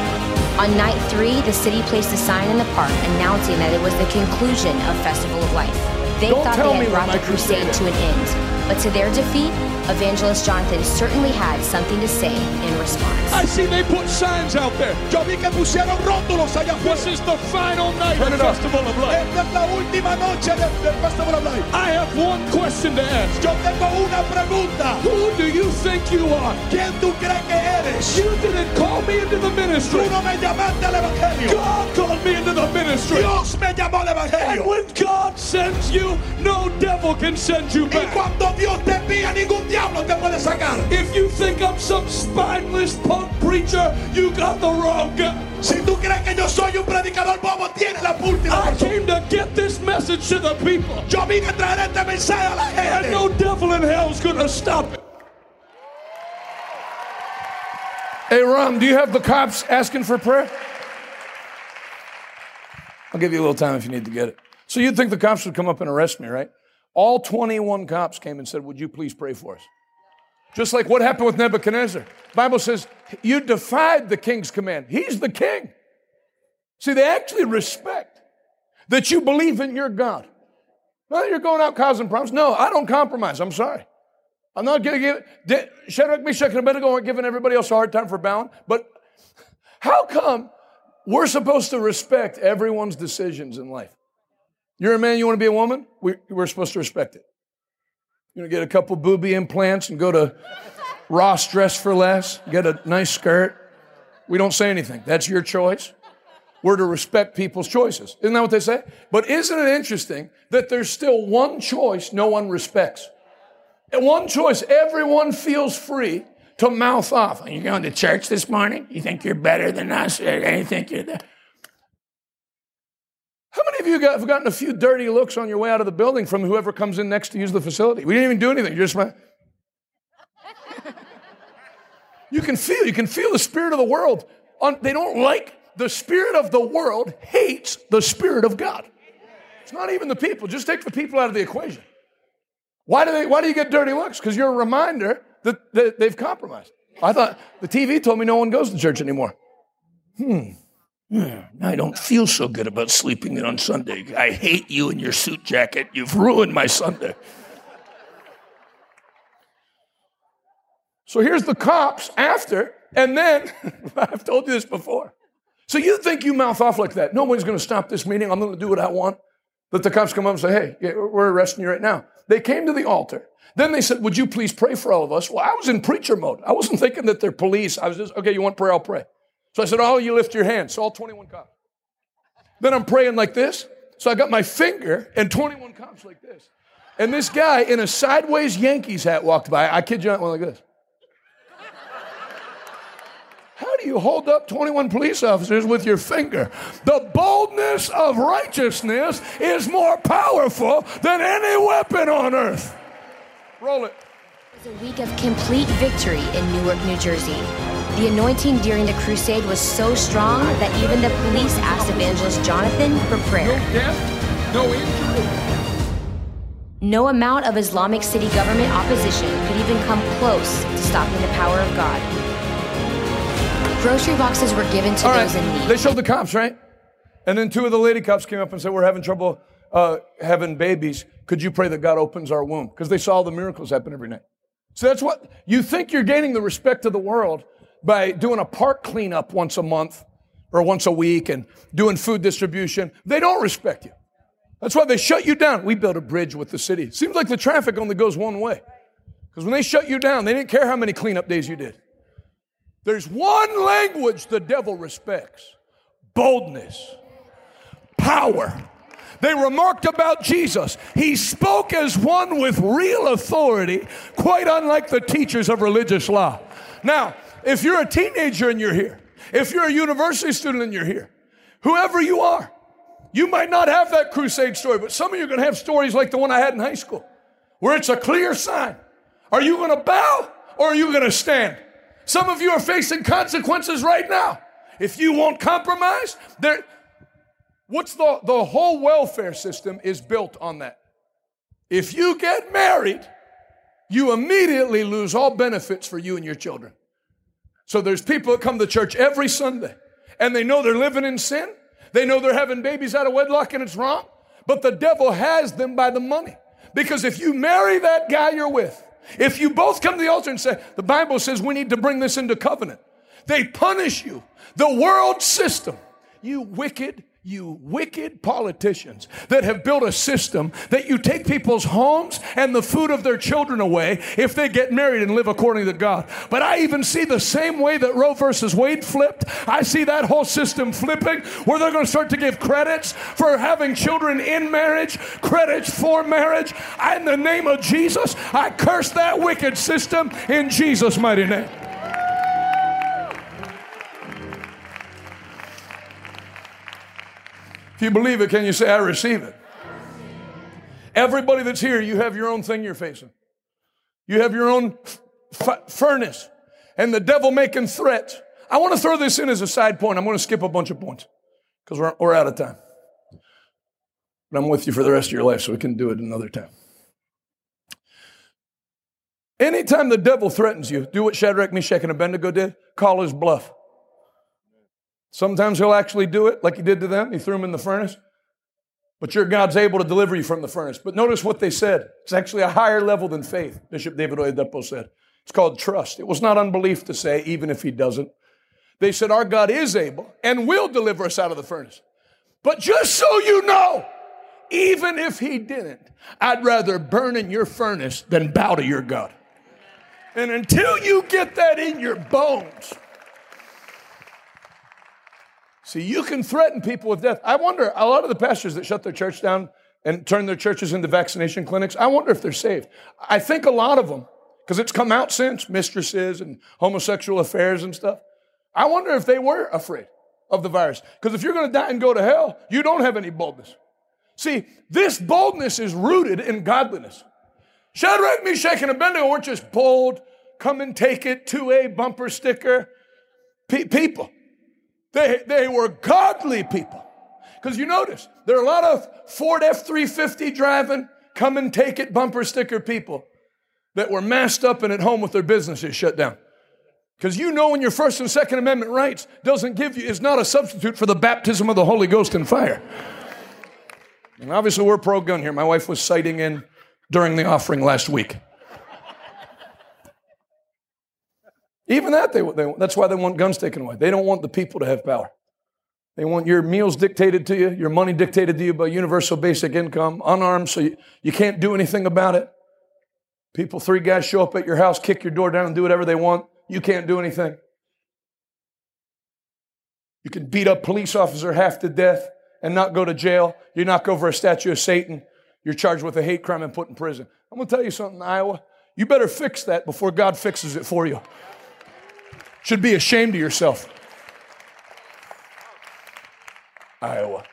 On night three, the city placed a sign in the park announcing that it was the conclusion of Festival of Life. They Don't thought they had brought the crusade crusade to an end. But to their defeat, Evangelist Jonathan certainly had something to say in response. I see they put signs out there. Yo vi que pusieron rótulos allá This is the final night Turn of it. Festival of Life. Esta es la última noche del, del Festival of Life. I have one question to ask. Yo tengo una pregunta. Who do you think you are? ¿Quién tú crees que eres? You didn't call me into the ministry. Tú ministry. no me llamaste al Evangelio. God called me into the ministry. Dios me llamó al And when God sends you, no devil can send you Y back. cuando Dios te envía, ningún diablo te puede sacar. If you think I'm some spineless punk preacher, you got the wrong guy. Si tú crees que yo soy un predicador bobo, tienes la última I came to get this message to the people. Yo vine a traer este mensaje a la And gente. no devil in hell's gonna stop it. Hey, Ram, do you have the cops asking for prayer? I'll give you a little time if you need to get it. So you'd think the cops would come up and arrest me, right? All 21 cops came and said, Would you please pray for us? Just like what happened with Nebuchadnezzar. Bible says, You defied the king's command. He's the king. See, they actually respect that you believe in your God. Well, you're going out causing problems. No, I don't compromise. I'm sorry. I'm not going to give Shadrach, Meshach, and Abednego aren't giving everybody else a hard time for bowing. But how come we're supposed to respect everyone's decisions in life? You're a man, you want to be a woman? We, we're supposed to respect it. You're going to get a couple booby implants and go to Ross Dress for Less, get a nice skirt. We don't say anything. That's your choice. We're to respect people's choices. Isn't that what they say? But isn't it interesting that there's still one choice no one respects? And one choice everyone feels free to mouth off. Are you going to church this morning? You think you're better than us? You think you're the... You got, gotten a few dirty looks on your way out of the building from whoever comes in next to use the facility? We didn't even do anything. You're just my... You can feel, you can feel the spirit of the world. On, they don't like the spirit of the world hates the spirit of God. It's not even the people. Just take the people out of the equation. Why do they? Why do you get dirty looks? Because you're a reminder that, that they've compromised. I thought the TV told me no one goes to church anymore. Hmm. I don't feel so good about sleeping in on Sunday. I hate you and your suit jacket. You've ruined my Sunday. So here's the cops after, and then I've told you this before. So you think you mouth off like that? Nobody's going to stop this meeting. I'm going to do what I want. That the cops come up and say, "Hey, we're arresting you right now." They came to the altar. Then they said, "Would you please pray for all of us?" Well, I was in preacher mode. I wasn't thinking that they're police. I was just, "Okay, you want prayer? I'll pray." So I said, "Oh, you lift your hands." So all 21 cops. Then I'm praying like this. So I got my finger and 21 cops like this. And this guy in a sideways Yankees hat walked by. I kid you not, went like this. How do you hold up 21 police officers with your finger? The boldness of righteousness is more powerful than any weapon on earth. Roll it. It was a week of complete victory in Newark, New Jersey. The anointing during the crusade was so strong that even the police asked Evangelist Jonathan for prayer. No death, no injury. No amount of Islamic City government opposition could even come close to stopping the power of God. Grocery boxes were given to All those right. in need. They showed the cops, right? And then two of the lady cops came up and said, We're having trouble uh, having babies. Could you pray that God opens our womb? Because they saw the miracles happen every night. So that's what you think you're gaining the respect of the world. By doing a park cleanup once a month or once a week and doing food distribution, they don't respect you. That's why they shut you down. We built a bridge with the city. Seems like the traffic only goes one way. Because when they shut you down, they didn't care how many cleanup days you did. There's one language the devil respects boldness, power. They remarked about Jesus. He spoke as one with real authority, quite unlike the teachers of religious law. Now, if you're a teenager and you're here, if you're a university student and you're here, whoever you are, you might not have that crusade story, but some of you are going to have stories like the one I had in high school, where it's a clear sign. Are you going to bow or are you going to stand? Some of you are facing consequences right now. If you won't compromise, there, what's the, the whole welfare system is built on that. If you get married, you immediately lose all benefits for you and your children. So there's people that come to church every Sunday and they know they're living in sin. They know they're having babies out of wedlock and it's wrong. But the devil has them by the money. Because if you marry that guy you're with, if you both come to the altar and say, the Bible says we need to bring this into covenant, they punish you. The world system, you wicked, you wicked politicians that have built a system that you take people's homes and the food of their children away if they get married and live according to God. But I even see the same way that Roe versus Wade flipped. I see that whole system flipping where they're going to start to give credits for having children in marriage, credits for marriage. In the name of Jesus, I curse that wicked system in Jesus' mighty name. If you believe it, can you say, I receive it? Everybody that's here, you have your own thing you're facing. You have your own f- furnace and the devil making threats. I want to throw this in as a side point. I'm going to skip a bunch of points because we're, we're out of time. But I'm with you for the rest of your life, so we can do it another time. Anytime the devil threatens you, do what Shadrach, Meshach, and Abednego did call his bluff. Sometimes he'll actually do it like he did to them. He threw them in the furnace. But your God's able to deliver you from the furnace. But notice what they said. It's actually a higher level than faith, Bishop David Oyedepo said. It's called trust. It was not unbelief to say, even if he doesn't. They said, Our God is able and will deliver us out of the furnace. But just so you know, even if he didn't, I'd rather burn in your furnace than bow to your God. And until you get that in your bones, See, you can threaten people with death. I wonder, a lot of the pastors that shut their church down and turn their churches into vaccination clinics, I wonder if they're saved. I think a lot of them, because it's come out since mistresses and homosexual affairs and stuff. I wonder if they were afraid of the virus. Because if you're going to die and go to hell, you don't have any boldness. See, this boldness is rooted in godliness. Shadrach, Meshach, and Abednego weren't just bold, come and take it, to a bumper sticker Pe- people. They, they were godly people. Because you notice, there are a lot of Ford F 350 driving, come and take it bumper sticker people that were masked up and at home with their businesses shut down. Because you know when your First and Second Amendment rights doesn't give you, is not a substitute for the baptism of the Holy Ghost and fire. And obviously we're pro-gun here. My wife was sighting in during the offering last week. Even that, they, they, that's why they want guns taken away. They don't want the people to have power. They want your meals dictated to you, your money dictated to you by universal basic income, unarmed, so you, you can't do anything about it. People, three guys show up at your house, kick your door down, and do whatever they want. You can't do anything. You can beat up police officer half to death and not go to jail. You knock over a statue of Satan. You're charged with a hate crime and put in prison. I'm going to tell you something, Iowa. You better fix that before God fixes it for you. Should be ashamed of yourself. Iowa.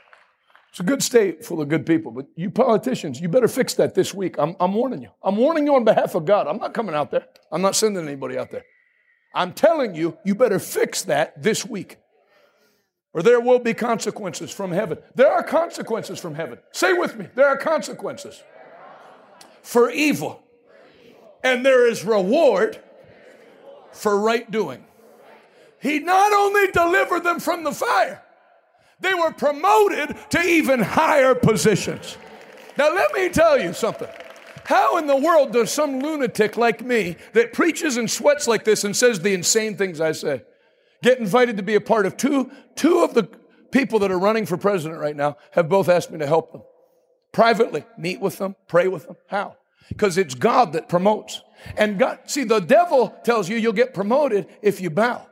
It's a good state full of good people, but you politicians, you better fix that this week. I'm, I'm warning you. I'm warning you on behalf of God. I'm not coming out there. I'm not sending anybody out there. I'm telling you, you better fix that this week. Or there will be consequences from heaven. There are consequences from heaven. Say with me, there are consequences for evil. And there is reward for right doing. He not only delivered them from the fire, they were promoted to even higher positions. Now, let me tell you something. How in the world does some lunatic like me that preaches and sweats like this and says the insane things I say get invited to be a part of two, two of the people that are running for president right now have both asked me to help them privately, meet with them, pray with them. How? Because it's God that promotes. And God, see, the devil tells you you'll get promoted if you bow.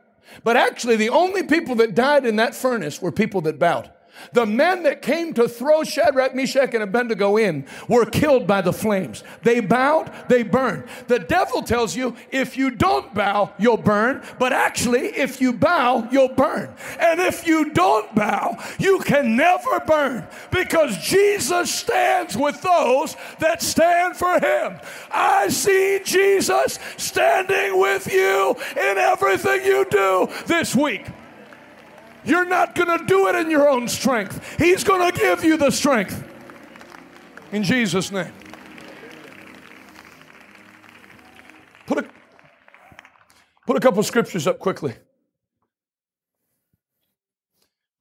But actually, the only people that died in that furnace were people that bowed. The men that came to throw Shadrach, Meshach, and Abednego in were killed by the flames. They bowed, they burned. The devil tells you if you don't bow, you'll burn. But actually, if you bow, you'll burn. And if you don't bow, you can never burn because Jesus stands with those that stand for him. I see Jesus standing with you in everything you do this week. You're not going to do it in your own strength. He's going to give you the strength. In Jesus' name. Put a, put a couple scriptures up quickly.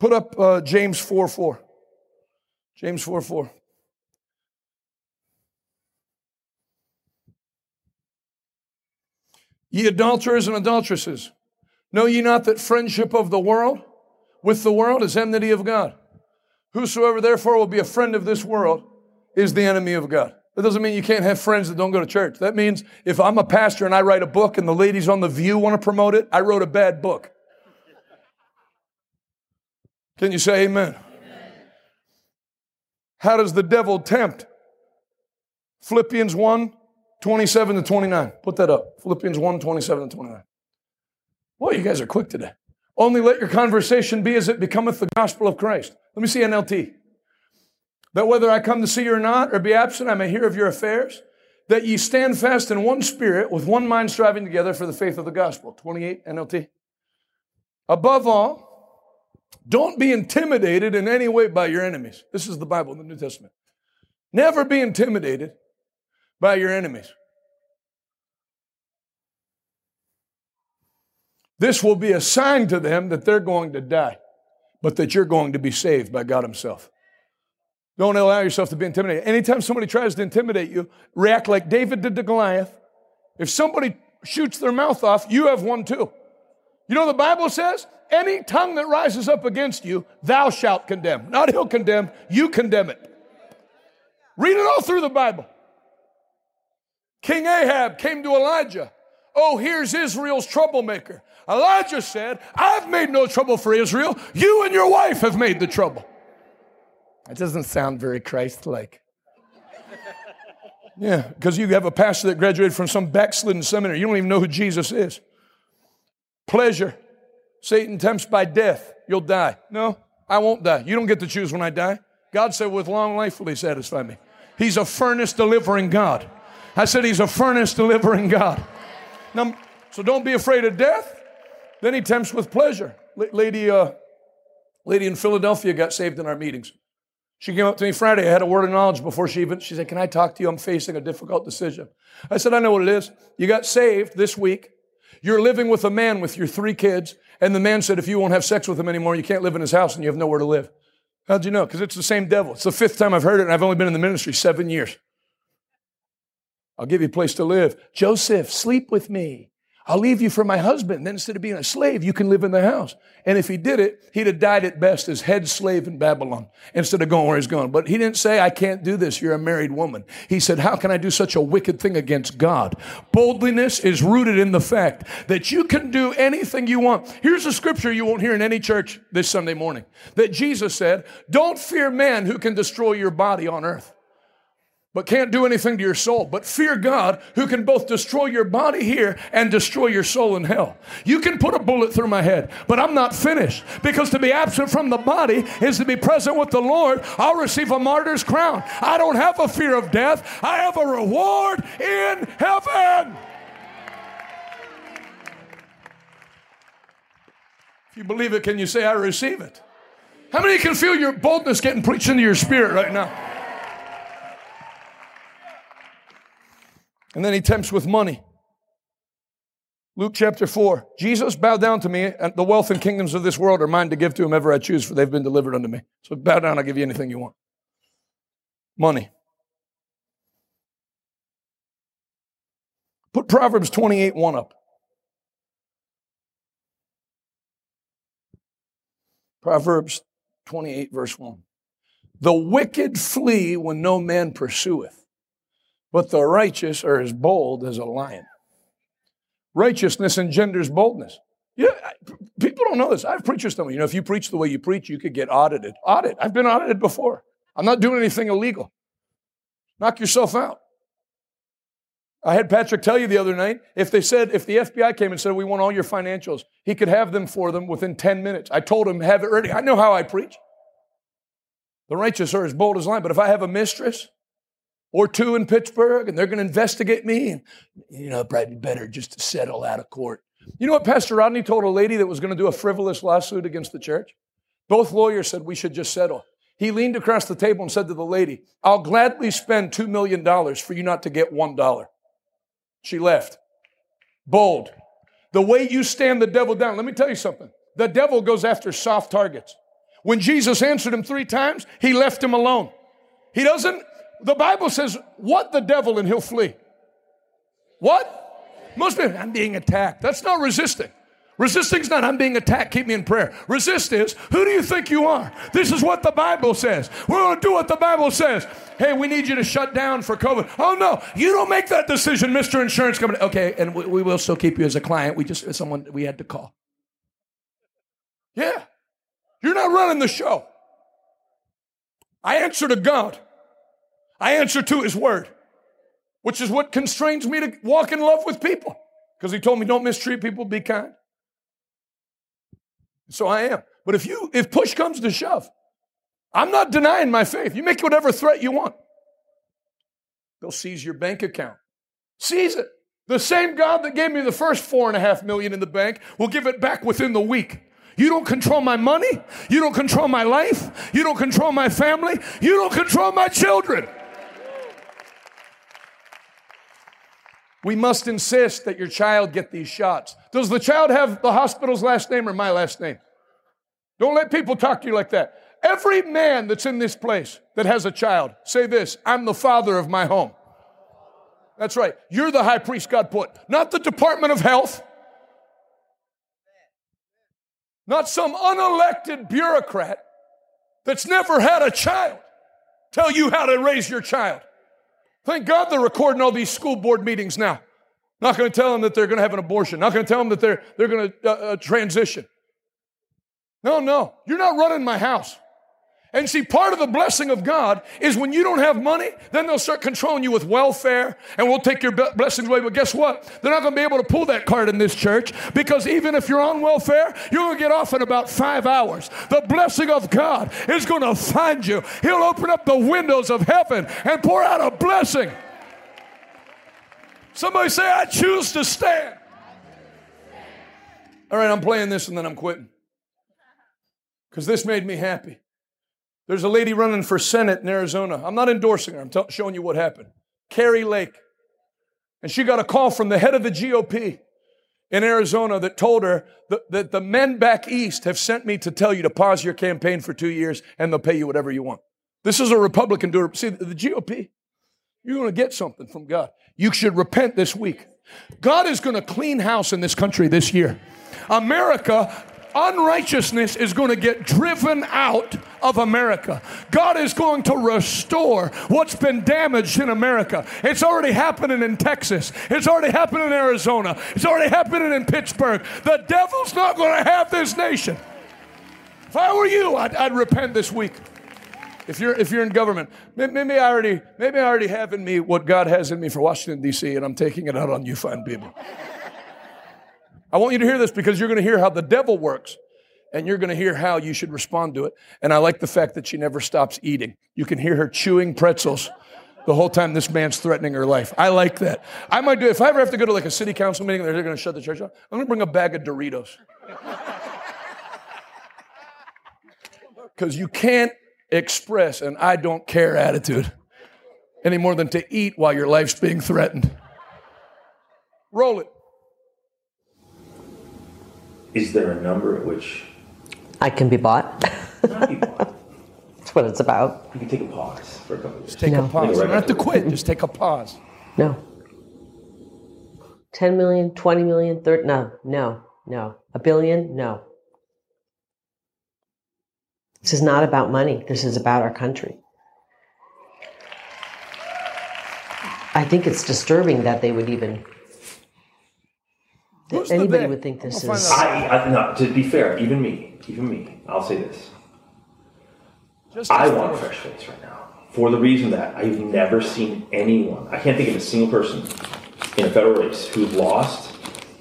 Put up uh, James 4 4. James 4 4. Ye adulterers and adulteresses, know ye not that friendship of the world with the world is enmity of God. Whosoever therefore will be a friend of this world is the enemy of God. That doesn't mean you can't have friends that don't go to church. That means if I'm a pastor and I write a book and the ladies on The View want to promote it, I wrote a bad book. Can you say amen? amen? How does the devil tempt? Philippians 1 27 to 29. Put that up. Philippians 1 27 to 29. Boy, you guys are quick today. Only let your conversation be as it becometh the gospel of Christ. Let me see NLT. That whether I come to see you or not, or be absent, I may hear of your affairs. That ye stand fast in one spirit, with one mind striving together for the faith of the gospel. 28 NLT. Above all, don't be intimidated in any way by your enemies. This is the Bible, the New Testament. Never be intimidated by your enemies. This will be a sign to them that they're going to die, but that you're going to be saved by God Himself. Don't allow yourself to be intimidated. Anytime somebody tries to intimidate you, react like David did to Goliath. If somebody shoots their mouth off, you have one too. You know the Bible says? Any tongue that rises up against you, thou shalt condemn. Not he'll condemn, you condemn it. Read it all through the Bible. King Ahab came to Elijah. Oh, here's Israel's troublemaker. Elijah said, I've made no trouble for Israel. You and your wife have made the trouble. That doesn't sound very Christ like. Yeah, because you have a pastor that graduated from some backslidden seminary. You don't even know who Jesus is. Pleasure. Satan tempts by death. You'll die. No, I won't die. You don't get to choose when I die. God said, with long life will he satisfy me. He's a furnace delivering God. I said, He's a furnace delivering God. Now, so don't be afraid of death. Then he tempts with pleasure. lady, uh, lady in Philadelphia got saved in our meetings. She came up to me Friday. I had a word of knowledge before she even, she said, Can I talk to you? I'm facing a difficult decision. I said, I know what it is. You got saved this week. You're living with a man with your three kids. And the man said, If you won't have sex with him anymore, you can't live in his house and you have nowhere to live. How'd you know? Because it's the same devil. It's the fifth time I've heard it, and I've only been in the ministry seven years. I'll give you a place to live. Joseph, sleep with me. I'll leave you for my husband. Then instead of being a slave, you can live in the house. And if he did it, he'd have died at best as head slave in Babylon instead of going where he's going. But he didn't say, I can't do this. You're a married woman. He said, how can I do such a wicked thing against God? Boldness is rooted in the fact that you can do anything you want. Here's a scripture you won't hear in any church this Sunday morning that Jesus said, don't fear man who can destroy your body on earth but can't do anything to your soul. But fear God who can both destroy your body here and destroy your soul in hell. You can put a bullet through my head, but I'm not finished because to be absent from the body is to be present with the Lord. I'll receive a martyr's crown. I don't have a fear of death, I have a reward in heaven. If you believe it, can you say, I receive it? How many can feel your boldness getting preached into your spirit right now? And then he tempts with money. Luke chapter 4. Jesus, bow down to me, and the wealth and kingdoms of this world are mine to give to whomever I choose, for they've been delivered unto me. So bow down, I'll give you anything you want. Money. Put Proverbs 28 1 up. Proverbs 28, verse 1. The wicked flee when no man pursueth, but the righteous are as bold as a lion. Righteousness engenders boldness. Yeah, people don't know this. I have preachers tell me, you know, if you preach the way you preach, you could get audited. Audit. I've been audited before. I'm not doing anything illegal. Knock yourself out. I had Patrick tell you the other night if they said, if the FBI came and said, we want all your financials, he could have them for them within 10 minutes. I told him, have it ready. I know how I preach. The righteous are as bold as lion. But if I have a mistress or two in Pittsburgh and they're going to investigate me, and, you know, probably be better just to settle out of court. You know what Pastor Rodney told a lady that was going to do a frivolous lawsuit against the church? Both lawyers said we should just settle. He leaned across the table and said to the lady, I'll gladly spend $2 million for you not to get $1. She left. Bold. The way you stand the devil down, let me tell you something. The devil goes after soft targets. When Jesus answered him three times, he left him alone. He doesn't, the Bible says, what the devil and he'll flee. What? Most people, I'm being attacked. That's not resisting. Resisting's not, I'm being attacked, keep me in prayer. Resist is, who do you think you are? This is what the Bible says. We're going to do what the Bible says. Hey, we need you to shut down for COVID. Oh, no, you don't make that decision, Mr. Insurance Company. Okay, and we, we will still keep you as a client. We just, someone we had to call. Yeah, you're not running the show. I answer to God, I answer to His Word, which is what constrains me to walk in love with people. Because He told me, don't mistreat people, be kind. So I am. But if you if push comes to shove, I'm not denying my faith. You make whatever threat you want. They'll seize your bank account. Seize it. The same God that gave me the first four and a half million in the bank will give it back within the week. You don't control my money. You don't control my life. You don't control my family. You don't control my children. We must insist that your child get these shots. Does the child have the hospital's last name or my last name? Don't let people talk to you like that. Every man that's in this place that has a child, say this I'm the father of my home. That's right. You're the high priest God put, not the Department of Health, not some unelected bureaucrat that's never had a child tell you how to raise your child. Thank God they're recording all these school board meetings now. Not going to tell them that they're going to have an abortion. Not going to tell them that they're, they're going to uh, uh, transition. No, no. You're not running my house. And see, part of the blessing of God is when you don't have money, then they'll start controlling you with welfare and we'll take your blessings away. But guess what? They're not going to be able to pull that card in this church because even if you're on welfare, you're going to get off in about five hours. The blessing of God is going to find you. He'll open up the windows of heaven and pour out a blessing. Somebody say, I choose to stand. All right, I'm playing this and then I'm quitting because this made me happy. There's a lady running for Senate in Arizona. I'm not endorsing her, I'm t- showing you what happened. Kari Lake. And she got a call from the head of the GOP in Arizona that told her that, that the men back east have sent me to tell you to pause your campaign for two years and they'll pay you whatever you want. This is a Republican doer. See, the GOP, you're going to get something from God. You should repent this week. God is going to clean house in this country this year. America unrighteousness is going to get driven out of America. God is going to restore what's been damaged in America. It's already happening in Texas. It's already happening in Arizona. It's already happening in Pittsburgh. The devil's not going to have this nation. If I were you, I'd, I'd repent this week. If you're, if you're in government, maybe I already, maybe I already have in me what God has in me for Washington D.C. and I'm taking it out on you fine people. I want you to hear this because you're going to hear how the devil works and you're going to hear how you should respond to it. And I like the fact that she never stops eating. You can hear her chewing pretzels the whole time this man's threatening her life. I like that. I might do if I ever have to go to like a city council meeting and they're going to shut the church off. I'm going to bring a bag of Doritos. Because you can't express an I don't care attitude any more than to eat while your life's being threatened. Roll it. Is there a number at which I can be bought? not be bought? That's what it's about. You can take a pause for a couple of years. Just take No. a pause. You Right don't have to after. quit. Just take a pause. No. 10 million, 20 million, 30, no, no, no. A billion, no. This is not about money. This is about our country. I think it's disturbing that they would even. That Who's anybody would think this is. I, I no, to be fair, even me, even me, I'll say this. Just I want a fresh face right now. For the reason that I've never seen anyone, I can't think of a single person in a federal race who lost,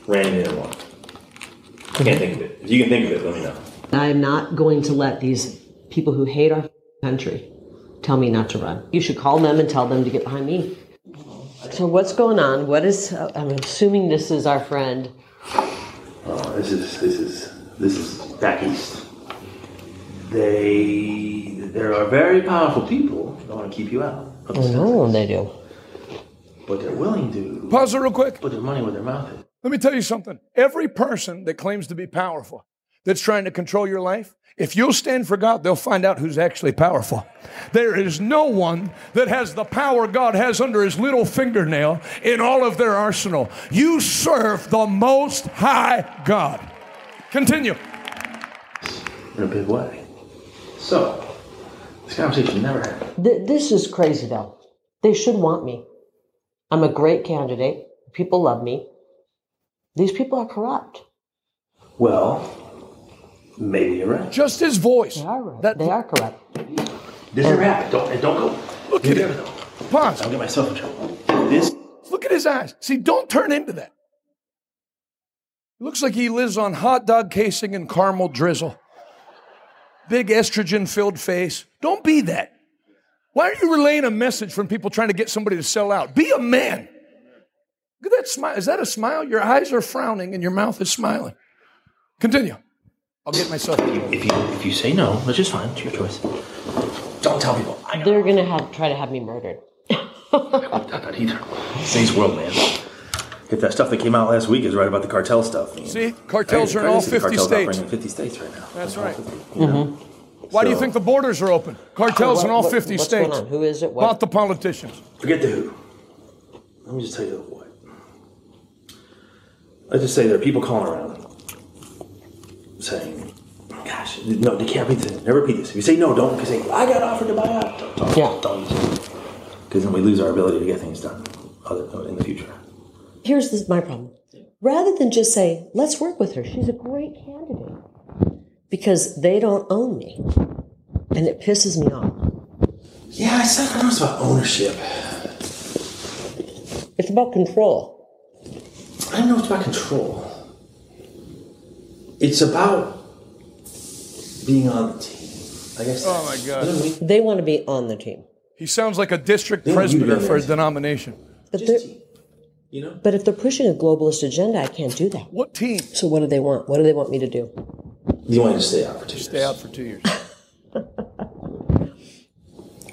ran in and won. I can't think of it. If you can think of it, let me know. I am not going to let these people who hate our country tell me not to run. You should call them and tell them to get behind me. So what's going on? What is? I'm assuming this is our friend. Oh, this is this is this is back east. They there are very powerful people that want to keep you out. of the I they do. But they're willing to Pause it real quick. put their money where their mouth is. Let me tell you something. Every person that claims to be powerful, that's trying to control your life, if you'll stand for God, they'll find out who's actually powerful. There is no one that has the power God has under his little fingernail in all of their arsenal. You serve the most high God. Continue. in a big way. So, this conversation never happened. Th- this is crazy, though. They should want me. I'm a great candidate. People love me. These people are corrupt. Well, maybe you're right. Just his voice. They are right. That- they are corrupt. This never happened. Don't, and don't go. Look You at never him. Pause. I'll get myself in trouble. This Look at his eyes. See, don't turn into that. Looks like he lives on hot dog casing and caramel drizzle. Big estrogen filled face. Don't be that. Why are you relaying a message from people trying to get somebody to sell out? Be a man. Look at that smile. Is that a smile? Your eyes are frowning and your mouth is smiling. Continue. I'll get myself. if you if you say no, which is fine, it's your choice. Don't tell people. I got They're gonna have try to have me murdered. that either. Today's world, man. If that stuff that came out last week is right about the cartel stuff, man. See, cartels Hey, are in all crazy the 50 cartels states. operating in 50 states right now. That's right. You know? Mm-hmm. Why do you think the borders are open? Cartels What- in all what- 50 what's states. going on? Who is it? What? Not the politicians. Forget the who. Let me just tell you the what. Let's just say there are people calling around saying, "Gosh, no, they can't repeat this. Never repeat this. If you say no, don't. Because say I got offered to buy out. Don't, don't, Yeah. don't use it. Because then we lose our ability to get things done other, uh, in the future. Here's this, my problem. Rather than just say, let's work with her, she's a great candidate. Because they don't own me. And it pisses me off. Yeah, I said I know it's about ownership. It's about control. I don't know it's about control. It's about being on the team. I guess. Oh my God. You know I mean? They want to be on the team. He sounds like a district They want you to be presbyter for a denomination. But, Just they're. You know. but if they're pushing a globalist agenda, I can't do that. What team? So what do they want? What do they want me to do? You want to stay out for two years. Stay out for two years.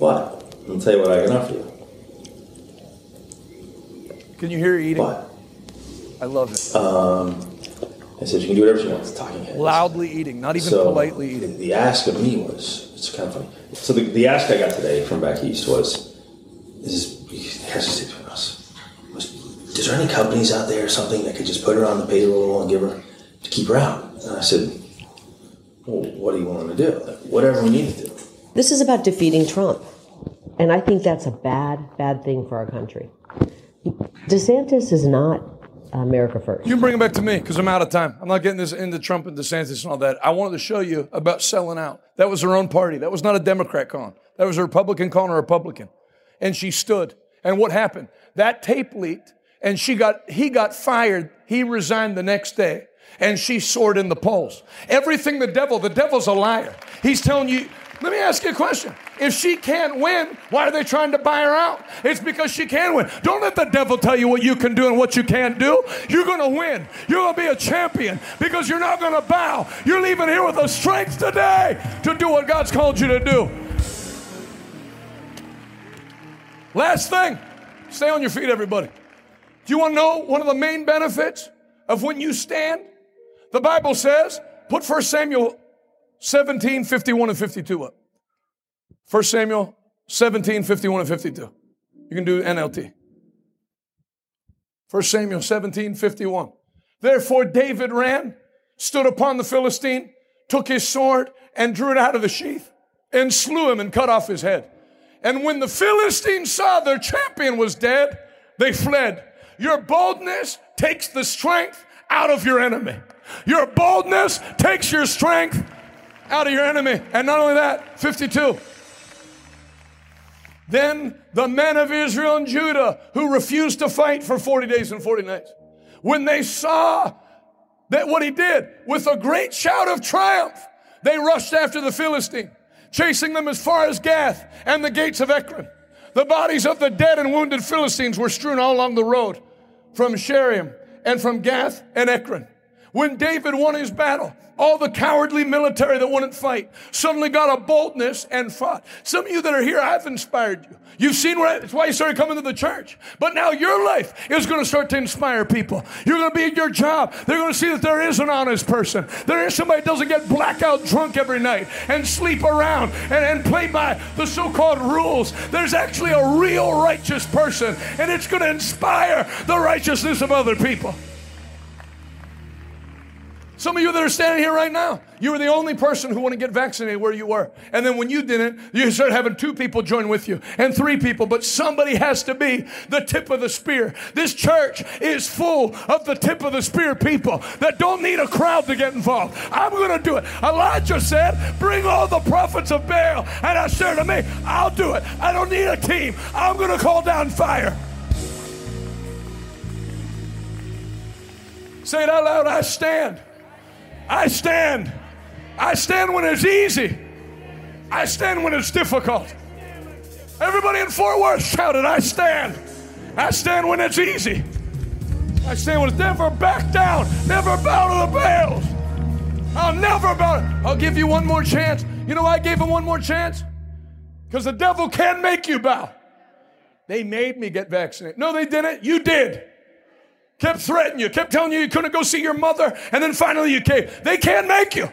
What? I'll tell you what I can offer you. Can you hear her eating? What? I love it. Um, I said you can do whatever she wants. Talking heads. Loudly eating, not even So, politely The, eating. the ask of me was, it's kind of funny. So the, the ask I got today from back east was, is, it has to stay between us. Was, is there any companies out there or something that could just put her on the payroll and give her, to keep her out? And I said, well, what do you want to do? Like, whatever we need to do. This is about defeating Trump. And I think that's a bad, bad thing for our country. DeSantis is not America first. You can bring it back to me because I'm out of time. I'm not getting this into Trump and DeSantis and all that. I wanted to show you about selling out. That was her own party. That was not a Democrat calling. That was a Republican calling a Republican. And she stood. And what happened? That tape leaked and she got he got fired. He resigned the next day. And she soared in the polls. Everything the devil, the devil's a liar. He's telling you, let me ask you a question. If she can't win, why are they trying to buy her out? It's because she can win. Don't let the devil tell you what you can do and what you can't do. You're going to win. You're going to be a champion because you're not going to bow. You're leaving here with the strength today to do what God's called you to do. Last thing, stay on your feet, everybody. Do you want to know one of the main benefits of when you stand? The Bible says, put 1 Samuel 17, 51 and 52 up. 1 Samuel 17, 51 and 52. You can do NLT. 1 Samuel 17, 51. Therefore David ran, stood upon the Philistine, took his sword, and drew it out of the sheath, and slew him and cut off his head. And when the Philistines saw their champion was dead, they fled. Your boldness takes the strength out of your enemy. Your boldness takes your strength out of your enemy. And not only that, 52. Then the men of Israel and Judah who refused to fight for 40 days and 40 nights, when they saw that what he did with a great shout of triumph, they rushed after the Philistine, chasing them as far as Gath and the gates of Ekron. The bodies of the dead and wounded Philistines were strewn all along the road from Shaaraim and from Gath and Ekron. When David won his battle, all the cowardly military that wouldn't fight suddenly got a boldness and fought. Some of you that are here, I've inspired you. You've seen where why you started coming to the church. But now your life is going to start to inspire people. You're going to be at your job. They're going to see that there is an honest person. There is somebody that doesn't get blackout drunk every night and sleep around and, and play by the so-called rules. There's actually a real righteous person, and it's going to inspire the righteousness of other people. Some of you that are standing here right now, you were the only person who wanted to get vaccinated where you were. And then when you didn't, you started having two people join with you and three people, but somebody has to be the tip of the spear. This church is full of the tip of the spear people that don't need a crowd to get involved. I'm going to do it. Elijah said, Bring all the prophets of Baal and I said to me. I'll do it. I don't need a team. I'm going to call down fire. Say it out loud I stand. I stand. I stand when it's easy. I stand when it's difficult. Everybody in Fort Worth shouted, I stand. I stand when it's easy. I stand when it's never back down, never bow to the Baals. I'll never bow. I'll give you one more chance. You know why I gave him one more chance? Because the devil can't make you bow. They made me get vaccinated. No, they didn't. You did kept threatening you, kept telling you you couldn't go see your mother, and then finally you came. They can't make you.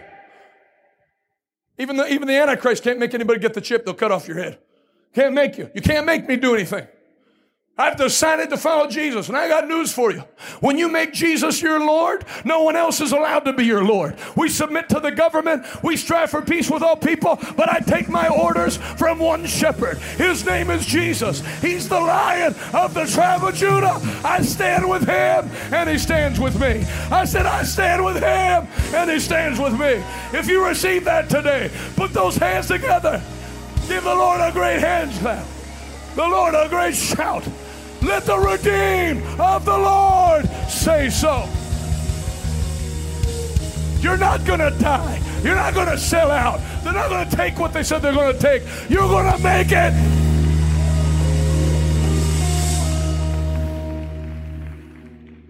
Even the, even the Antichrist can't make anybody get the chip, they'll cut off your head. Can't make you. You can't make me do anything. I've decided to follow Jesus, and I got news for you. When you make Jesus your Lord, no one else is allowed to be your Lord. We submit to the government, we strive for peace with all people, but I take my orders from one shepherd. His name is Jesus. He's the lion of the tribe of Judah. I stand with him, and he stands with me. I said, I stand with him, and he stands with me. If you receive that today, put those hands together. Give the Lord a great hand clap. The Lord a great shout. Let the redeemed of the Lord say so. You're not going to die. You're not going to sell out. They're not going to take what they said they're going to take. You're going to make it.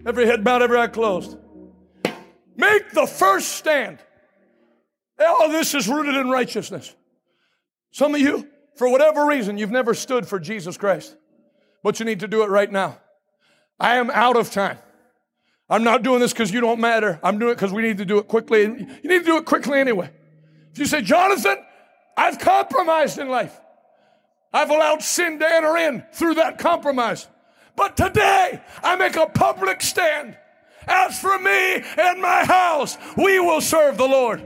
Every head bowed, every eye closed. Make the first stand. All this is rooted in righteousness. Some of you, for whatever reason, you've never stood for Jesus Christ, but you need to do it right now. I am out of time. I'm not doing this because you don't matter. I'm doing it because we need to do it quickly. You need to do it quickly anyway. If you say, Jonathan, I've compromised in life. I've allowed sin to enter in through that compromise. But today, I make a public stand. As for me and my house, we will serve the Lord.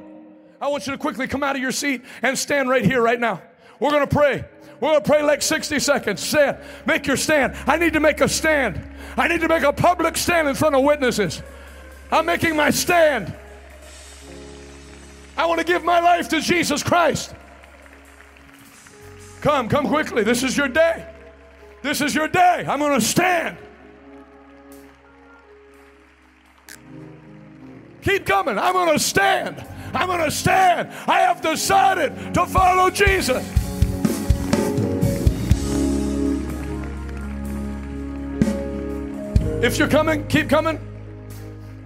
I want you to quickly come out of your seat and stand right here, right now. We're going to pray. We're going to pray like 60 seconds. Stand. Make your stand. I need to make a stand. I need to make a public stand in front of witnesses. I'm making my stand. I want to give my life to Jesus Christ. Come, come quickly. This is your day. This is your day. I'm going to stand. Keep coming. I'm going to stand. I'm going to stand. I have decided to follow Jesus. If you're coming, keep coming.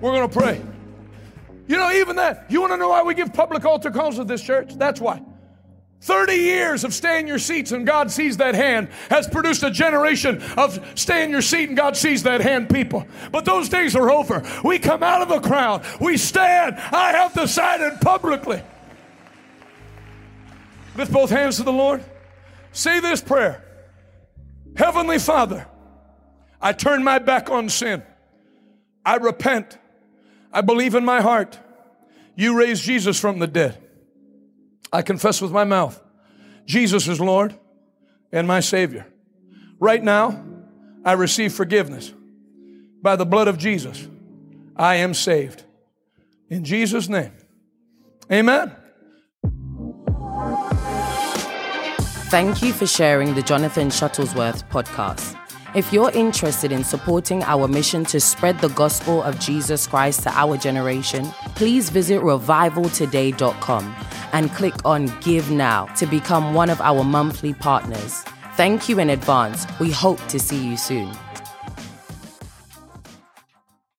We're going to pray. You know, even that, you want to know why we give public altar calls at this church? That's why. 30 years of stay in your seats and God sees that hand has produced a generation of stay in your seat and God sees that hand people. But those days are over. We come out of the crowd. We stand. I have decided publicly. Lift both hands to the Lord. Say this prayer Heavenly Father, I turn my back on sin. I repent. I believe in my heart. You raised Jesus from the dead. I confess with my mouth Jesus is Lord and my Savior. Right now, I receive forgiveness. By the blood of Jesus, I am saved. In Jesus' name, amen. Thank you for sharing the Jonathan Shuttlesworth podcast. If you're interested in supporting our mission to spread the gospel of Jesus Christ to our generation, please visit revivaltoday.com and click on Give Now to become one of our monthly partners. Thank you in advance. We hope to see you soon.